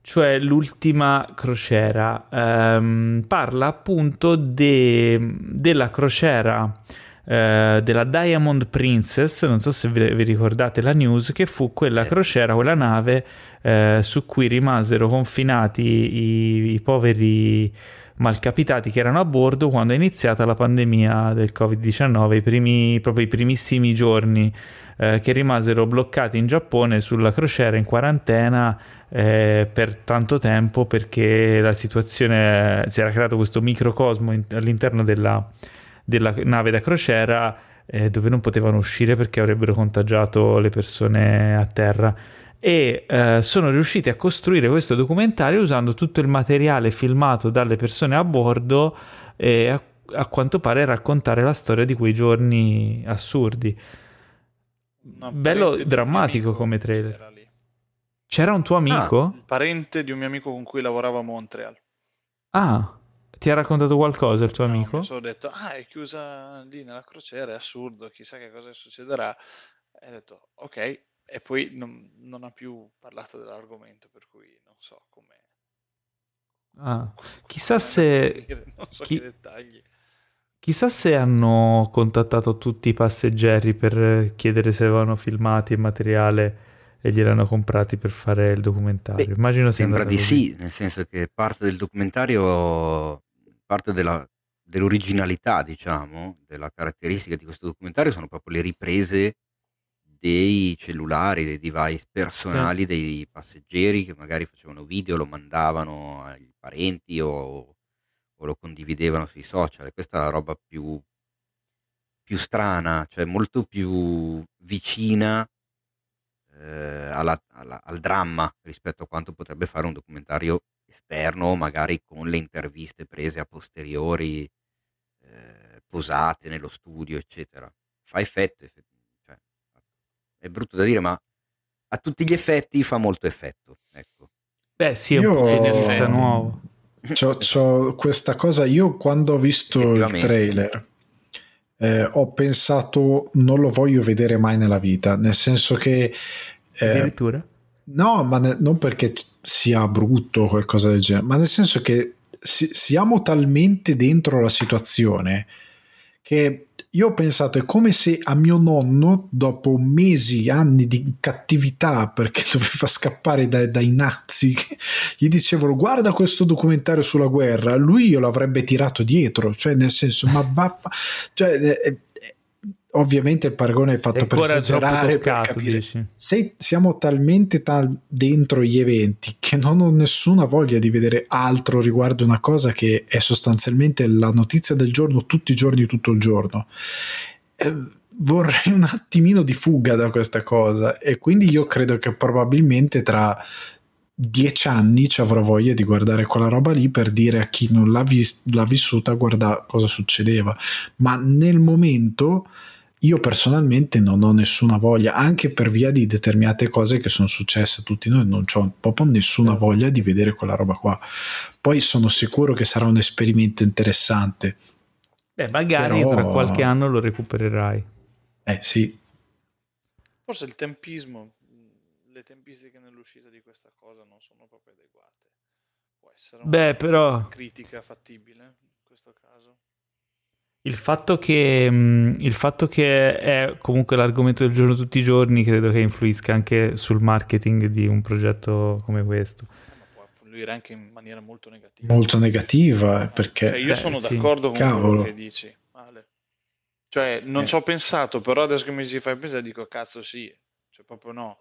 cioè l'ultima crociera. Ehm, parla appunto de- della crociera eh, della Diamond Princess, non so se vi, vi ricordate la news, che fu quella Eh, crociera, quella nave eh, su cui rimasero confinati i, i poveri malcapitati che erano a bordo quando è iniziata la pandemia del Covid-19, i primi, proprio i primissimi giorni eh, che rimasero bloccati in Giappone sulla crociera in quarantena eh, per tanto tempo perché la situazione si era creato questo microcosmo in- all'interno della, della nave da crociera eh, dove non potevano uscire perché avrebbero contagiato le persone a terra e eh, sono riusciti a costruire questo documentario usando tutto il materiale filmato dalle persone a bordo e a, a quanto pare raccontare la storia di quei giorni assurdi. Una Bello drammatico come trailer. c'era. C'era un tuo amico? Il parente di un mio amico con cui lavoravo a Montreal. Ah, ti ha raccontato qualcosa il tuo No, amico? mi sono detto, ah, è chiusa lì nella crociera, è assurdo, chissà che cosa succederà. E ho detto, ok, e poi non, non ha più parlato dell'argomento, per cui non so come... Ah, Chissà se- Non so chi- che dettagli. Chissà se hanno contattato tutti i passeggeri per chiedere se avevano filmati e materiale e gliel'hanno comprati per fare il documentario. Beh, Immagino sembra di così. sì nel senso che parte del documentario parte della- dell'originalità diciamo della caratteristica di questo documentario sono proprio le riprese dei cellulari, dei device personali dei passeggeri che magari facevano video, lo mandavano ai parenti o, o lo condividevano sui social. Questa è la roba più, più strana, cioè molto più vicina eh, alla- alla- al dramma rispetto a quanto potrebbe fare un documentario esterno, magari con le interviste prese a posteriori, eh, posate nello studio, eccetera. Fa effetto, effe- cioè, è brutto da dire, ma a tutti gli effetti fa molto effetto. Ecco. Beh, sì, è un Io- protagonista nuovo. C'ho, c'ho questa cosa, io quando ho visto il trailer eh, ho pensato non lo voglio vedere mai nella vita, nel senso che Eh, Addirittura? No, ma ne- non perché sia brutto o qualcosa del genere, ma nel senso che si- siamo talmente dentro la situazione che io ho pensato è come se a mio nonno, dopo mesi, anni di cattività perché doveva scappare dai, dai nazi, gli dicevano guarda questo documentario sulla guerra, lui io l'avrebbe tirato dietro, cioè nel senso, ma va... Cioè, eh, eh, ovviamente il paragone è fatto È per esagerare, troppo per toccato, capire. dici? Se siamo talmente tal- dentro gli eventi che non ho nessuna voglia di vedere altro riguardo una cosa che è sostanzialmente la notizia del giorno tutti i giorni, tutto il giorno. Eh, vorrei un attimino di fuga da questa cosa e quindi io credo che probabilmente tra dieci anni ci avrò voglia di guardare quella roba lì per dire a chi non l'ha, vis- l'ha vissuta guarda cosa succedeva ma nel momento io personalmente non ho nessuna voglia, anche per via di determinate cose che sono successe a tutti noi, non ho proprio nessuna voglia di vedere quella roba qua. Poi sono sicuro che sarà un esperimento interessante. Beh, magari Però- tra qualche anno lo recupererai. Eh sì, Forse il tempismo, le tempistiche nell'uscita di questa cosa non sono proprio adeguate. Può essere una Beh, però critica fattibile. Il fatto che mh, il fatto che è comunque l'argomento del giorno tutti i giorni credo che influisca anche sul marketing di un progetto come questo. Ma può affluire anche in maniera molto negativa. molto negativa perché Cioè, io Beh, sono sì. d'accordo con Cavolo. quello che dici, Ale. Cioè, non Eh. ci ho pensato, però adesso che mi ci fai pensare dico, cazzo sì, cioè proprio no.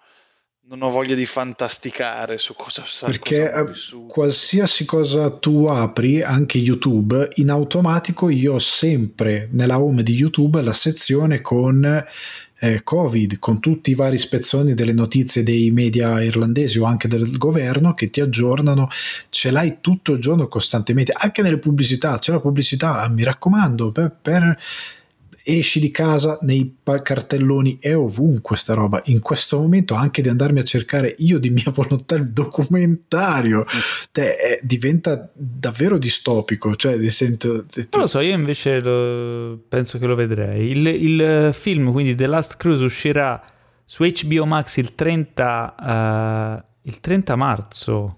Non ho voglia di fantasticare su cosa sa perché cosa eh, qualsiasi cosa tu apri, anche YouTube, in automatico io ho sempre nella home di YouTube la sezione con eh, Covid, con tutti i vari spezzoni delle notizie dei media irlandesi o anche del governo che ti aggiornano, ce l'hai tutto il giorno costantemente, anche nelle pubblicità, c'è la pubblicità, mi raccomando, per, per- esci di casa nei cartelloni è ovunque sta roba in questo momento anche di andarmi a cercare io di mia volontà il documentario te, eh, diventa davvero distopico cioè ti sento ti- Non lo so, io invece lo- penso che lo vedrei. Il, il film, quindi The Last Cruise, uscirà su HBO Max il 30, eh, il 30 marzo.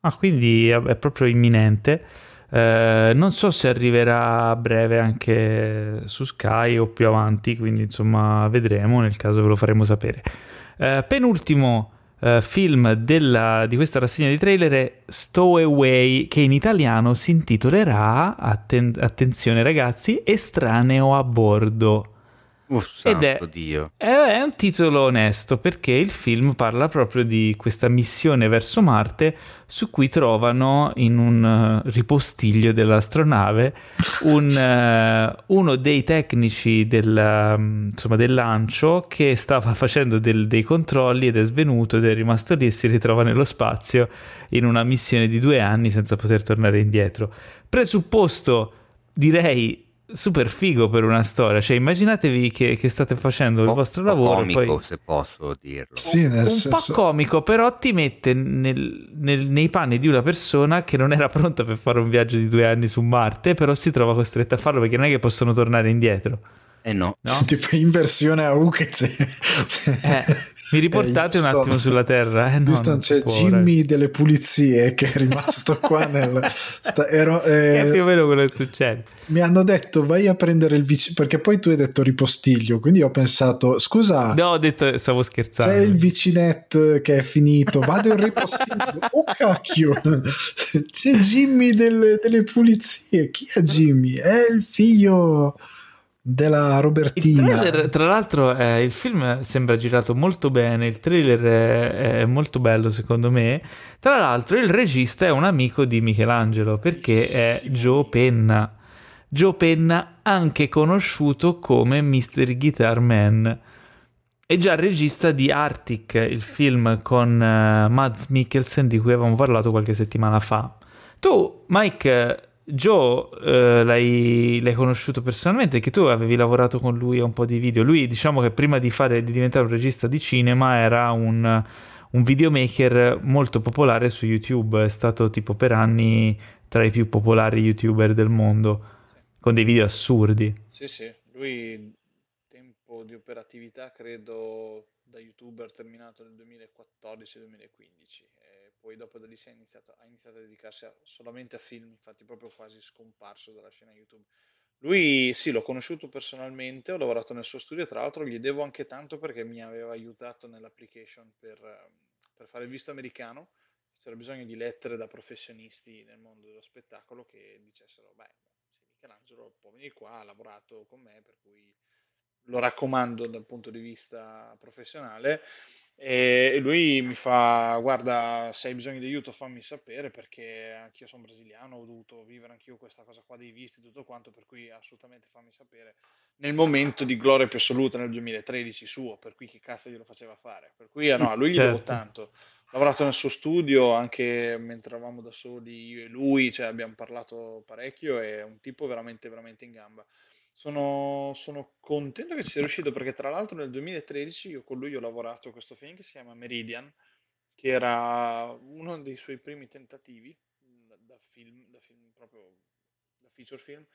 Ah, quindi è, è proprio imminente. Eh, non so se arriverà a breve anche su Sky o più avanti, quindi insomma vedremo, nel caso ve lo faremo sapere. Eh, penultimo eh, film della- di questa rassegna di trailer è Stowaway, che in italiano si intitolerà, atten- attenzione ragazzi, Estraneo a bordo. Uff, Ed è- Dio. È un titolo onesto perché il film parla proprio di questa missione verso Marte su cui trovano in un eh, ripostiglio dell'astronave un, eh, uno dei tecnici del, mm, insomma, del lancio che stava facendo del- dei controlli ed è svenuto ed è rimasto lì e si ritrova nello spazio in una missione di due anni senza poter tornare indietro. Presupposto, direi, super figo per una storia. Cioè, immaginatevi che, che state facendo il Po- vostro po' lavoro. comico, poi... se posso dirlo. sì, nel Un senso- po' comico, però ti mette nel- nel- nei panni di una persona che non era pronta per fare un viaggio di due anni su Marte, però si trova costretta a farlo perché non è che possono tornare indietro. Eh no. No? tipo inversione a U che c'è, c'è- Eh, mi riportate Eh, un attimo sulla Terra. Eh, no, Houston, c'è può, Jimmy delle pulizie che è rimasto qua nel sta- ero- eh, È più o meno quello che succede. mi hanno detto vai a prendere il vicino perché poi tu hai detto ripostiglio quindi ho pensato scusa No, ho detto, stavo scherzando. c'è il vicinetto che è finito vado in ripostiglio oh cacchio c'è Jimmy delle, delle pulizie chi è Jimmy? è il figlio della Il Robertina trailer, tra l'altro, eh, il film sembra girato molto bene. Il trailer è, è molto bello, secondo me. Tra l'altro, il regista è un amico di Michelangelo perché è Joe Penna. Joe Penna, anche conosciuto come Mr. Guitar Man. È già regista di Arctic, il film con eh, Mads Mikkelsen di cui avevamo parlato qualche settimana fa. Tu, Mike, Joe, eh, l'hai, l'hai conosciuto personalmente, che tu avevi lavorato con lui a un po' di video. Lui, diciamo che prima di, fare, di diventare un regista di cinema, era un, un videomaker molto popolare su YouTube. È stato tipo per anni tra i più popolari youtuber del mondo, con dei video assurdi. Sì, sì, lui tempo di operatività credo da youtuber terminato nel 2014-2015 e poi dopo da lì è iniziato, ha iniziato a dedicarsi a- solamente a film, infatti proprio quasi scomparso dalla scena YouTube. Lui sì, l'ho conosciuto personalmente, ho lavorato nel suo studio, tra l'altro gli devo anche tanto perché mi aveva aiutato nell'application per, ehm, per fare il visto americano. C'era bisogno di lettere da professionisti nel mondo dello spettacolo che dicessero, beh, Michelangelo può venire qua, ha lavorato con me, per cui lo raccomando dal punto di vista professionale. E e lui mi fa: Guarda, se hai bisogno di aiuto, fammi sapere perché anch'io sono brasiliano, ho dovuto vivere anch'io questa cosa qua dei visti, tutto quanto. Per cui assolutamente fammi sapere nel momento di gloria più assoluta nel 2013 suo. Per cui che cazzo glielo faceva fare? Per cui, eh, no, a lui gli devo Certo. tanto. Ho lavorato nel suo studio anche mentre eravamo da soli io e lui, cioè abbiamo parlato parecchio. È un tipo veramente, veramente in gamba. Sono, sono contento che ci sia riuscito perché tra l'altro nel 2013 io con lui ho lavorato a questo film che si chiama Meridian, che era uno dei suoi primi tentativi da, da film, da film proprio da feature film.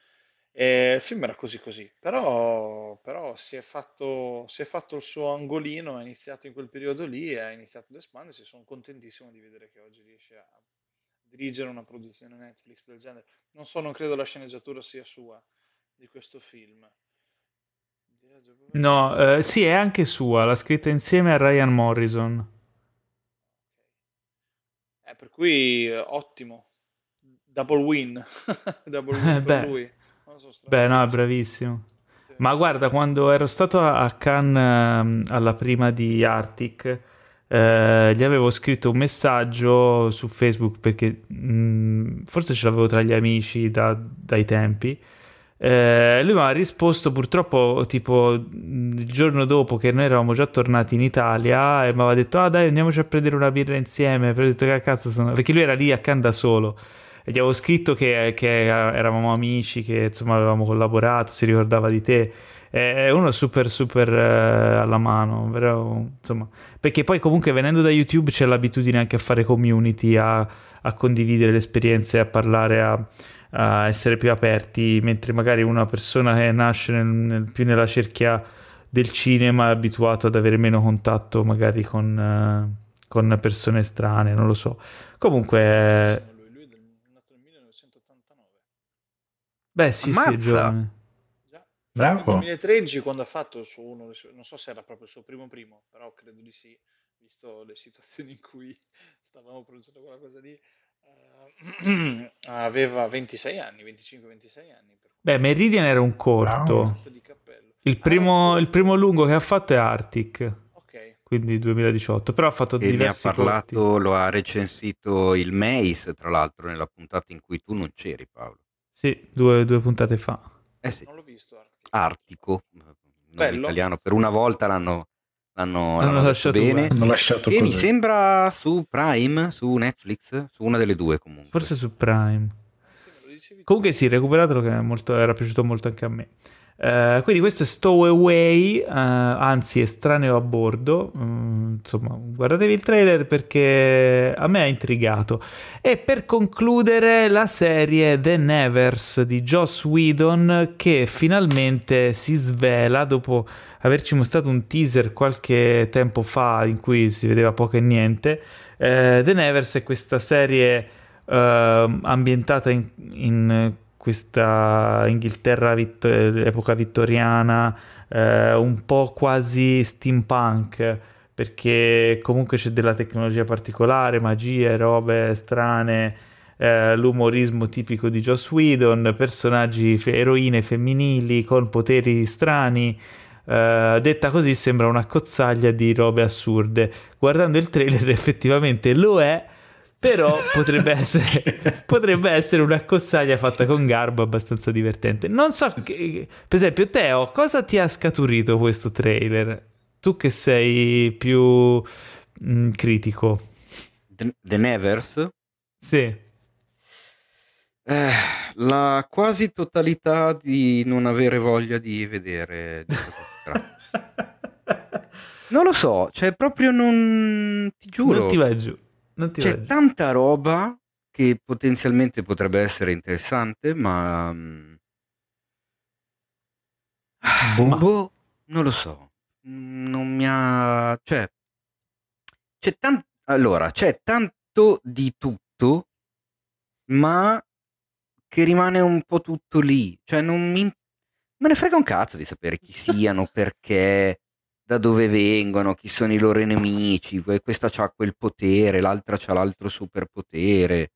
E il film era così così, però, però si è fatto, si è fatto il suo angolino, è iniziato in quel periodo lì ha iniziato ad espandersi. Sono contentissimo di vedere che oggi riesce a dirigere una produzione Netflix del genere. Non so, non credo la sceneggiatura sia sua di questo film. No, eh, sì, è anche sua, l'ha scritta insieme a Ryan Morrison. Eh, per cui eh, ottimo. Double win. Double win Eh, per beh. lui. So, Beh, no, è bravissimo. Ma guarda, quando ero stato a Cannes ehm, alla prima di Arctic, eh, gli avevo scritto un messaggio su Facebook perché mh, forse ce l'avevo tra gli amici da- dai tempi. Eh, lui mi ha risposto purtroppo tipo il giorno dopo che noi eravamo già tornati in Italia e mi aveva detto ah dai andiamoci a prendere una birra insieme. Poi ho detto che cazzo sono... Perché lui era lì a Cannes da solo. E gli avevo scritto che, che eravamo amici, che insomma avevamo collaborato, si ricordava di te. È uno super super eh, alla mano, però, insomma, perché poi comunque venendo da YouTube c'è l'abitudine anche a fare community, a, a condividere le esperienze, a parlare, a, a essere più aperti, mentre magari una persona che nasce nel- nel- più nella cerchia del cinema è abituato ad avere meno contatto magari con, eh, con persone strane, non lo so. Comunque, eh, Lui, lui è del- nato nel 1989. beh sì, sì, Ammazza! giovane. Già. Bravo. Nel 2013 quando ha fatto il suo uno, non so se era proprio il suo primo primo, però credo di sì, visto le situazioni in cui stavamo producendo quella cosa lì, eh, aveva 26 anni, 25-26 anni. Per Beh, Meridian era un corto. Cappello. Il Ah, primo, ecco. il primo lungo che ha fatto è Arctic, quindi 2018, però ha fatto E ne ha diversi parlato, corti. lo ha recensito il Mace, tra l'altro, nella puntata in cui tu non c'eri, Paolo. Sì, due, due puntate fa. Eh sì, non l'ho visto. Artico, Bello. italiano, per una volta l'hanno, l'hanno, L'hanno lasciato bene. Hanno lasciato E mi così. sembra su Prime, su Netflix, su una delle due comunque. Forse su Prime. Comunque sì, recuperatelo che è molto- era piaciuto molto anche a me. Eh, quindi questo è Stowaway, eh, anzi estraneo a bordo. Mm, insomma, guardatevi il trailer perché a me ha intrigato. E per concludere la serie The Nevers di Joss Whedon che finalmente si svela dopo averci mostrato un teaser qualche tempo fa in cui si vedeva poco e niente. Eh, The Nevers è questa serie eh, ambientata in, in questa Inghilterra vit- epoca vittoriana, eh, un po' quasi steampunk, perché comunque c'è della tecnologia particolare, magie, robe strane, eh, l'umorismo tipico di Joss Whedon, personaggi, fe- eroine femminili con poteri strani. Eh, detta così sembra una cozzaglia di robe assurde. Guardando il trailer effettivamente lo è, però potrebbe essere, potrebbe essere una cozzaglia fatta con garbo abbastanza divertente. Non so, che, per esempio, Teo, cosa ti ha scaturito questo trailer? Tu che sei più mm, critico. The, The Nevers, Sì. eh, la quasi totalità di non avere voglia di vedere di. Non lo so, cioè proprio non... ti giuro, Non ti vai giù. Non ti c'è giù. tanta roba che potenzialmente potrebbe essere interessante, ma... mm, Ma- Boh, non lo so. non mi ha... cioè, c'è tanto... Allora, c'è tanto di tutto, ma che rimane un po' tutto lì. Cioè, non mi... Me ne frega un cazzo di sapere chi siano, perché, da dove vengono, chi sono i loro nemici. que- Questa ha quel potere, l'altra ha l'altro superpotere,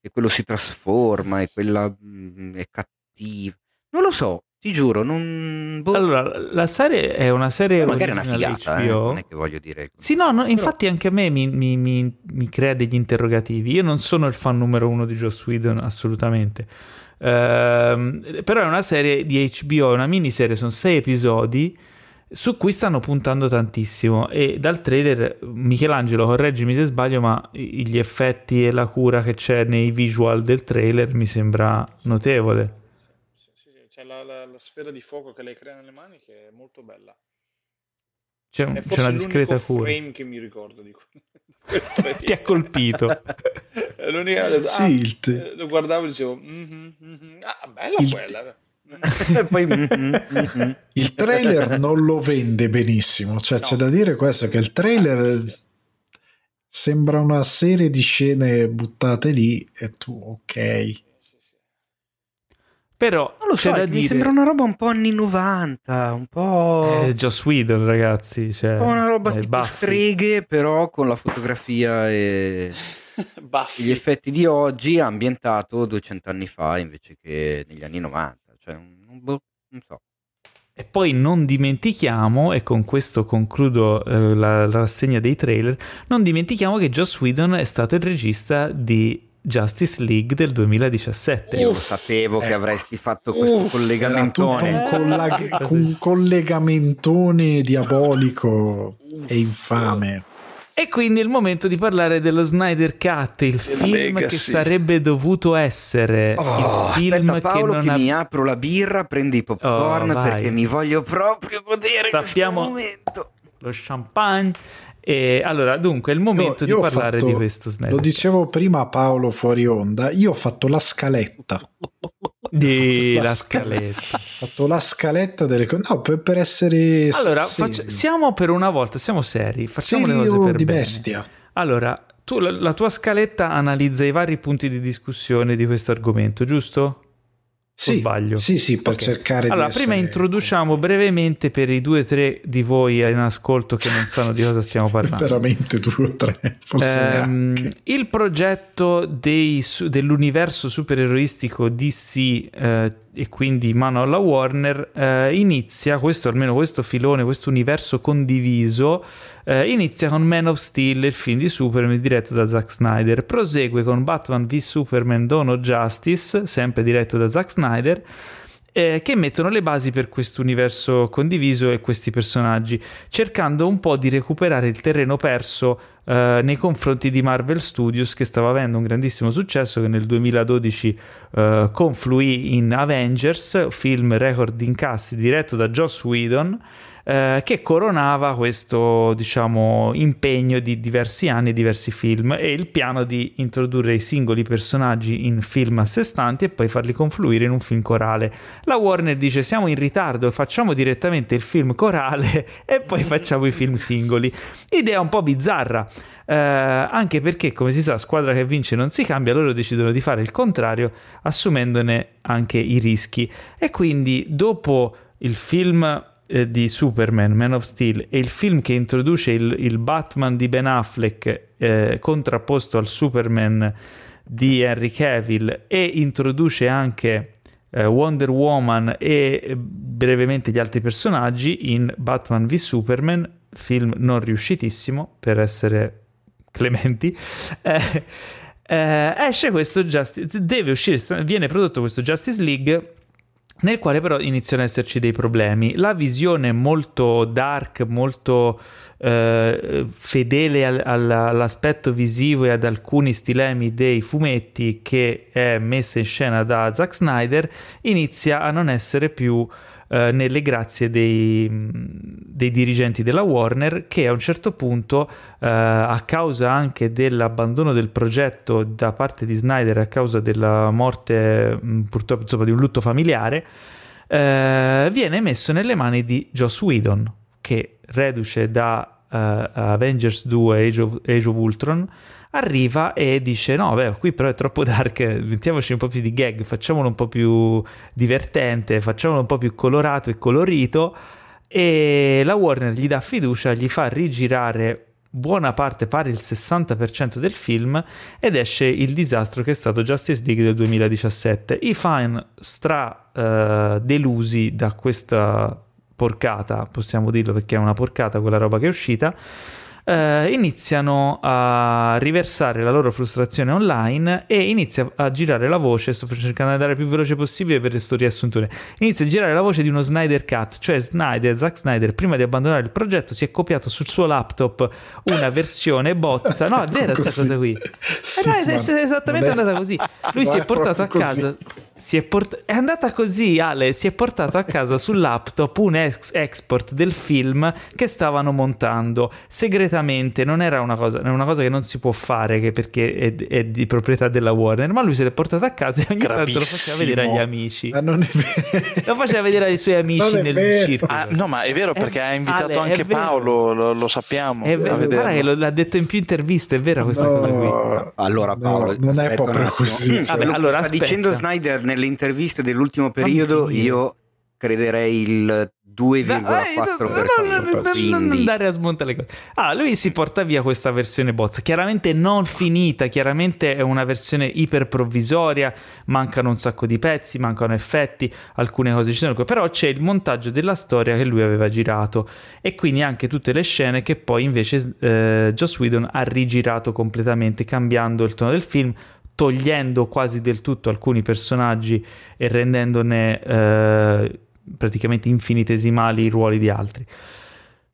e quello si trasforma, e quella mm, è cattiva. Non lo so, ti giuro, non... boh. Allora, la serie è una serie Poi magari è una figata, eh, non è che voglio dire... Sì, no, no, infatti anche a me mi, mi- mi- mi crea degli interrogativi. Io non sono il fan numero uno di Joss Whedon, assolutamente. Ehm, però è una serie di HBO, è una miniserie, sono sei episodi su cui stanno puntando tantissimo e dal trailer, Michelangelo, correggimi se sbaglio, ma gli effetti e la cura che c'è nei visual del trailer mi sembra notevole. Sì, sì, sì, C'è la, la- la sfera di fuoco che lei crea nelle mani che è molto bella. C'è, c'è una discreta cura. frame che mi ricordo di. Ti ha colpito. È l'unica- ah, eh, lo guardavo e dicevo "Mhm, mhm, ah bella Il- quella Poi... mhm, mhm. Il trailer non lo vende benissimo, cioè c'è da dire questo che il trailer sembra una serie di scene buttate lì e tu ok. Però Non lo c'è so, da mi dire... sembra una roba un po' anni 90, un po'... Eh, Joss Whedon, ragazzi. Cioè, un po' una roba eh, tipo streghe, però con la fotografia e gli effetti di oggi ambientato 200 anni fa invece che negli anni 90. Cioè, un- boh, non so. E poi non dimentichiamo, e con questo concludo eh, la, la rassegna dei trailer, non dimentichiamo che Joss Whedon è stato il regista di Justice League del 2017. Io lo sapevo che ecco. avresti fatto questo tutto collegamentone. un, collag- un collegamentone diabolico e infame. E quindi è il momento di parlare dello Snyder Cut, il film Legacy. che sarebbe dovuto essere Oh, il film aspetta Paolo che che, non ha... mi apro la birra, prendi i popcorn Oh, perché mi voglio proprio godere Tappiamo- questo momento. lo champagne. E allora, dunque, è il momento Io- io di parlare fatto- di questo Snyder Lo dicevo prima a Paolo fuori onda, io ho fatto la scaletta. di la la scala- scaletta. Ho fatto la scaletta delle cose. No, per, per essere. Allora, faccia- siamo per una volta, siamo seri, facciamo le Serio cose per di bene. bestia. Allora, tu, la, la tua scaletta analizza i vari punti di discussione di questo argomento, giusto? Sì, sbaglio? sì, sì, per Ok. cercare Allora, di prima essere- introduciamo brevemente per i due o tre di voi in ascolto che non sanno di cosa stiamo parlando. veramente due o tre, forse Ehm, il progetto dei dell'universo supereroistico DC eh, e quindi in mano alla Warner eh, inizia, questo almeno questo filone, questo universo condiviso, eh, inizia con Man of Steel, il film di Superman diretto da Zack Snyder, prosegue con Batman v Superman Dawn of Justice, sempre diretto da Zack Snyder, eh, che mettono le basi per questo universo condiviso e questi personaggi, cercando un po' di recuperare il terreno perso eh, nei confronti di Marvel Studios, che stava avendo un grandissimo successo, che nel 2012 eh, confluì in Avengers, film record di incassi diretto da Joss Whedon. Eh, che coronava questo diciamo impegno di diversi anni e diversi film e il piano di introdurre i singoli personaggi in film a sé stanti e poi farli confluire in un film corale la Warner dice siamo in ritardo, facciamo direttamente il film corale e poi facciamo i film singoli. Idea un po' bizzarra, eh, anche perché come si sa squadra che vince non si cambia, loro decidono di fare il contrario assumendone anche i rischi. E quindi dopo il film eh, di Superman, Man of Steel, e il film che introduce il, il Batman di Ben Affleck eh, contrapposto al Superman di Henry Cavill e introduce anche eh, Wonder Woman e eh, brevemente gli altri personaggi in Batman v Superman, film non riuscitissimo per essere clementi. Eh, eh, esce questo Justice, deve uscire, viene prodotto questo Justice League nel quale però iniziano ad esserci dei problemi. La visione molto dark, molto eh, fedele al- al- all'aspetto visivo e ad alcuni stilemi dei fumetti che è messa in scena da Zack Snyder inizia a non essere più eh, nelle grazie dei, dei dirigenti della Warner che a un certo punto eh, a causa anche dell'abbandono del progetto da parte di Snyder a causa della morte mh, purtroppo insomma, di un lutto familiare eh, viene messo nelle mani di Joss Whedon che reduce da uh, Avengers 2 Age of, Age of Ultron arriva e dice no beh qui però è troppo dark mettiamoci un po' più di gag facciamolo un po' più divertente facciamolo un po' più colorato e colorito e la Warner gli dà fiducia gli fa rigirare buona parte, pari il 60% del film ed esce il disastro che è stato Justice League del 2017. I fan stra uh, delusi da questa porcata, possiamo dirlo perché è una porcata quella roba che è uscita, eh, iniziano a riversare la loro frustrazione online e inizia a girare la voce, sto cercando di andare il più veloce possibile per questo riassuntone, inizia a girare la voce di uno Snyder Cut, cioè Snyder, Zack Snyder, prima di abbandonare il progetto si è copiato sul suo laptop una versione bozza, no è vera questa cosa qui, sì, eh, no, è esattamente andata così, lui si è portato a casa... Si è, port- è, andata così, Ale. Si è portato a casa sul laptop un ex- export del film che stavano montando segretamente. Non era una cosa, una cosa che non si può fare che perché è, è, di proprietà della Warner. Ma lui se l'è portato a casa e ogni Gravissimo. tanto lo faceva vedere agli amici. Ma non è vero. Lo faceva vedere ai suoi amici nel vero. circolo. Ah, no, ma è vero perché ha invitato Ale, anche Paolo. Lo, lo, sappiamo. È vero. Guarda che lo, l'ha detto in più interviste. È vera questa no, cosa qui. Allora, Paolo, no, non è proprio così. Vabbè, allora, sta aspetta. dicendo Snyder nelle interviste dell'ultimo periodo io crederei il 2,4%. Non andare a smontare le cose. Ah, lui si porta via questa versione bozza, chiaramente non finita, chiaramente è una versione iper provvisoria, mancano un sacco di pezzi, mancano effetti, alcune cose ci sono, però c'è il montaggio della storia che lui aveva girato e quindi anche tutte le scene che poi invece eh, Joss Whedon ha rigirato completamente, cambiando il tono del film, togliendo quasi del tutto alcuni personaggi e rendendone eh, praticamente infinitesimali i ruoli di altri.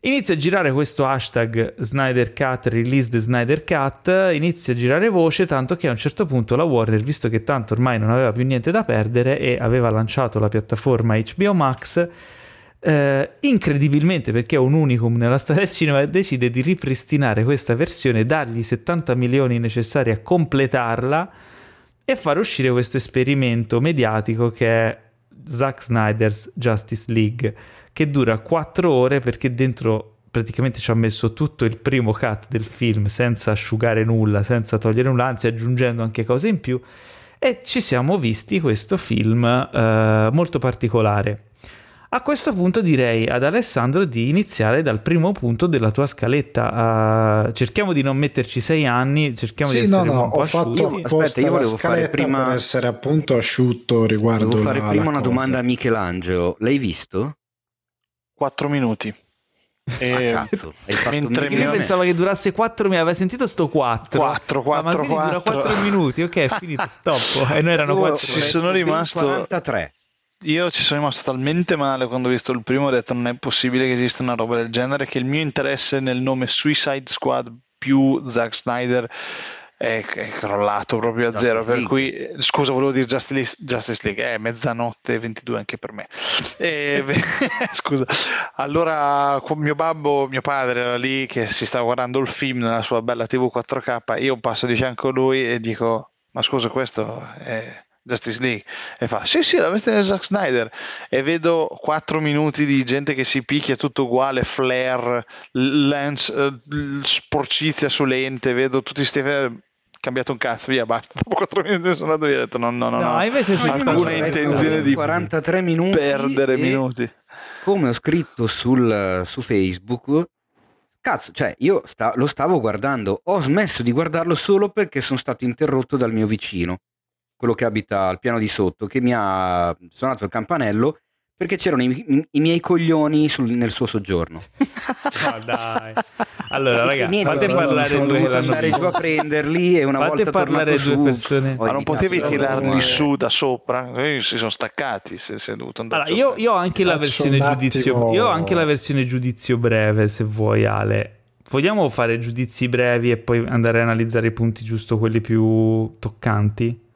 Inizia a girare questo hashtag Snyder Cut, release the Snyder Cut, inizia a girare voce tanto che a un certo punto la Warner, visto che tanto ormai non aveva più niente da perdere e aveva lanciato la piattaforma HBO Max, eh, incredibilmente perché è un unicum nella storia del cinema decide di ripristinare questa versione dargli i 70 milioni necessari a completarla e far uscire questo esperimento mediatico che è Zack Snyder's Justice League che dura 4 ore perché dentro praticamente ci ha messo tutto il primo cut del film senza asciugare nulla, senza togliere nulla, anzi aggiungendo anche cose in più. E ci siamo visti questo film eh, molto particolare a questo punto direi ad Alessandro di iniziare dal primo punto della tua scaletta. Uh, cerchiamo di non metterci sei anni, cerchiamo sì, di essere no, no, un po' ho fatto. Aspetta, io volevo fare prima per essere appunto asciutto riguardo Devo fare la, prima la una cosa. domanda a Michelangelo. L'hai visto? 4 minuti. E Ah, cazzo, hai fatto mentre mi- Io pensavo che durasse 4 minuti, aveva sentito sto 4. 4, 4, ma quindi dura 4. 4 minuti, ok, è finito, stop. E noi erano Oh, 4 ci ho sono rimasto- 43. Io ci sono rimasto talmente male quando ho visto il primo, ho detto non è possibile che esista una roba del genere, che il mio interesse nel nome Suicide Squad più Zack Snyder è, è crollato proprio a Justice zero, per League. cui, eh, scusa, volevo dire Justice, Justice League, è mezzanotte e 22 anche per me. E, scusa, allora qu- mio babbo, mio padre era lì che si stava guardando il film nella sua bella TV 4K, io passo di fianco a lui e dico, ma scusa questo è... Justice League e fa sì sì la veste di Zack Snyder e vedo 4 minuti di gente che si picchia tutto uguale flare lens eh, sporcizia su lente vedo tutti sti cambiato un cazzo via basta dopo 4 minuti sono andato via ho detto no no no, No, no. invece sì, alcuna intenzione di 43 minuti perdere e minuti. come ho scritto sul, su Facebook cazzo cioè io sta- lo stavo guardando ho smesso di guardarlo solo perché sono stato interrotto dal mio vicino quello che abita al piano di sotto che mi ha suonato il campanello perché c'erano i, i miei coglioni sul- nel suo soggiorno No, dai. Allora, ragazzi, niente, fate allora, parlare sono due andare giù a prenderli e una Fate volta parlare due su persone. ma non potevi tirarli su da sopra Eh, si sono staccati se sei dovuto andare Allora, io, io ho anche la versione giudizio. Io ho anche la versione giudizio breve, se vuoi, Ale. Vogliamo fare giudizi brevi e poi andare a analizzare i punti giusto, quelli più toccanti?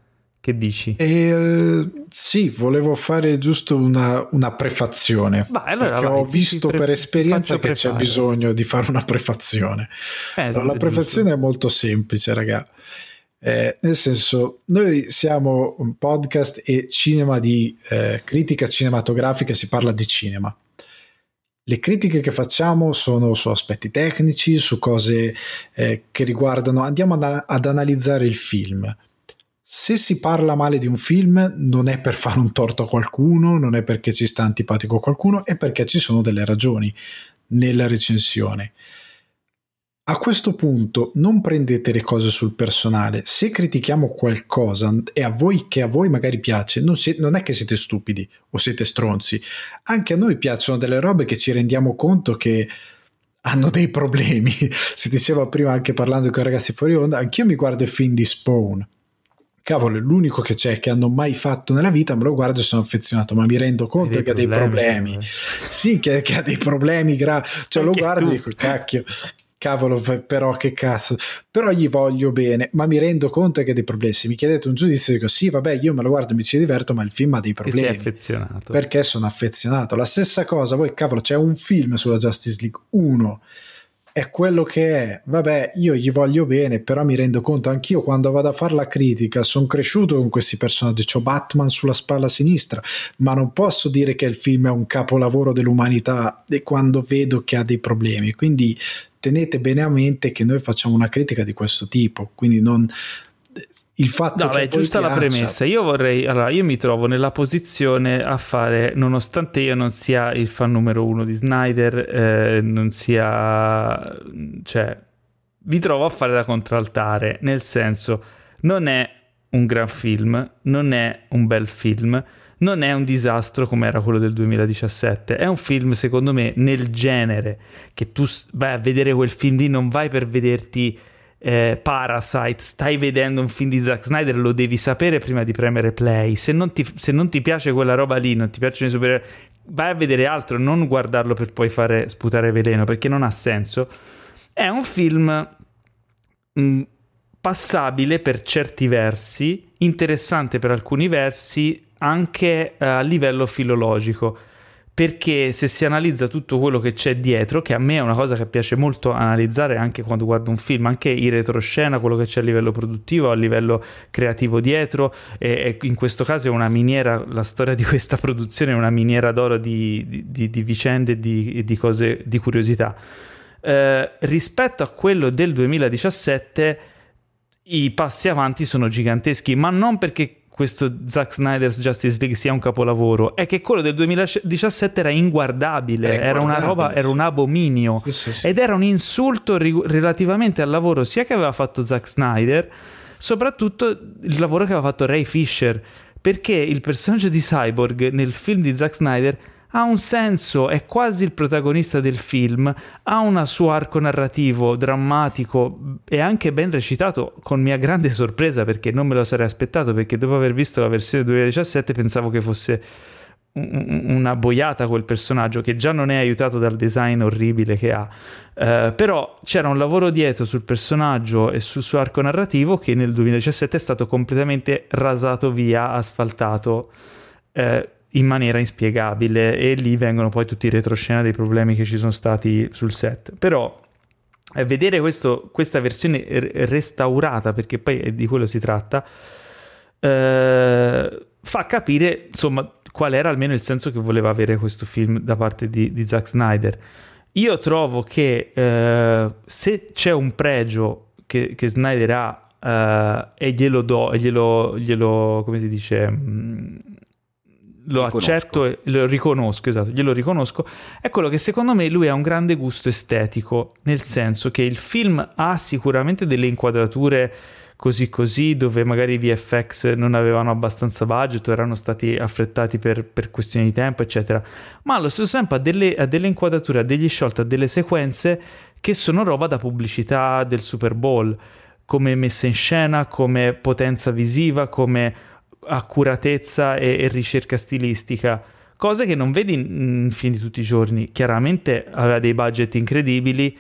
Che dici? Eh, sì, volevo fare giusto una, una prefazione. Vai, allora perché vai, ho visto pre- per esperienza che c'è prefare. bisogno di fare una prefazione. Eh, Allora, la prefazione giusto. è molto semplice, raga. Eh, nel senso, noi siamo un podcast e cinema di eh, critica cinematografica, si parla di cinema. Le critiche che facciamo sono su aspetti tecnici, su cose eh, che riguardano, andiamo ad, ad analizzare il film. Se si parla male di un film non è per fare un torto a qualcuno, non è perché ci sta antipatico a qualcuno, è perché ci sono delle ragioni nella recensione. A questo punto non prendete le cose sul personale. Se critichiamo qualcosa e a voi che a voi magari piace, non, si, non, è che siete stupidi o siete stronzi. Anche a noi piacciono delle robe che ci rendiamo conto che hanno dei problemi. si diceva prima anche parlando con i ragazzi fuori onda, anch'io mi guardo il film di Spawn. Cavolo, è l'unico che c'è che hanno mai fatto nella vita, me lo guardo e sono affezionato, ma mi rendo conto che ha dei problemi. Sì, che, che, ha dei problemi gravi. Cioè, Anche lo guardo e dico, cacchio, cavolo, però che cazzo, però gli voglio bene, ma mi rendo conto che ha dei problemi. Se mi chiedete un giudizio, dico sì, vabbè, io me lo guardo, mi ci diverto, ma il film ha dei problemi. sei affezionato. Perché sono affezionato. La stessa cosa, voi, cavolo, c'è un film sulla Justice League, uno, è quello che è. Vabbè, io gli voglio bene, però mi rendo conto anch'io quando vado a fare la critica, sono cresciuto con questi personaggi, ho Batman sulla spalla sinistra, ma non posso dire che il film è un capolavoro dell'umanità quando vedo che ha dei problemi. Quindi tenete bene a mente che noi facciamo una critica di questo tipo, quindi non il fatto no, che è giusta piaccia... la premessa. Io vorrei, allora, io mi trovo nella posizione a fare, nonostante io non sia il fan numero uno di Snyder, eh, non sia, cioè, vi trovo a fare da contraltare, nel senso, non è un gran film, non è un bel film, non è un disastro come era quello del 2017. È un film, secondo me, nel genere che tu vai a vedere quel film lì, non vai per vederti eh, Parasite, stai vedendo un film di Zack Snyder, lo devi sapere prima di premere play. Se non ti, se non ti piace quella roba lì, non ti piacciono i supereroi, vai a vedere altro, non guardarlo per poi fare sputare veleno, perché non ha senso. È un film. Mh, passabile per certi versi, interessante per alcuni versi, anche eh, a livello filologico perché se si analizza tutto quello che c'è dietro, che a me è una cosa che piace molto analizzare anche quando guardo un film, anche in retroscena, quello che c'è a livello produttivo, a livello creativo dietro, e, e in questo caso è una miniera, la storia di questa produzione è una miniera d'oro di, di, di vicende e di, di, cose, di curiosità. Eh, rispetto a quello del 2017 i passi avanti sono giganteschi, ma non perché questo Zack Snyder's Justice League sia un capolavoro è che quello del 2017 era inguardabile, era, era una roba, era un abominio. Sì, sì, sì. ed era un insulto ri- relativamente al lavoro sia che aveva fatto Zack Snyder, soprattutto il lavoro che aveva fatto Ray Fisher, perché il personaggio di Cyborg nel film di Zack Snyder ha un senso, è quasi il protagonista del film, ha un suo arco narrativo drammatico e anche ben recitato, con mia grande sorpresa perché non me lo sarei aspettato, perché dopo aver visto la versione 2017 pensavo che fosse una boiata quel personaggio che già non è aiutato dal design orribile che ha. Uh, però c'era un lavoro dietro sul personaggio e sul suo arco narrativo che nel 2017 è stato completamente rasato via asfaltato uh, in maniera inspiegabile e lì vengono poi tutti i retroscena dei problemi che ci sono stati sul set. Però eh, vedere questo, questa versione restaurata, perché poi di quello si tratta, eh, fa capire insomma qual era almeno il senso che voleva avere questo film da parte di, di Zack Snyder. Io trovo che eh, se c'è un pregio che, che Snyder ha uh, e glielo do, e glielo, glielo come si dice, mh, mm, lo accetto e lo riconosco, esatto, glielo riconosco, è quello che secondo me lui ha un grande gusto estetico, nel senso che il film ha sicuramente delle inquadrature così così, dove magari i VFX non avevano abbastanza budget, erano stati affrettati per, per questioni di tempo, eccetera, ma allo stesso tempo ha delle, ha delle inquadrature, ha degli shot, ha delle sequenze che sono roba da pubblicità del Super Bowl, come messa in scena, come potenza visiva, come accuratezza e, e ricerca stilistica, cose che non vedi in, film di tutti i giorni. Chiaramente aveva dei budget incredibili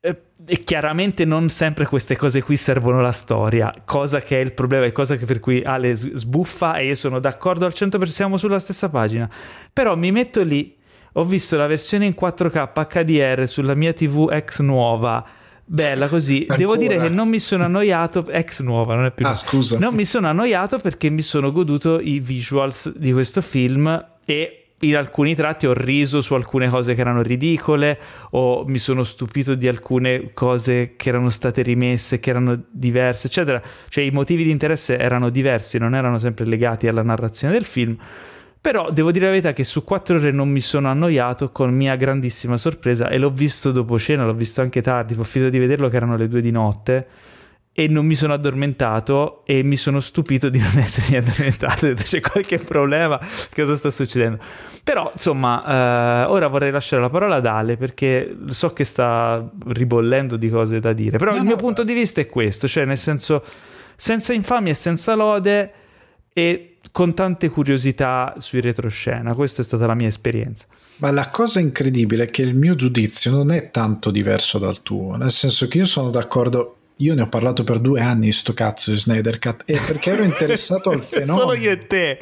eh, e chiaramente non sempre queste cose qui servono la storia, cosa che è il problema, è cosa per cui Ale sbuffa e io sono d'accordo al 100%, siamo sulla stessa pagina. Però mi metto lì, ho visto la versione in 4K HDR sulla mia TV ex nuova bella così. Ancora? Devo dire che non mi sono annoiato, ex nuova, non è più. Ah, scusa. Non mi sono annoiato perché mi sono goduto i visuals di questo film e in alcuni tratti ho riso su alcune cose che erano ridicole o mi sono stupito di alcune cose che erano state rimesse, che erano diverse, eccetera. Cioè i motivi di interesse erano diversi, non erano sempre legati alla narrazione del film. Però devo dire la verità che su quattro ore non mi sono annoiato con mia grandissima sorpresa e l'ho visto dopo cena, l'ho visto anche tardi, ho finito di vederlo che erano le due di notte e non mi sono addormentato e mi sono stupito di non essermi addormentato. C'è qualche problema? Cosa sta succedendo? Però, insomma, eh, ora vorrei lasciare la parola ad Ale perché so che sta ribollendo di cose da dire. Però No, il no, mio punto di vista è questo, cioè nel senso, senza infamia e senza lode e con tante curiosità sui retroscena. Questa è stata la mia esperienza. Ma la cosa incredibile è che il mio giudizio non è tanto diverso dal tuo, nel senso che io sono d'accordo. Io ne ho parlato per due anni di sto cazzo di Snyder Cut e perché ero interessato al fenomeno. Solo io e te.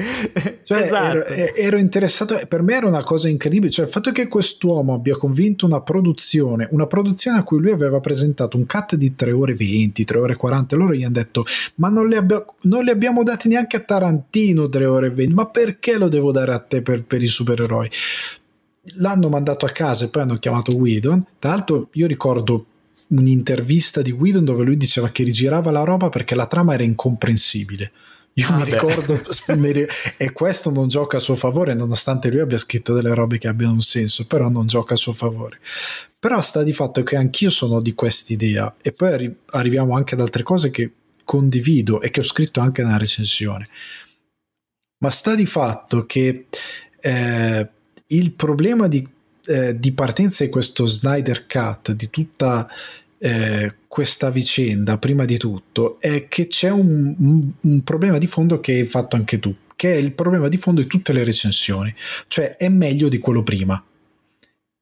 Cioè, esatto. ero, ero interessato, per me era una cosa incredibile, cioè il fatto che quest'uomo abbia convinto una produzione, una produzione a cui lui aveva presentato un cut di 3 ore 20, 3 ore 40, loro gli hanno detto ma non le, abbia- non le abbiamo date neanche a Tarantino 3 ore 20, ma perché lo devo dare a te per, per i supereroi? L'hanno mandato a casa e poi hanno chiamato Whedon, tra l'altro io ricordo un'intervista di Whedon dove lui diceva che rigirava la roba perché la trama era incomprensibile. Io Ah, mi beh. ricordo, e questo non gioca a suo favore, nonostante lui abbia scritto delle robe che abbiano un senso, però non gioca a suo favore. Però sta di fatto che anch'io sono di quest'idea, e poi arri- arriviamo anche ad altre cose che condivido e che ho scritto anche nella recensione. Ma sta di fatto che eh, il problema di, eh, di partenza di questo Snyder Cut, di tutta eh, questa vicenda, prima di tutto, è che c'è un, un- un problema di fondo che hai fatto anche tu, che è il problema di fondo di tutte le recensioni, cioè è meglio di quello prima.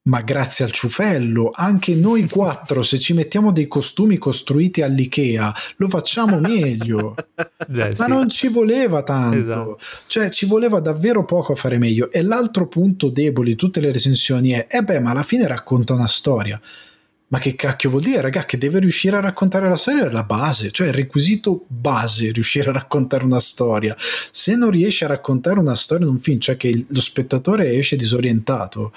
Ma grazie al ciufello, anche noi quattro, se ci mettiamo dei costumi costruiti all'IKEA, lo facciamo meglio. Eh, Ma sì. non ci voleva tanto, Esatto. cioè ci voleva davvero poco a fare meglio. E l'altro punto debole di tutte le recensioni è: eh beh, ma alla fine racconta una storia. Ma che cacchio vuol dire, raga? Che deve riuscire a raccontare la storia è la base, cioè il requisito base, riuscire a raccontare una storia. Se non riesci a raccontare una storia in un film, cioè che lo spettatore esce disorientato,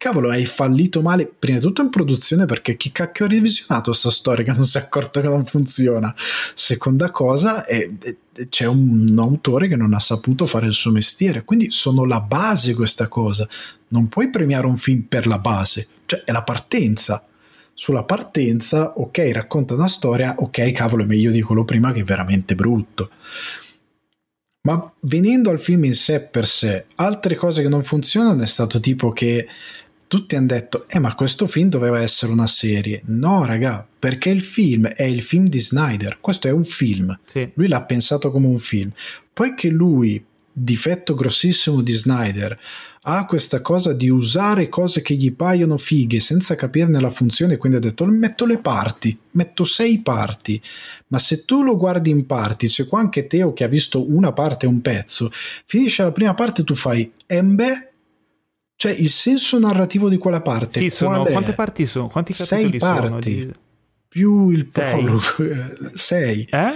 cavolo, hai fallito male, prima di tutto in produzione, perché chi cacchio ha revisionato sta storia che non si è accorto che non funziona? Seconda cosa, è- è- c'è un autore che non ha saputo fare il suo mestiere, quindi sono la base questa cosa. Non puoi premiare un film per la base, cioè è la partenza. Sulla partenza, ok, racconta una storia, ok, cavolo, è meglio di quello prima che è veramente brutto. Ma venendo al film in sé per sé, altre cose che non funzionano è stato tipo che tutti hanno detto, eh ma questo film doveva essere una serie. No, raga, perché il film è il film di Snyder, questo è un film. Sì. Lui l'ha pensato come un film. Poi che lui, difetto grossissimo di Snyder, ha questa cosa di usare cose che gli paiono fighe senza capirne la funzione, quindi ha detto metto le parti, metto sei parti, ma se tu lo guardi in parti, c'è qua anche Teo che ha visto una parte e un pezzo, finisce la prima parte e tu fai embe, cioè il senso narrativo di quella parte. Sì, sono, quanti parti sono? Quanti Sei capitoli sono? parti. Di- più il Sei. prologo, sei. Eh?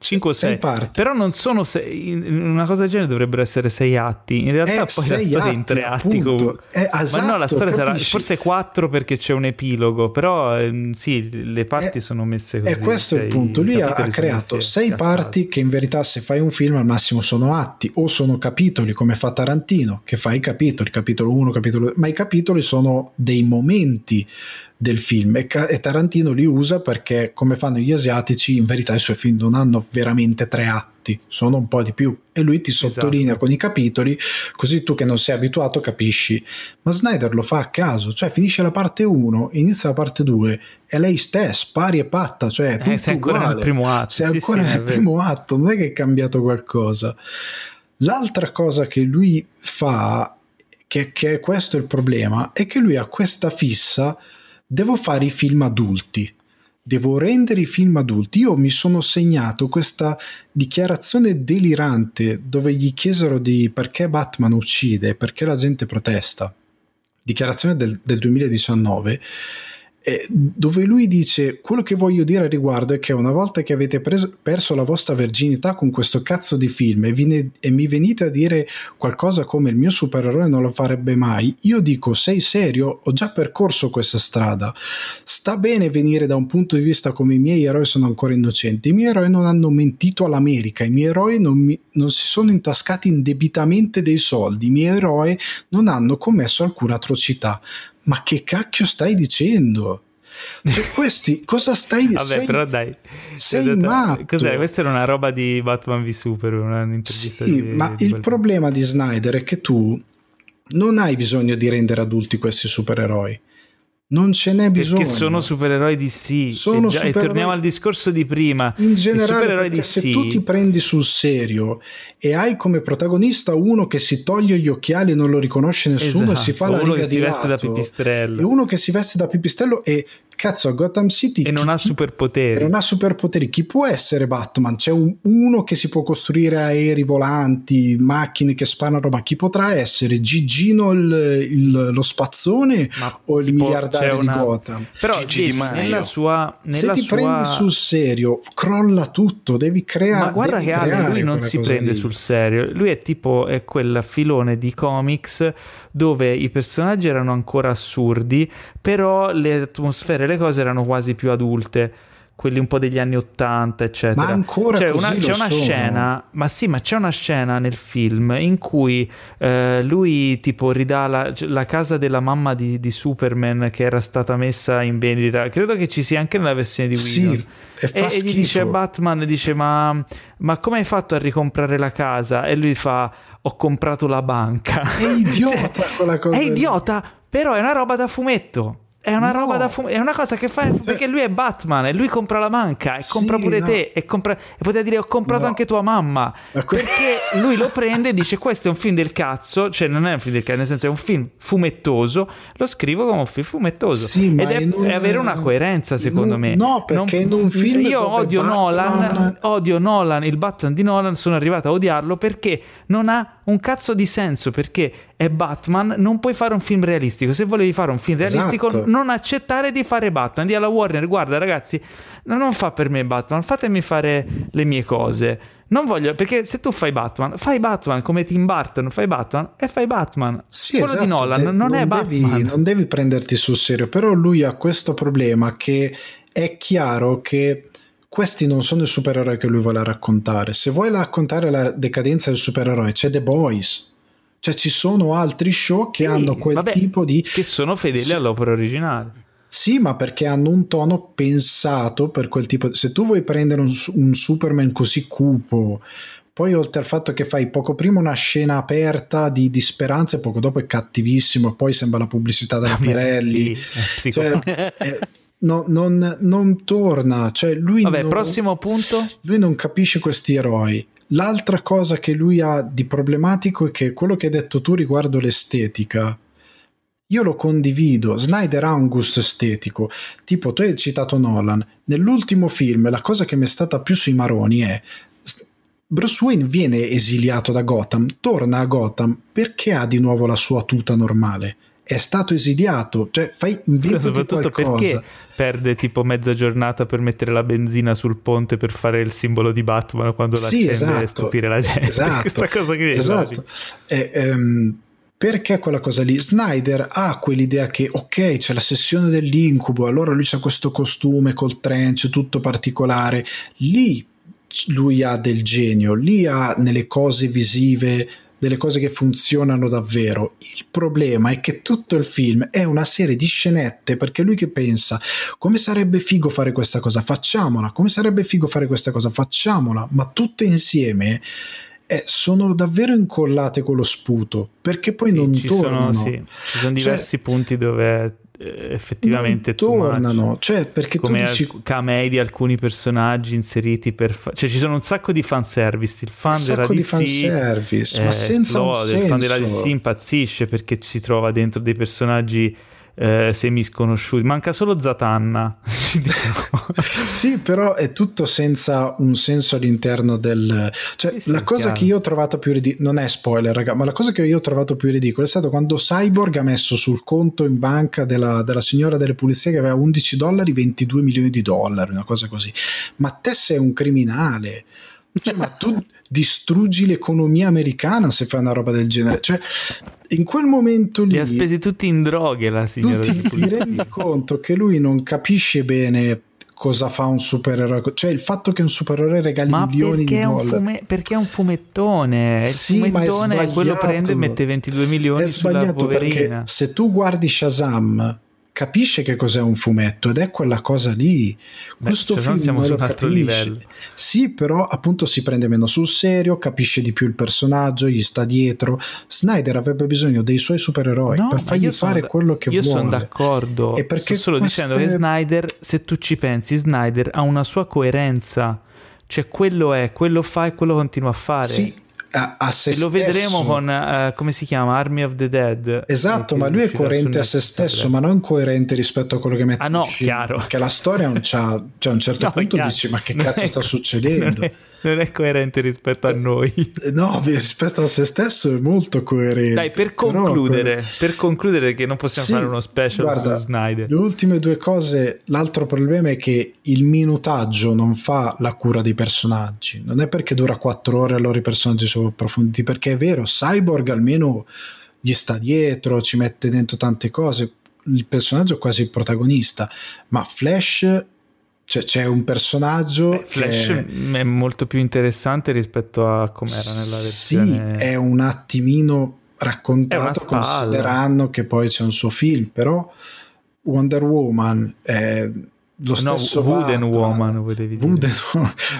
5 o Sei 6 parti. però non sono sei, una cosa del genere dovrebbero essere 6 atti in realtà Eh, poi la storia è in atti, 3 atti comunque Eh, ma no la esatto, storia sarà capisci? forse 4 perché c'è un epilogo però ehm, sì le parti Eh, sono messe così E questo è il punto. Lui ha, ha creato messi sei a parti che in verità se fai un film al massimo sono atti o sono capitoli come fa Tarantino che fa i capitoli, capitolo 1, capitolo 2, ma i capitoli sono dei momenti del film e, e Tarantino li usa perché come fanno gli asiatici in verità i suoi film non hanno veramente tre atti, sono un po' di più e lui ti Esatto. sottolinea con i capitoli così tu che non sei abituato capisci. Ma Snyder lo fa a caso, cioè finisce la parte 1, inizia la parte 2 e lei stessa, pari e patta, cioè è Eh, sei ancora uguale. nel primo atto Sei sì, ancora sì, nel primo atto, non è che è cambiato qualcosa. L'altra cosa che lui fa, che, che questo è il problema, è che lui ha questa fissa, devo fare i film adulti, devo rendere i film adulti. Io mi sono segnato questa dichiarazione delirante dove gli chiesero di perché Batman uccide, perché la gente protesta. Dichiarazione del, del 2019 eh, dove lui dice quello che voglio dire a riguardo è che una volta che avete preso, perso la vostra verginità con questo cazzo di film e, vine, e, mi venite a dire qualcosa come il mio supereroe non lo farebbe mai, io dico sei serio? Ho già percorso questa strada. Sta bene venire da un punto di vista come i miei eroi sono ancora innocenti, i miei eroi non hanno mentito all'America, i miei eroi non, mi, non si sono intascati indebitamente dei soldi, i miei eroi non hanno commesso alcuna atrocità ma che cacchio stai dicendo? Cioè, questi, cosa stai dicendo? Vabbè, però dai. Sei detto, matto. Cos'è? Questa era una roba di Batman v Super, un'intervista sì, di, ma di il quel- problema di Snyder è che tu non hai bisogno di rendere adulti questi supereroi. Non ce n'è bisogno. Perché sono supereroi di sì. Sono e, già- e supereroi- torniamo al discorso di prima. In generale, di se sì. tu ti prendi sul serio e hai come protagonista uno che si toglie gli occhiali e non lo riconosce nessuno e si fa Esatto, la uno riga che si di veste da lato, pipistrello e uno che si veste da pipistrello e cazzo a Gotham City e non chi- ha superpoteri. non ha superpoteri. Chi può essere Batman? C'è un- uno che si può costruire aerei volanti, macchine che sparano, ma chi potrà essere? Gigino il- il- lo spazzone Ma o il miliardario c'è di una- Gotham? Però Gigi Maio. nella sua, Se nella ti sua... prendi sul serio, crolla tutto, devi creare. Ma guarda che Ale, lui non si prende lì. sul serio. Lui è tipo è quel filone di comics dove i personaggi erano ancora assurdi, però le atmosfere e le cose erano quasi più adulte. Quelli un po' degli anni 80, eccetera. Ma ancora così una, c'è una sono. scena, ma sì, ma c'è una scena nel film in cui eh, lui tipo ridà la, la casa della mamma di, di Superman che era stata messa in vendita. Credo che ci sia anche nella versione di Whedon. Sì, e E, gli dice schifo. Batman, dice ma, ma come hai fatto a ricomprare la casa? E lui fa ho comprato la banca. È idiota quella cosa. È lì. idiota, però è una roba da fumetto. È una No. roba da fumetto, è una cosa che fa perché lui è Batman e lui compra la banca e Sì, compra pure no. te e, compra, e poteva dire ho comprato No. anche tua mamma Ma que- perché lui lo prende e dice questo è un film del cazzo, cioè non è un film del cazzo, nel senso è un film fumettoso, lo scrivo come un film fumettoso Sì, ed è, un- è avere una coerenza secondo un- me. no, perché in un film io odio Batman- Nolan, odio Nolan, il Batman di Nolan, sono arrivato a odiarlo perché non ha un cazzo di senso, perché è Batman, non puoi fare un film realistico. Se volevi fare un film realistico, Esatto. non accettare di fare Batman. Di alla Warner, guarda ragazzi, non fa per me Batman, fatemi fare le mie cose. Non voglio, perché se tu fai Batman, fai Batman come Tim Burton, fai Batman e fai Batman. Sì, Quello esatto, di Nolan de- non, è devi, Batman. non devi prenderti sul serio, però lui ha questo problema che è chiaro che questi non sono i supereroi che lui vuole raccontare. Se vuoi raccontare la decadenza del supereroe, c'è The Boys. Cioè ci sono altri show che Sì, hanno quel vabbè, tipo di... Che sono fedeli Sì. all'opera originale. Sì, ma perché hanno un tono pensato per quel tipo. Se tu vuoi prendere un, un Superman così cupo, poi oltre al fatto che fai poco prima una scena aperta di, di speranza e poco dopo è cattivissimo, poi sembra la pubblicità della Pirelli. Sì, è Cioè, psico- eh, no- non, non torna. Cioè, lui Vabbè, non- prossimo punto. lui non capisce questi eroi. L'altra cosa che lui ha di problematico è che quello che hai detto tu riguardo l'estetica, io lo condivido. Snyder ha un gusto estetico. Tipo, tu hai citato Nolan. Nell'ultimo film, la cosa che mi è stata più sui maroni è. Bruce Wayne viene esiliato da Gotham, torna a Gotham perché ha di nuovo la sua tuta normale. È stato esiliato, cioè fai inventati Soprattutto qualcosa. perché perde tipo mezza giornata per mettere la benzina sul ponte per fare il simbolo di Batman quando Sì, l'accende esatto. e stupire la gente. Esatto. Questa cosa è Esatto. E, ehm, perché quella cosa lì? Snyder ha quell'idea che ok, c'è la sessione dell'incubo, allora lui c'ha questo costume col trench tutto particolare. Lì lui ha del genio, lì ha nelle cose visive delle cose che funzionano davvero. Il problema è che tutto il film è una serie di scenette perché lui che pensa come sarebbe figo fare questa cosa, facciamola, come sarebbe figo fare questa cosa, facciamola, ma tutte insieme eh, sono davvero incollate con lo sputo perché poi Sì, non ci tornano. sono, sì, ci sono Cioè, diversi punti dove effettivamente non too much. tornano, cioè perché come tu dici camei di alcuni personaggi inseriti per fa- cioè ci sono un sacco di fanservice il fan un della sacco di DC fanservice, eh, ma senza un esplode, il fan della. DC impazzisce perché si trova dentro dei personaggi eh, semi sconosciuti. Manca solo Zatanna. sì, però è tutto senza un senso all'interno del... Cioè, Sì, sì, la cosa chiaro. che io ho trovato più ridicola, non è spoiler, raga, ma la cosa che io ho trovato più ridicola è stato quando Cyborg ha messo sul conto in banca della, della signora delle pulizie che aveva 11 dollari 22 milioni di dollari, una cosa così. Ma te sei un criminale. Cioè, ma tu distruggi l'economia americana se fai una roba del genere. Cioè, in quel momento lì Li ha spesi tutti in droghe la tu signora. ti, di ti polizia. rendi conto che lui non capisce bene cosa fa un supereroe, cioè il fatto che un supereroe regali Ma milioni di dollari. fume- perché è un fumettone? Il Sì, ma è fumettone è quello prende e mette 22 milioni È sulla sbagliato perché se tu guardi Shazam capisce che cos'è un fumetto ed è quella cosa lì. Beh, Questo Shazam film siamo su un altro capisce. livello. Sì, però appunto si prende meno sul serio, capisce di più il personaggio, gli sta dietro. Snyder avrebbe bisogno dei suoi supereroi No, per fargli io fare da- quello che Io vuole. sono d'accordo. E perché Sto solo queste- dicendo che Snyder, se tu ci pensi, Snyder ha una sua coerenza. Cioè, quello è, quello fa e quello continua a fare. Sì, a, a se e lo vedremo stesso. con, eh, come si chiama, Army of the Dead. Esatto, eh, ma che lui è coerente a se stesso, ma non coerente rispetto a quello che mette Ah, no, in chiaro. Perché la storia non c'ha, cioè a un certo No, punto dici ma che cazzo sta succedendo? Non è, coerente rispetto a noi. Eh, No, rispetto a se stesso è molto coerente. Dai, per Però concludere, quello- per concludere che non possiamo Sì, fare uno special guarda, su Snyder. Le ultime due cose, l'altro problema è che il minutaggio non fa la cura dei personaggi. Non è perché dura quattro ore allora i personaggi sono approfonditi, perché è vero, Cyborg almeno gli sta dietro, ci mette dentro tante cose. Il personaggio è quasi il protagonista, ma Flash, cioè c'è un personaggio Beh, Flash che è molto più interessante rispetto a come era nella versione. sì, è un attimino raccontato considerando che poi c'è un suo film, però Wonder Woman è lo no, stesso Wooden Batman, Woman volevi dire. Wooden-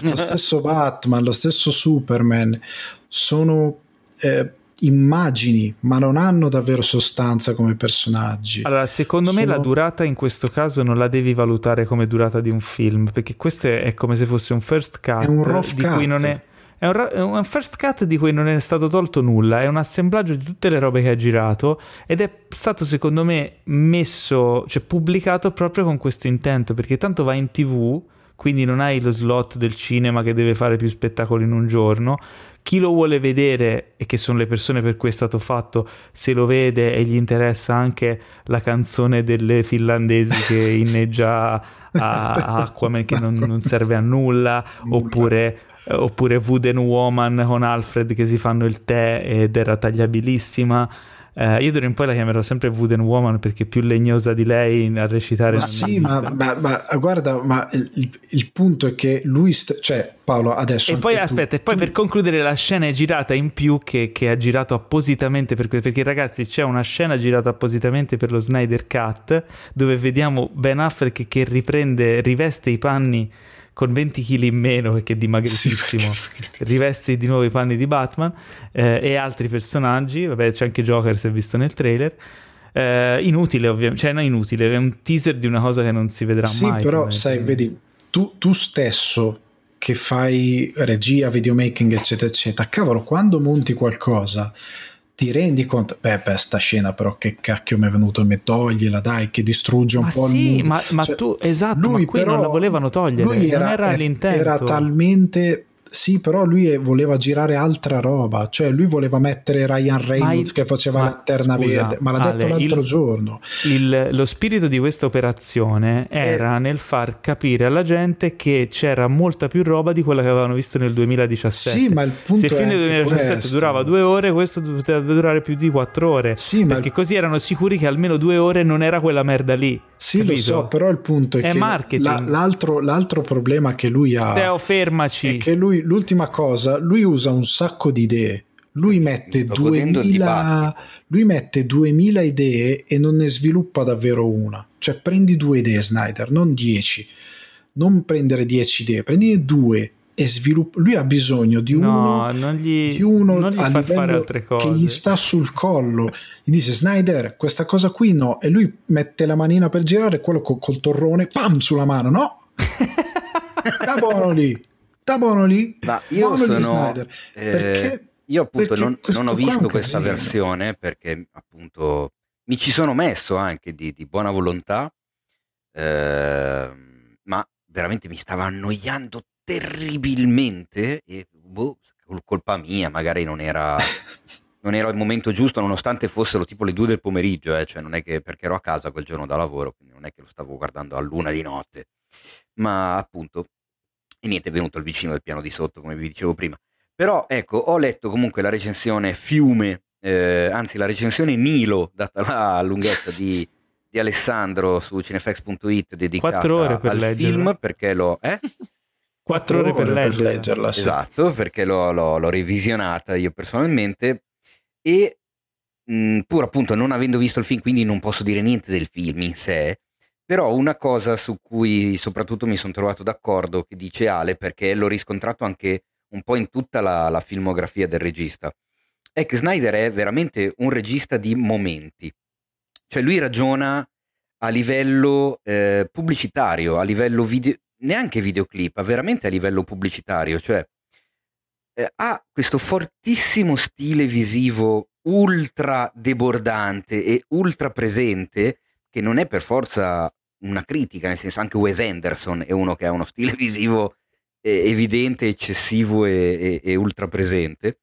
lo stesso Batman, lo stesso Superman sono eh, immagini, ma non hanno davvero sostanza come personaggi. Allora, secondo me Sono- la durata in questo caso non la devi valutare come durata di un film, perché questo è, come se fosse un first cut, È un di cut. cui non è, è un, è un first cut di cui non è stato tolto nulla, è un assemblaggio di tutte le robe che ha girato ed è stato secondo me messo, cioè pubblicato proprio con questo intento, perché tanto va in tv, quindi non hai lo slot del cinema che deve fare più spettacoli in un giorno. Chi lo vuole vedere e che sono le persone per cui è stato fatto, se lo vede e gli interessa anche la canzone delle finlandesi che inneggia a a Aquaman che non, non serve a nulla, oppure, oppure Wooden Woman con Alfred che si fanno il tè ed era tagliabilissima. Eh, io d'ora in poi la chiamerò sempre Wooden Woman perché è più legnosa di lei a recitare. Ma sì, ma, ma- ma guarda, ma il, il punto è che lui, st- cioè Paolo, adesso... E poi tu- aspetta, e poi tu- per concludere la scena è girata in più che, che ha girato appositamente per que- perché ragazzi c'è una scena girata appositamente per lo Snyder Cut dove vediamo Ben Affleck che riprende, riveste i panni con 20 kg in meno perché è dimagrissimo, Sì, riveste di nuovo i panni di Batman eh, e altri personaggi, vabbè c'è anche Joker si è visto nel trailer. Eh, inutile ovviamente, cioè non inutile, è un teaser di una cosa che non si vedrà Sì, mai. però sai, vedi, tu, tu stesso che fai regia, videomaking, eccetera, eccetera, cavolo, quando monti qualcosa ti rendi conto, beh, beh, sta scena però che cacchio mi è venuto, mi togliela, dai, che distrugge un Ma po' il sì, mood. ma, ma Cioè, tu, esatto, ma lui qui però- non la volevano togliere, lui non era l'intento. Era talmente... Sì, però lui voleva girare altra roba, cioè lui voleva mettere Ryan Reynolds il- che faceva ma la lanterna scusa, verde, ma l'ha detto Ale, l'altro il- giorno. Il- lo spirito di questa operazione era nel far capire alla gente che c'era molta più roba di quella che avevano visto nel 2017. Sì, ma il punto Se il film del anche 2017 questo. durava due ore, questo poteva durare più di quattro ore. Sì, ma perché così erano sicuri che almeno due ore non era quella merda lì. Sì, capito? lo so, però il punto è, È che la- l'altro, l'altro problema che lui ha Teo, fermaci. è che lui, l'ultima cosa, lui usa un sacco di idee. Lui mette, sto godendo il 2000, lui mette 2000 idee e non ne sviluppa davvero una. Cioè prendi due idee Snyder, non 10. Non prendere 10 idee, prendi due e sviluppa. Lui ha bisogno di uno No, non gli, di uno non gli a far fare altre che cose. gli sta sul collo gli dice Snyder questa cosa qui no e lui mette la manina per girare quello col, col torrone pam sulla mano no sta buono lì buono lì Ma io sono... Snyder. eh, perché? io appunto non, non ho visto questa casino. versione perché appunto mi ci sono messo anche di, di buona volontà, eh, ma veramente mi stava annoiando terribilmente e boh, colpa mia, magari non era, non era il momento giusto, nonostante fossero tipo le due del pomeriggio, eh, cioè non è che perché ero a casa quel giorno da lavoro, quindi non è che lo stavo guardando a luna di notte, ma appunto, e niente, è venuto il vicino del piano di sotto, come vi dicevo prima. Però ecco, ho letto comunque la recensione Fiume, eh, anzi la recensione Nilo, data la lunghezza di, di Alessandro su cinefx.it dedicata ore per al leggerla. film perché l'ho... Eh? Quattro ore per leggerla. sì. Esatto, perché l'ho, l'ho- l'ho revisionata io personalmente e mh, pur appunto non avendo visto il film, quindi non posso dire niente del film in sé, però una cosa su cui soprattutto mi sono trovato d'accordo che dice Ale, perché l'ho riscontrato anche un po' in tutta la, la filmografia del regista, è che Snyder è veramente un regista di momenti, cioè lui ragiona a livello eh, pubblicitario, a livello video, neanche videoclip, ma veramente a livello pubblicitario, cioè eh, ha questo fortissimo stile visivo ultra debordante e ultra presente che non è per forza una critica, nel senso anche Wes Anderson è uno che ha uno stile visivo eh, evidente, eccessivo e, e, e ultra presente,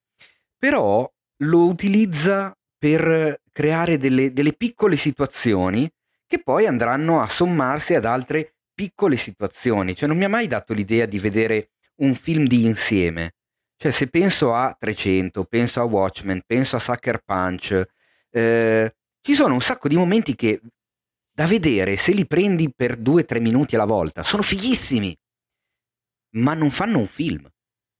però lo utilizza per creare delle, delle piccole situazioni che poi andranno a sommarsi ad altre piccole situazioni. Cioè non mi ha mai dato l'idea di vedere un film di insieme. Cioè se penso a 300, penso a Watchmen, penso a Sucker Punch, eh, ci sono un sacco di momenti che da vedere se li prendi per due o tre minuti alla volta sono fighissimi, ma non fanno un film.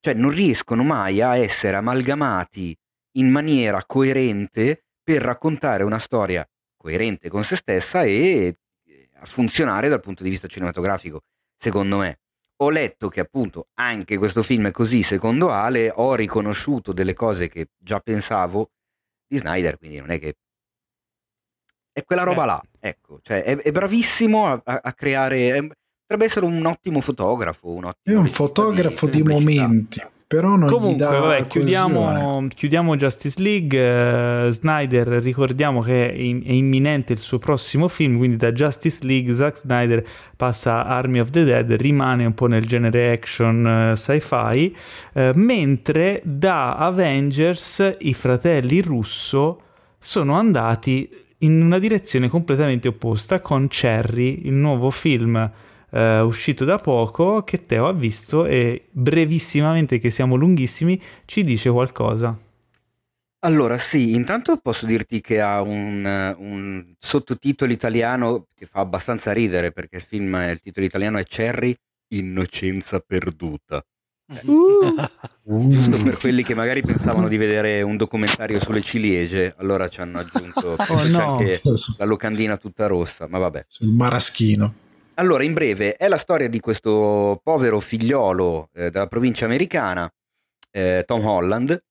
Cioè non riescono mai a essere amalgamati in maniera coerente per raccontare una storia coerente con se stessa e eh, a funzionare dal punto di vista cinematografico, secondo me. Ho letto che appunto anche questo film è così, secondo Ale, ho riconosciuto delle cose che già pensavo di Snyder, quindi non è che... È quella roba Beh. là, ecco, cioè è, è bravissimo a, a- a creare... è- potrebbe essere un ottimo fotografo, un È ottimo un regista fotografo di, pubblicità. momenti, però non gli Comunque, dà vabbè, chiudiamo, chiudiamo Justice League. eh, Snyder, ricordiamo che è, in- è imminente il suo prossimo film, quindi da Justice League Zack Snyder passa a Army of the Dead, rimane un po' nel genere action eh, sci-fi, eh, mentre da Avengers i fratelli Russo sono andati in una direzione completamente opposta con Cherry, il nuovo film eh, uscito da poco che Teo ha visto e brevissimamente, che siamo lunghissimi, ci dice qualcosa. Allora, sì, intanto posso dirti che ha un, un sottotitolo italiano che fa abbastanza ridere perché il film, il titolo italiano è Cherry, Innocenza perduta. Uh, Giusto per quelli che magari pensavano di vedere un documentario sulle ciliegie, allora ci hanno aggiunto Oh, no. anche la locandina tutta rossa, ma vabbè. sul maraschino. Allora, in breve, è la storia di questo povero figliolo eh, della provincia americana, eh, Tom Holland,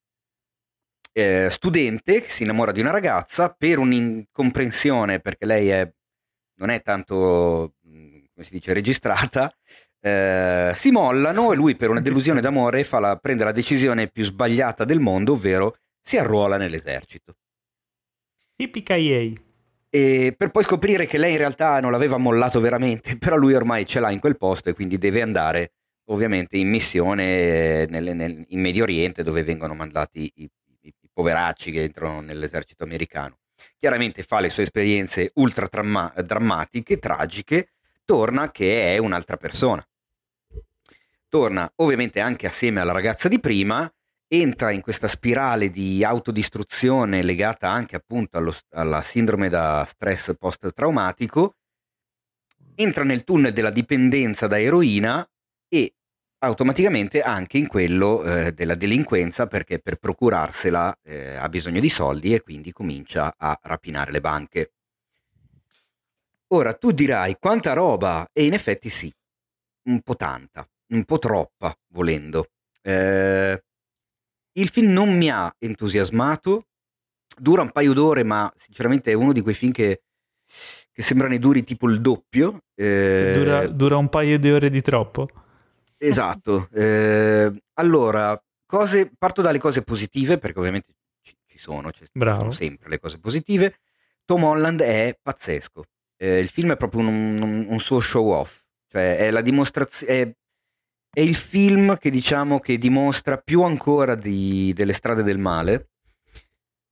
eh, studente che si innamora di una ragazza per un'incomprensione, perché lei è- non è tanto, mh, come si dice, registrata, eh, si mollano e lui per una delusione d'amore fa la- prende la decisione più sbagliata del mondo, ovvero si arruola nell'esercito. Yippee E per poi scoprire che lei in realtà non l'aveva mollato veramente, però lui ormai ce l'ha in quel posto e quindi deve andare ovviamente in missione eh, nel- nel- in Medio Oriente dove vengono mandati i, i- i poveracci che entrano nell'esercito americano. Chiaramente fa le sue esperienze ultra tramma- drammatiche, tragiche, torna che è un'altra persona. Torna ovviamente anche assieme alla ragazza di prima entra in questa spirale di autodistruzione legata anche appunto allo- alla sindrome da stress post-traumatico, entra nel tunnel della dipendenza da eroina e automaticamente anche in quello eh, della delinquenza perché per procurarsela eh, ha bisogno di soldi e quindi comincia a rapinare le banche. Ora tu dirai quanta roba e in effetti sì, un po' tanta, un po' troppa volendo. Eh, il film non mi ha entusiasmato, dura un paio d'ore, ma sinceramente è uno di quei film che, che sembrano i duri tipo il doppio. eh, Dura, dura un paio di ore di troppo. Esatto. eh, allora, cose, parto dalle cose positive, perché ovviamente ci, ci sono, ci sono sempre le cose positive. Tom Holland è pazzesco. Eh, il film è proprio un, un- un suo show off, cioè è la dimostrazione. È, il film che diciamo che dimostra più ancora di- delle strade del male.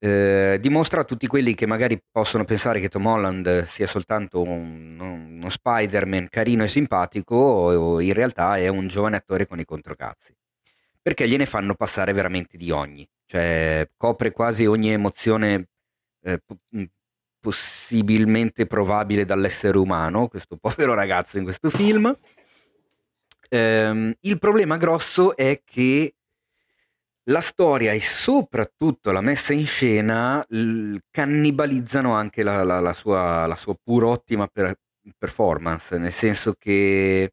eh, dimostra a tutti quelli che magari possono pensare che Tom Holland sia soltanto un- uno Spider-Man carino e simpatico, o in realtà è un giovane attore con i controcazzi. Perché gliene fanno passare veramente di ogni, cioè copre quasi ogni emozione eh, mh, possibilmente provabile dall'essere umano, questo povero ragazzo in questo film. Ehm, il problema grosso è che la storia e soprattutto la messa in scena l- cannibalizzano anche la, la- la sua, la sua pur ottima per- performance, nel senso che...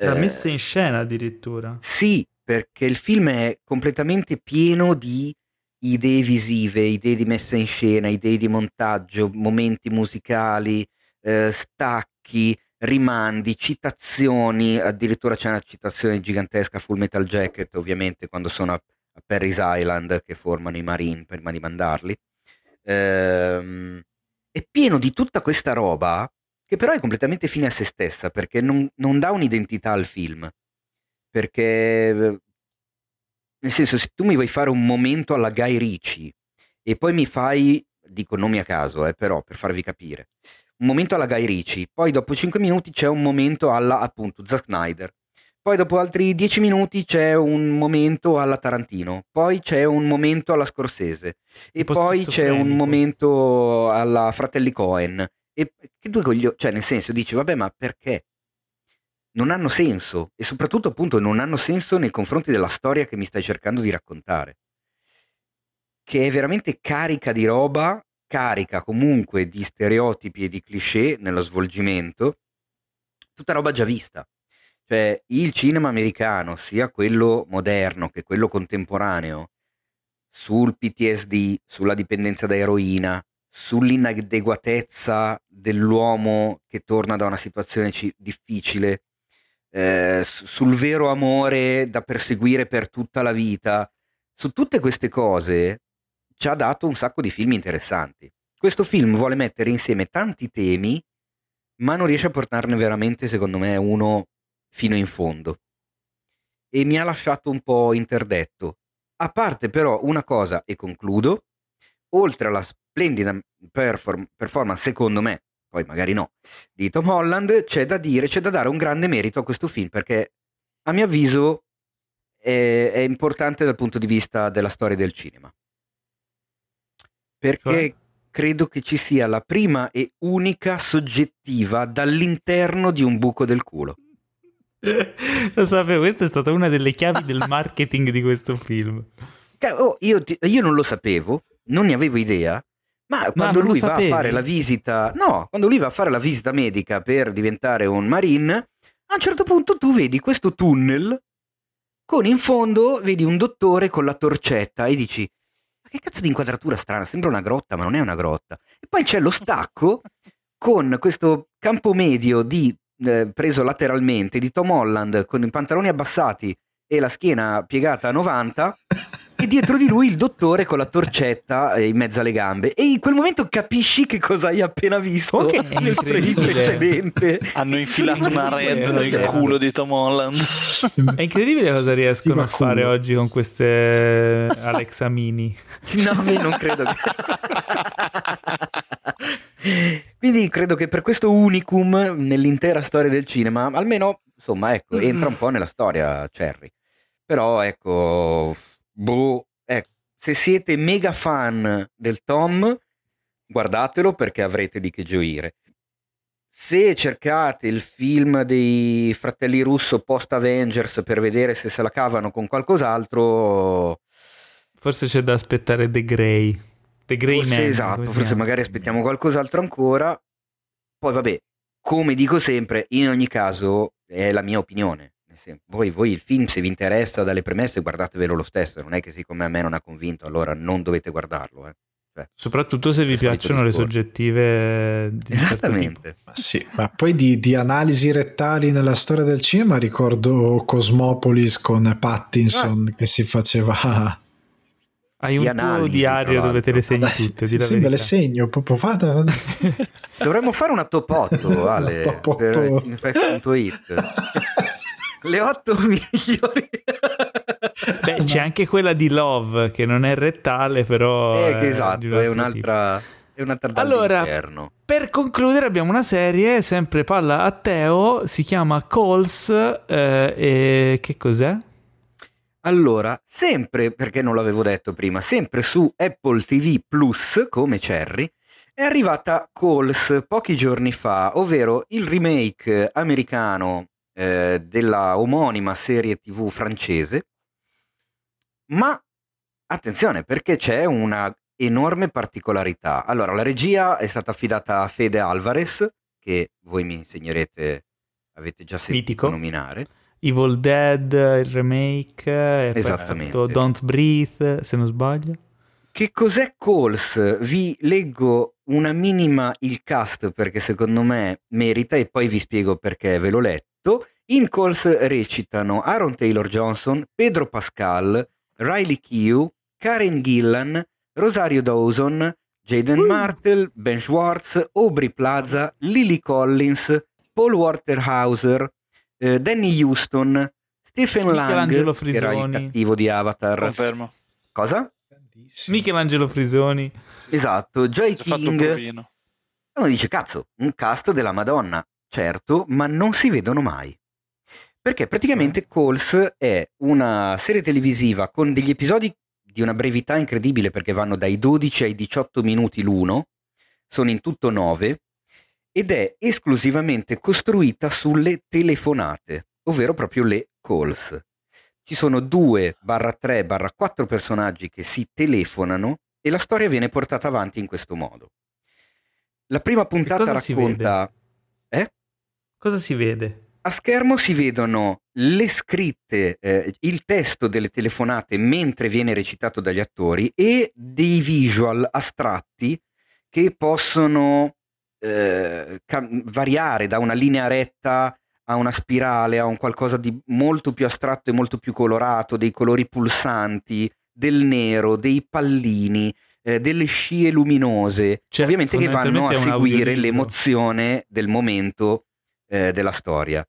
La eh, messa in scena addirittura. sì, perché il film è completamente pieno di idee visive, idee di messa in scena, idee di montaggio, momenti musicali, eh, stacchi, rimandi, citazioni, addirittura c'è una citazione gigantesca Full Metal Jacket, ovviamente, quando sono a, a Perry's Island che formano i Marine prima di mandarli. Ehm, è pieno di tutta questa roba che però è completamente fine a se stessa perché non, non dà un'identità al film. Perché, nel senso, se tu mi vuoi fare un momento alla Guy Ritchie e poi mi fai, dico nomi a caso, eh, però per farvi capire, un momento alla Guy Ritchie, poi dopo 5 minuti c'è un momento alla, appunto, Zack Snyder, poi dopo altri 10 minuti c'è un momento alla Tarantino, poi c'è un momento alla Scorsese. E poi c'è un momento alla Fratelli Cohen. E che due coglioni, cioè nel senso dici, vabbè, ma perché? Non hanno senso. E soprattutto appunto non hanno senso nei confronti della storia che mi stai cercando di raccontare, che è veramente carica di roba, carica comunque di stereotipi e di cliché nello svolgimento, tutta roba già vista. Cioè il cinema americano, sia quello moderno che quello contemporaneo, sul PTSD, sulla dipendenza da eroina, sull'inadeguatezza dell'uomo che torna da una situazione ci- difficile, eh, su- sul vero amore da perseguire per tutta la vita, su tutte queste cose ci ha dato un sacco di film interessanti. Questo film vuole mettere insieme tanti temi, ma non riesce a portarne veramente, secondo me, uno fino in fondo. E mi ha lasciato un po' interdetto. A parte però una cosa, e concludo, oltre alla splendida perform- performance, secondo me, poi magari no, di Tom Holland, c'è da dire, c'è da dare un grande merito a questo film, perché a mio avviso è, è importante dal punto di vista della storia del cinema. Perché Cioè? credo che ci sia la prima e unica soggettiva dall'interno di un buco del culo. Lo sapevo, questa è stata una delle chiavi del marketing di questo film. Oh, io, ti- io non lo sapevo, non ne avevo idea, ma quando lo lui va a sapevi? fare la visita, no, quando lui va a fare la visita medica per diventare un marine, a un certo punto tu vedi questo tunnel con in fondo vedi un dottore con la torcetta e dici ma che cazzo di inquadratura strana, sembra una grotta, ma non è una grotta. E poi c'è lo stacco con questo campo medio di, eh, preso lateralmente di Tom Holland con i pantaloni abbassati e la schiena piegata a 90 e dietro di lui il dottore con la torcetta eh, in mezzo alle gambe. E in quel momento capisci che cosa hai appena visto. Che nel frame precedente. Hanno infilato una red nel culo di Tom Holland. È incredibile cosa riescono a fare oggi con queste Alexa Mini. No, io non credo che... Quindi credo che per questo unicum nell'intera storia del cinema, almeno, insomma, ecco, entra un po' nella storia Cherry. Però, ecco, boh, ecco, se siete mega fan del Tom, guardatelo perché avrete di che gioire. Se cercate il film dei fratelli russo post Avengers per vedere se se la cavano con qualcos'altro, Forse c'è da aspettare The Grey. The Grey forse Man, esatto, forse magari aspettiamo qualcos'altro ancora. Poi vabbè, come dico sempre, in ogni caso è la mia opinione. Senso, Voi, voi il film, se vi interessa dalle premesse, guardatevelo lo stesso. Non è che siccome a me non ha convinto, allora non dovete guardarlo. eh. Soprattutto se vi piacciono le soggettive certo. Esattamente. Ma sì, ma poi di, di analisi rettali nella storia del cinema ricordo Cosmopolis con Pattinson che si faceva Hai un analisi, diario dove te le segni Dai, tutte, di sì, me le segno, proprio vada. vada. Dovremmo fare una top 8, Ale, Top otto. per Infect.it. Le 8 migliori. Beh, c'è anche quella di Love, che non è rettale, però... Eh, è esatto, un è altro un'altra, è un'altra Allora, dall'interno. Per concludere abbiamo una serie, sempre palla a Teo, si chiama Calls, eh, e che cos'è? Allora, sempre, perché non l'avevo detto prima, sempre su Apple TV Plus, come Cherry, è arrivata Calls pochi giorni fa, ovvero il remake americano eh, della omonima serie TV francese. Ma attenzione, perché c'è una enorme particolarità. Allora, la regia è stata affidata a Fede Alvarez, che voi mi insegnerete, avete già sentito Mitico. nominare. Evil Dead, il remake, Esattamente. Don't Breathe, se non sbaglio. Che cos'è Calls? Vi leggo una minima il cast perché secondo me merita e poi vi spiego perché ve l'ho letto. In Calls recitano Aaron Taylor Johnson, Pedro Pascal, Riley Keough, Karen Gillan, Rosario Dawson, Jaden Martel, Ben Schwartz, Aubrey Plaza, Lily Collins, Paul Waterhauser, eh, Danny Houston, Stephen Lang, che era il Frisoni. cattivo di Avatar. Confermo. Cosa? Michelangelo Frisoni. Esatto, Joy King. Uno dice, cazzo, un cast della Madonna, certo, ma non si vedono mai. Perché praticamente Calls è una serie televisiva con degli episodi di una brevità incredibile perché vanno dai 12 ai 18 minuti l'uno, sono in tutto 9, ed è esclusivamente costruita sulle telefonate, ovvero proprio le calls. Ci sono 2 barra 3 barra 4 personaggi che si telefonano e la storia viene portata avanti in questo modo. La prima puntata racconta... Cosa si vede? A schermo si vedono le scritte, eh, il testo delle telefonate mentre viene recitato dagli attori e dei visual astratti che possono eh, cam- variare da una linea retta a una spirale, a un qualcosa di molto più astratto e molto più colorato, dei colori pulsanti, del nero, dei pallini, eh, delle scie luminose, Cioè, ovviamente che vanno a seguire l'emozione del momento eh, della storia.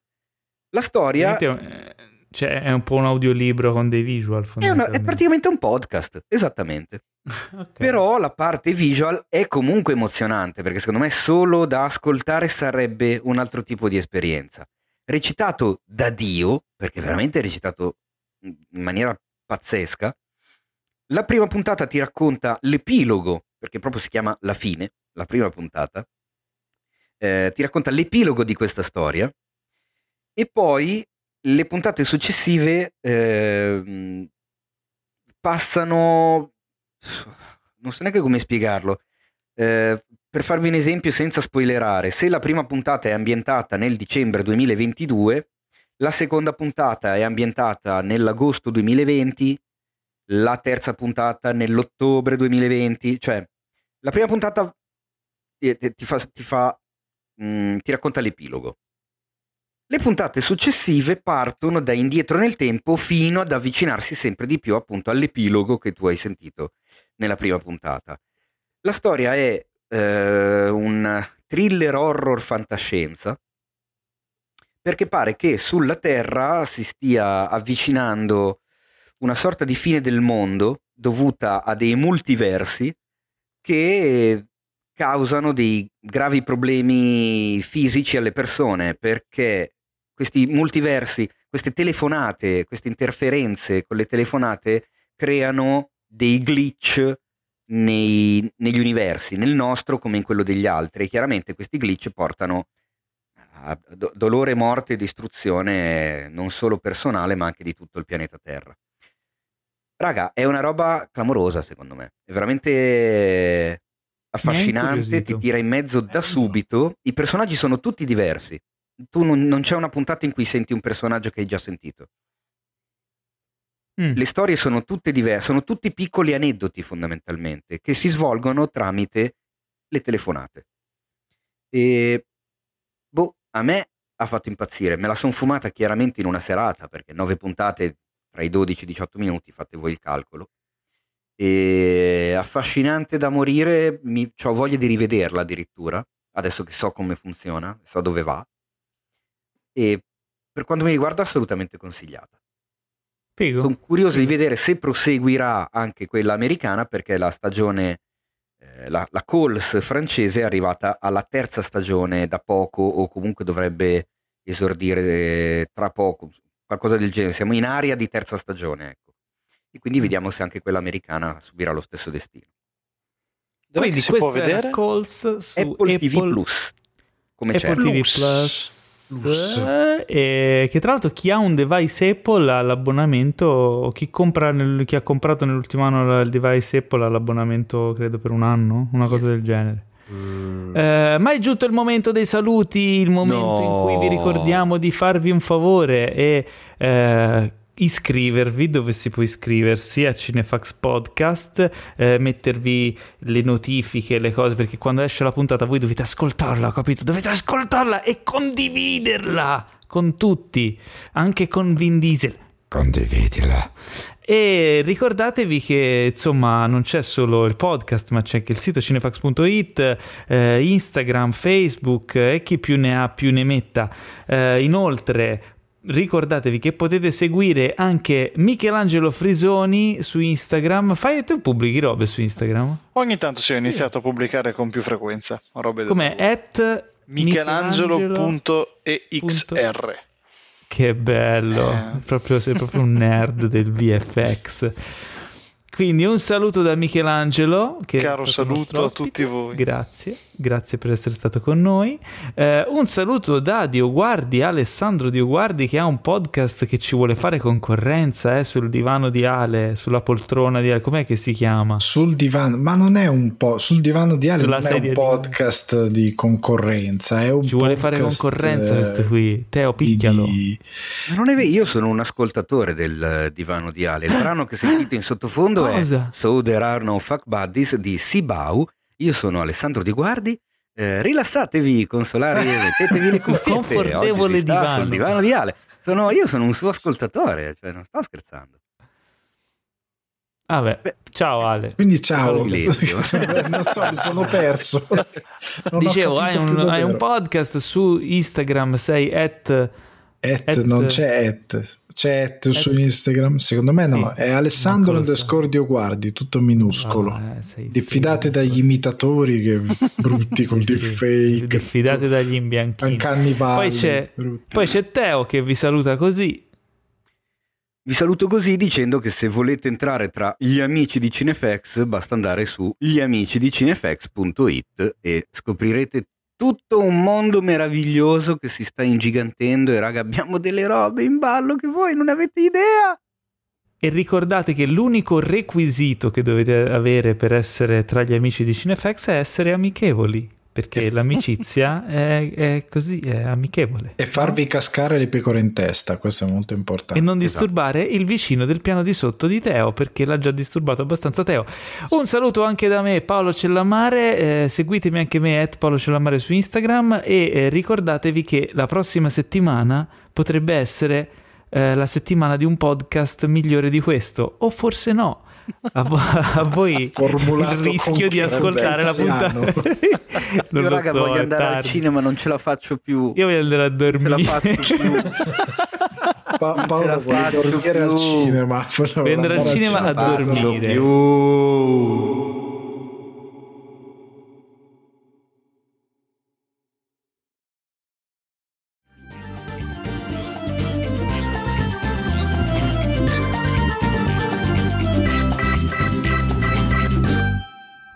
La storia è, è un- Cioè, è un po' un audiolibro con dei visual. una- è praticamente un podcast, esattamente. Ok. Però la parte visual è comunque emozionante perché secondo me solo da ascoltare sarebbe un altro tipo di esperienza. Recitato da Dio, perché veramente è recitato in maniera pazzesca. La prima puntata ti racconta l'epilogo, perché proprio si chiama La fine, la prima puntata. Eh, ti racconta l'epilogo di questa storia e poi le puntate successive ehm, passano non so neanche come spiegarlo Eh, per farvi un esempio senza spoilerare se la prima puntata è ambientata nel dicembre 2022 la seconda puntata è ambientata nell'agosto 2020 la terza puntata nell'ottobre 2020 cioè la prima puntata ti, ti fa, ti fa mm, ti racconta l'epilogo le puntate successive partono da indietro nel tempo fino ad avvicinarsi sempre di più appunto all'epilogo che tu hai sentito nella prima puntata. La storia è eh, un thriller horror fantascienza perché pare che sulla Terra si stia avvicinando una sorta di fine del mondo dovuta a dei multiversi che causano dei gravi problemi fisici alle persone perché questi multiversi, queste telefonate, queste interferenze con le telefonate creano dei glitch nei- negli universi, nel nostro come in quello degli altri. E chiaramente questi glitch portano a do- dolore, morte e distruzione non solo personale ma anche di tutto il pianeta Terra. Raga, è una roba clamorosa secondo me, è veramente affascinante, ti tira in mezzo da subito, i personaggi sono tutti diversi, tu non, non c'è una puntata in cui senti un personaggio che hai già sentito. Mm. Le storie sono tutte diverse, sono tutti piccoli aneddoti fondamentalmente che si svolgono tramite le telefonate. E boh, a me ha fatto impazzire, me la sono fumata chiaramente in una serata perché nove puntate tra i 12 e i 18 minuti, fate voi il calcolo. E affascinante da morire, mi, ho voglia di rivederla addirittura, adesso che so come funziona, so dove va, e per quanto mi riguarda assolutamente consigliata. Figo. Sono curioso di vedere se proseguirà anche quella americana perché la stagione, eh, la, la Coles francese è arrivata alla terza stagione da poco o comunque dovrebbe esordire eh, tra poco, qualcosa del genere. Siamo in aria di terza stagione, ecco. E quindi vediamo se anche quella americana subirà lo stesso destino. Dove Quindi si può vedere? Calls su Apple, TV Apple- Plus, come Apple c'è. TV Plus. Plus. Plus. eh, che tra l'altro chi ha un device Apple ha l'abbonamento, o chi, compra nel- chi ha comprato nell'ultimo anno il device Apple ha l'abbonamento credo per un anno, una cosa del genere. Eh, ma è giunto il momento dei saluti, il momento in cui vi No. ricordiamo di farvi un favore e eh, iscrivervi dove si può iscriversi a Cinefax Podcast, eh, mettervi le notifiche, le cose, perché quando esce la puntata voi dovete ascoltarla, capito? Dovete ascoltarla e condividerla con tutti, anche con Vin Diesel. Condividila. E ricordatevi che insomma non c'è solo il podcast, ma c'è anche il sito cinefax.it, eh, Instagram, Facebook eh, e chi più ne ha più ne metta. Eh, inoltre ricordatevi che potete seguire anche Michelangelo Frisoni su Instagram. Fai tu pubblichi robe su Instagram? Ogni tanto si è iniziato a pubblicare con più frequenza. Robe Come at Michelangelo.exr. Che bello, Eh. proprio, sei proprio un nerd del VFX. Quindi un saluto da Michelangelo. Che Caro saluto a tutti voi. Grazie, grazie per essere stato con noi. Eh, un saluto da Dioguardi, Alessandro Dioguardi, che ha un podcast che ci vuole fare concorrenza eh, sul divano di Ale, sulla poltrona di Ale. Com'è che si chiama? Sul divano, ma non è un po' sul divano di Ale, Sulla non è un di- podcast di concorrenza, è un Ci vuole fare concorrenza eh, questo qui. Teo, di- picchialo. di- Ma non è vero, io sono un ascoltatore del eh, divano di Ale. Il brano che sentite in sottofondo Cosa? è So There Are No Fuck Buddies di Sibau. Io sono Alessandro Di Guardi. Eh, rilassatevi, consolari, mettetevi le cuffiette. Confortevole Oggi divano. sul divano di Ale. Sono- io sono un suo ascoltatore, cioè non sto scherzando. Vabbè, Beh, ciao Ale. Quindi ciao, non so, mi sono perso. Non Dicevo, hai un, hai un podcast su Instagram, sei at... Et, Et- non c'è et, et su Instagram, secondo me no, Sì, è Alessandro underscore Guardi, tutto minuscolo. Ah, eh, Diffidate figo. dagli imitatori che brutti col Sì, deepfake. Diffidate dagli imbianchini. Ancannibali, Poi c'è, poi c'è Teo che vi saluta così. Vi saluto così dicendo che se volete entrare tra gli amici di Cinefx basta andare su gliamicidicinefax.it e scoprirete tutto un mondo meraviglioso che si sta ingigantendo e raga abbiamo delle robe in ballo che voi non avete idea. E ricordate che l'unico requisito che dovete avere per essere tra gli amici di Cinefax è essere amichevoli. Perché l'amicizia è, è così, è amichevole. E farvi cascare le pecore in testa, questo è molto E importante. non disturbare il vicino del piano di sotto di Teo, perché l'ha già disturbato abbastanza Teo. Un saluto anche da me, Paolo Cellamare. eh, seguitemi anche me, at Paolo Cellamare su Instagram. E eh, ricordatevi che la prossima settimana potrebbe essere eh, la settimana di un podcast migliore di questo, o forse no. A, vo- a voi Formulato il rischio di ascoltare la puntata. non Io lo raga so, voglio andare al tardi. cinema, non ce la faccio più. Io voglio andare a Non ce la dormire. faccio più. Pa- ce la Paolo vuole faccio dormire al più. cinema. Vuoi andare al cinema a dormire. più.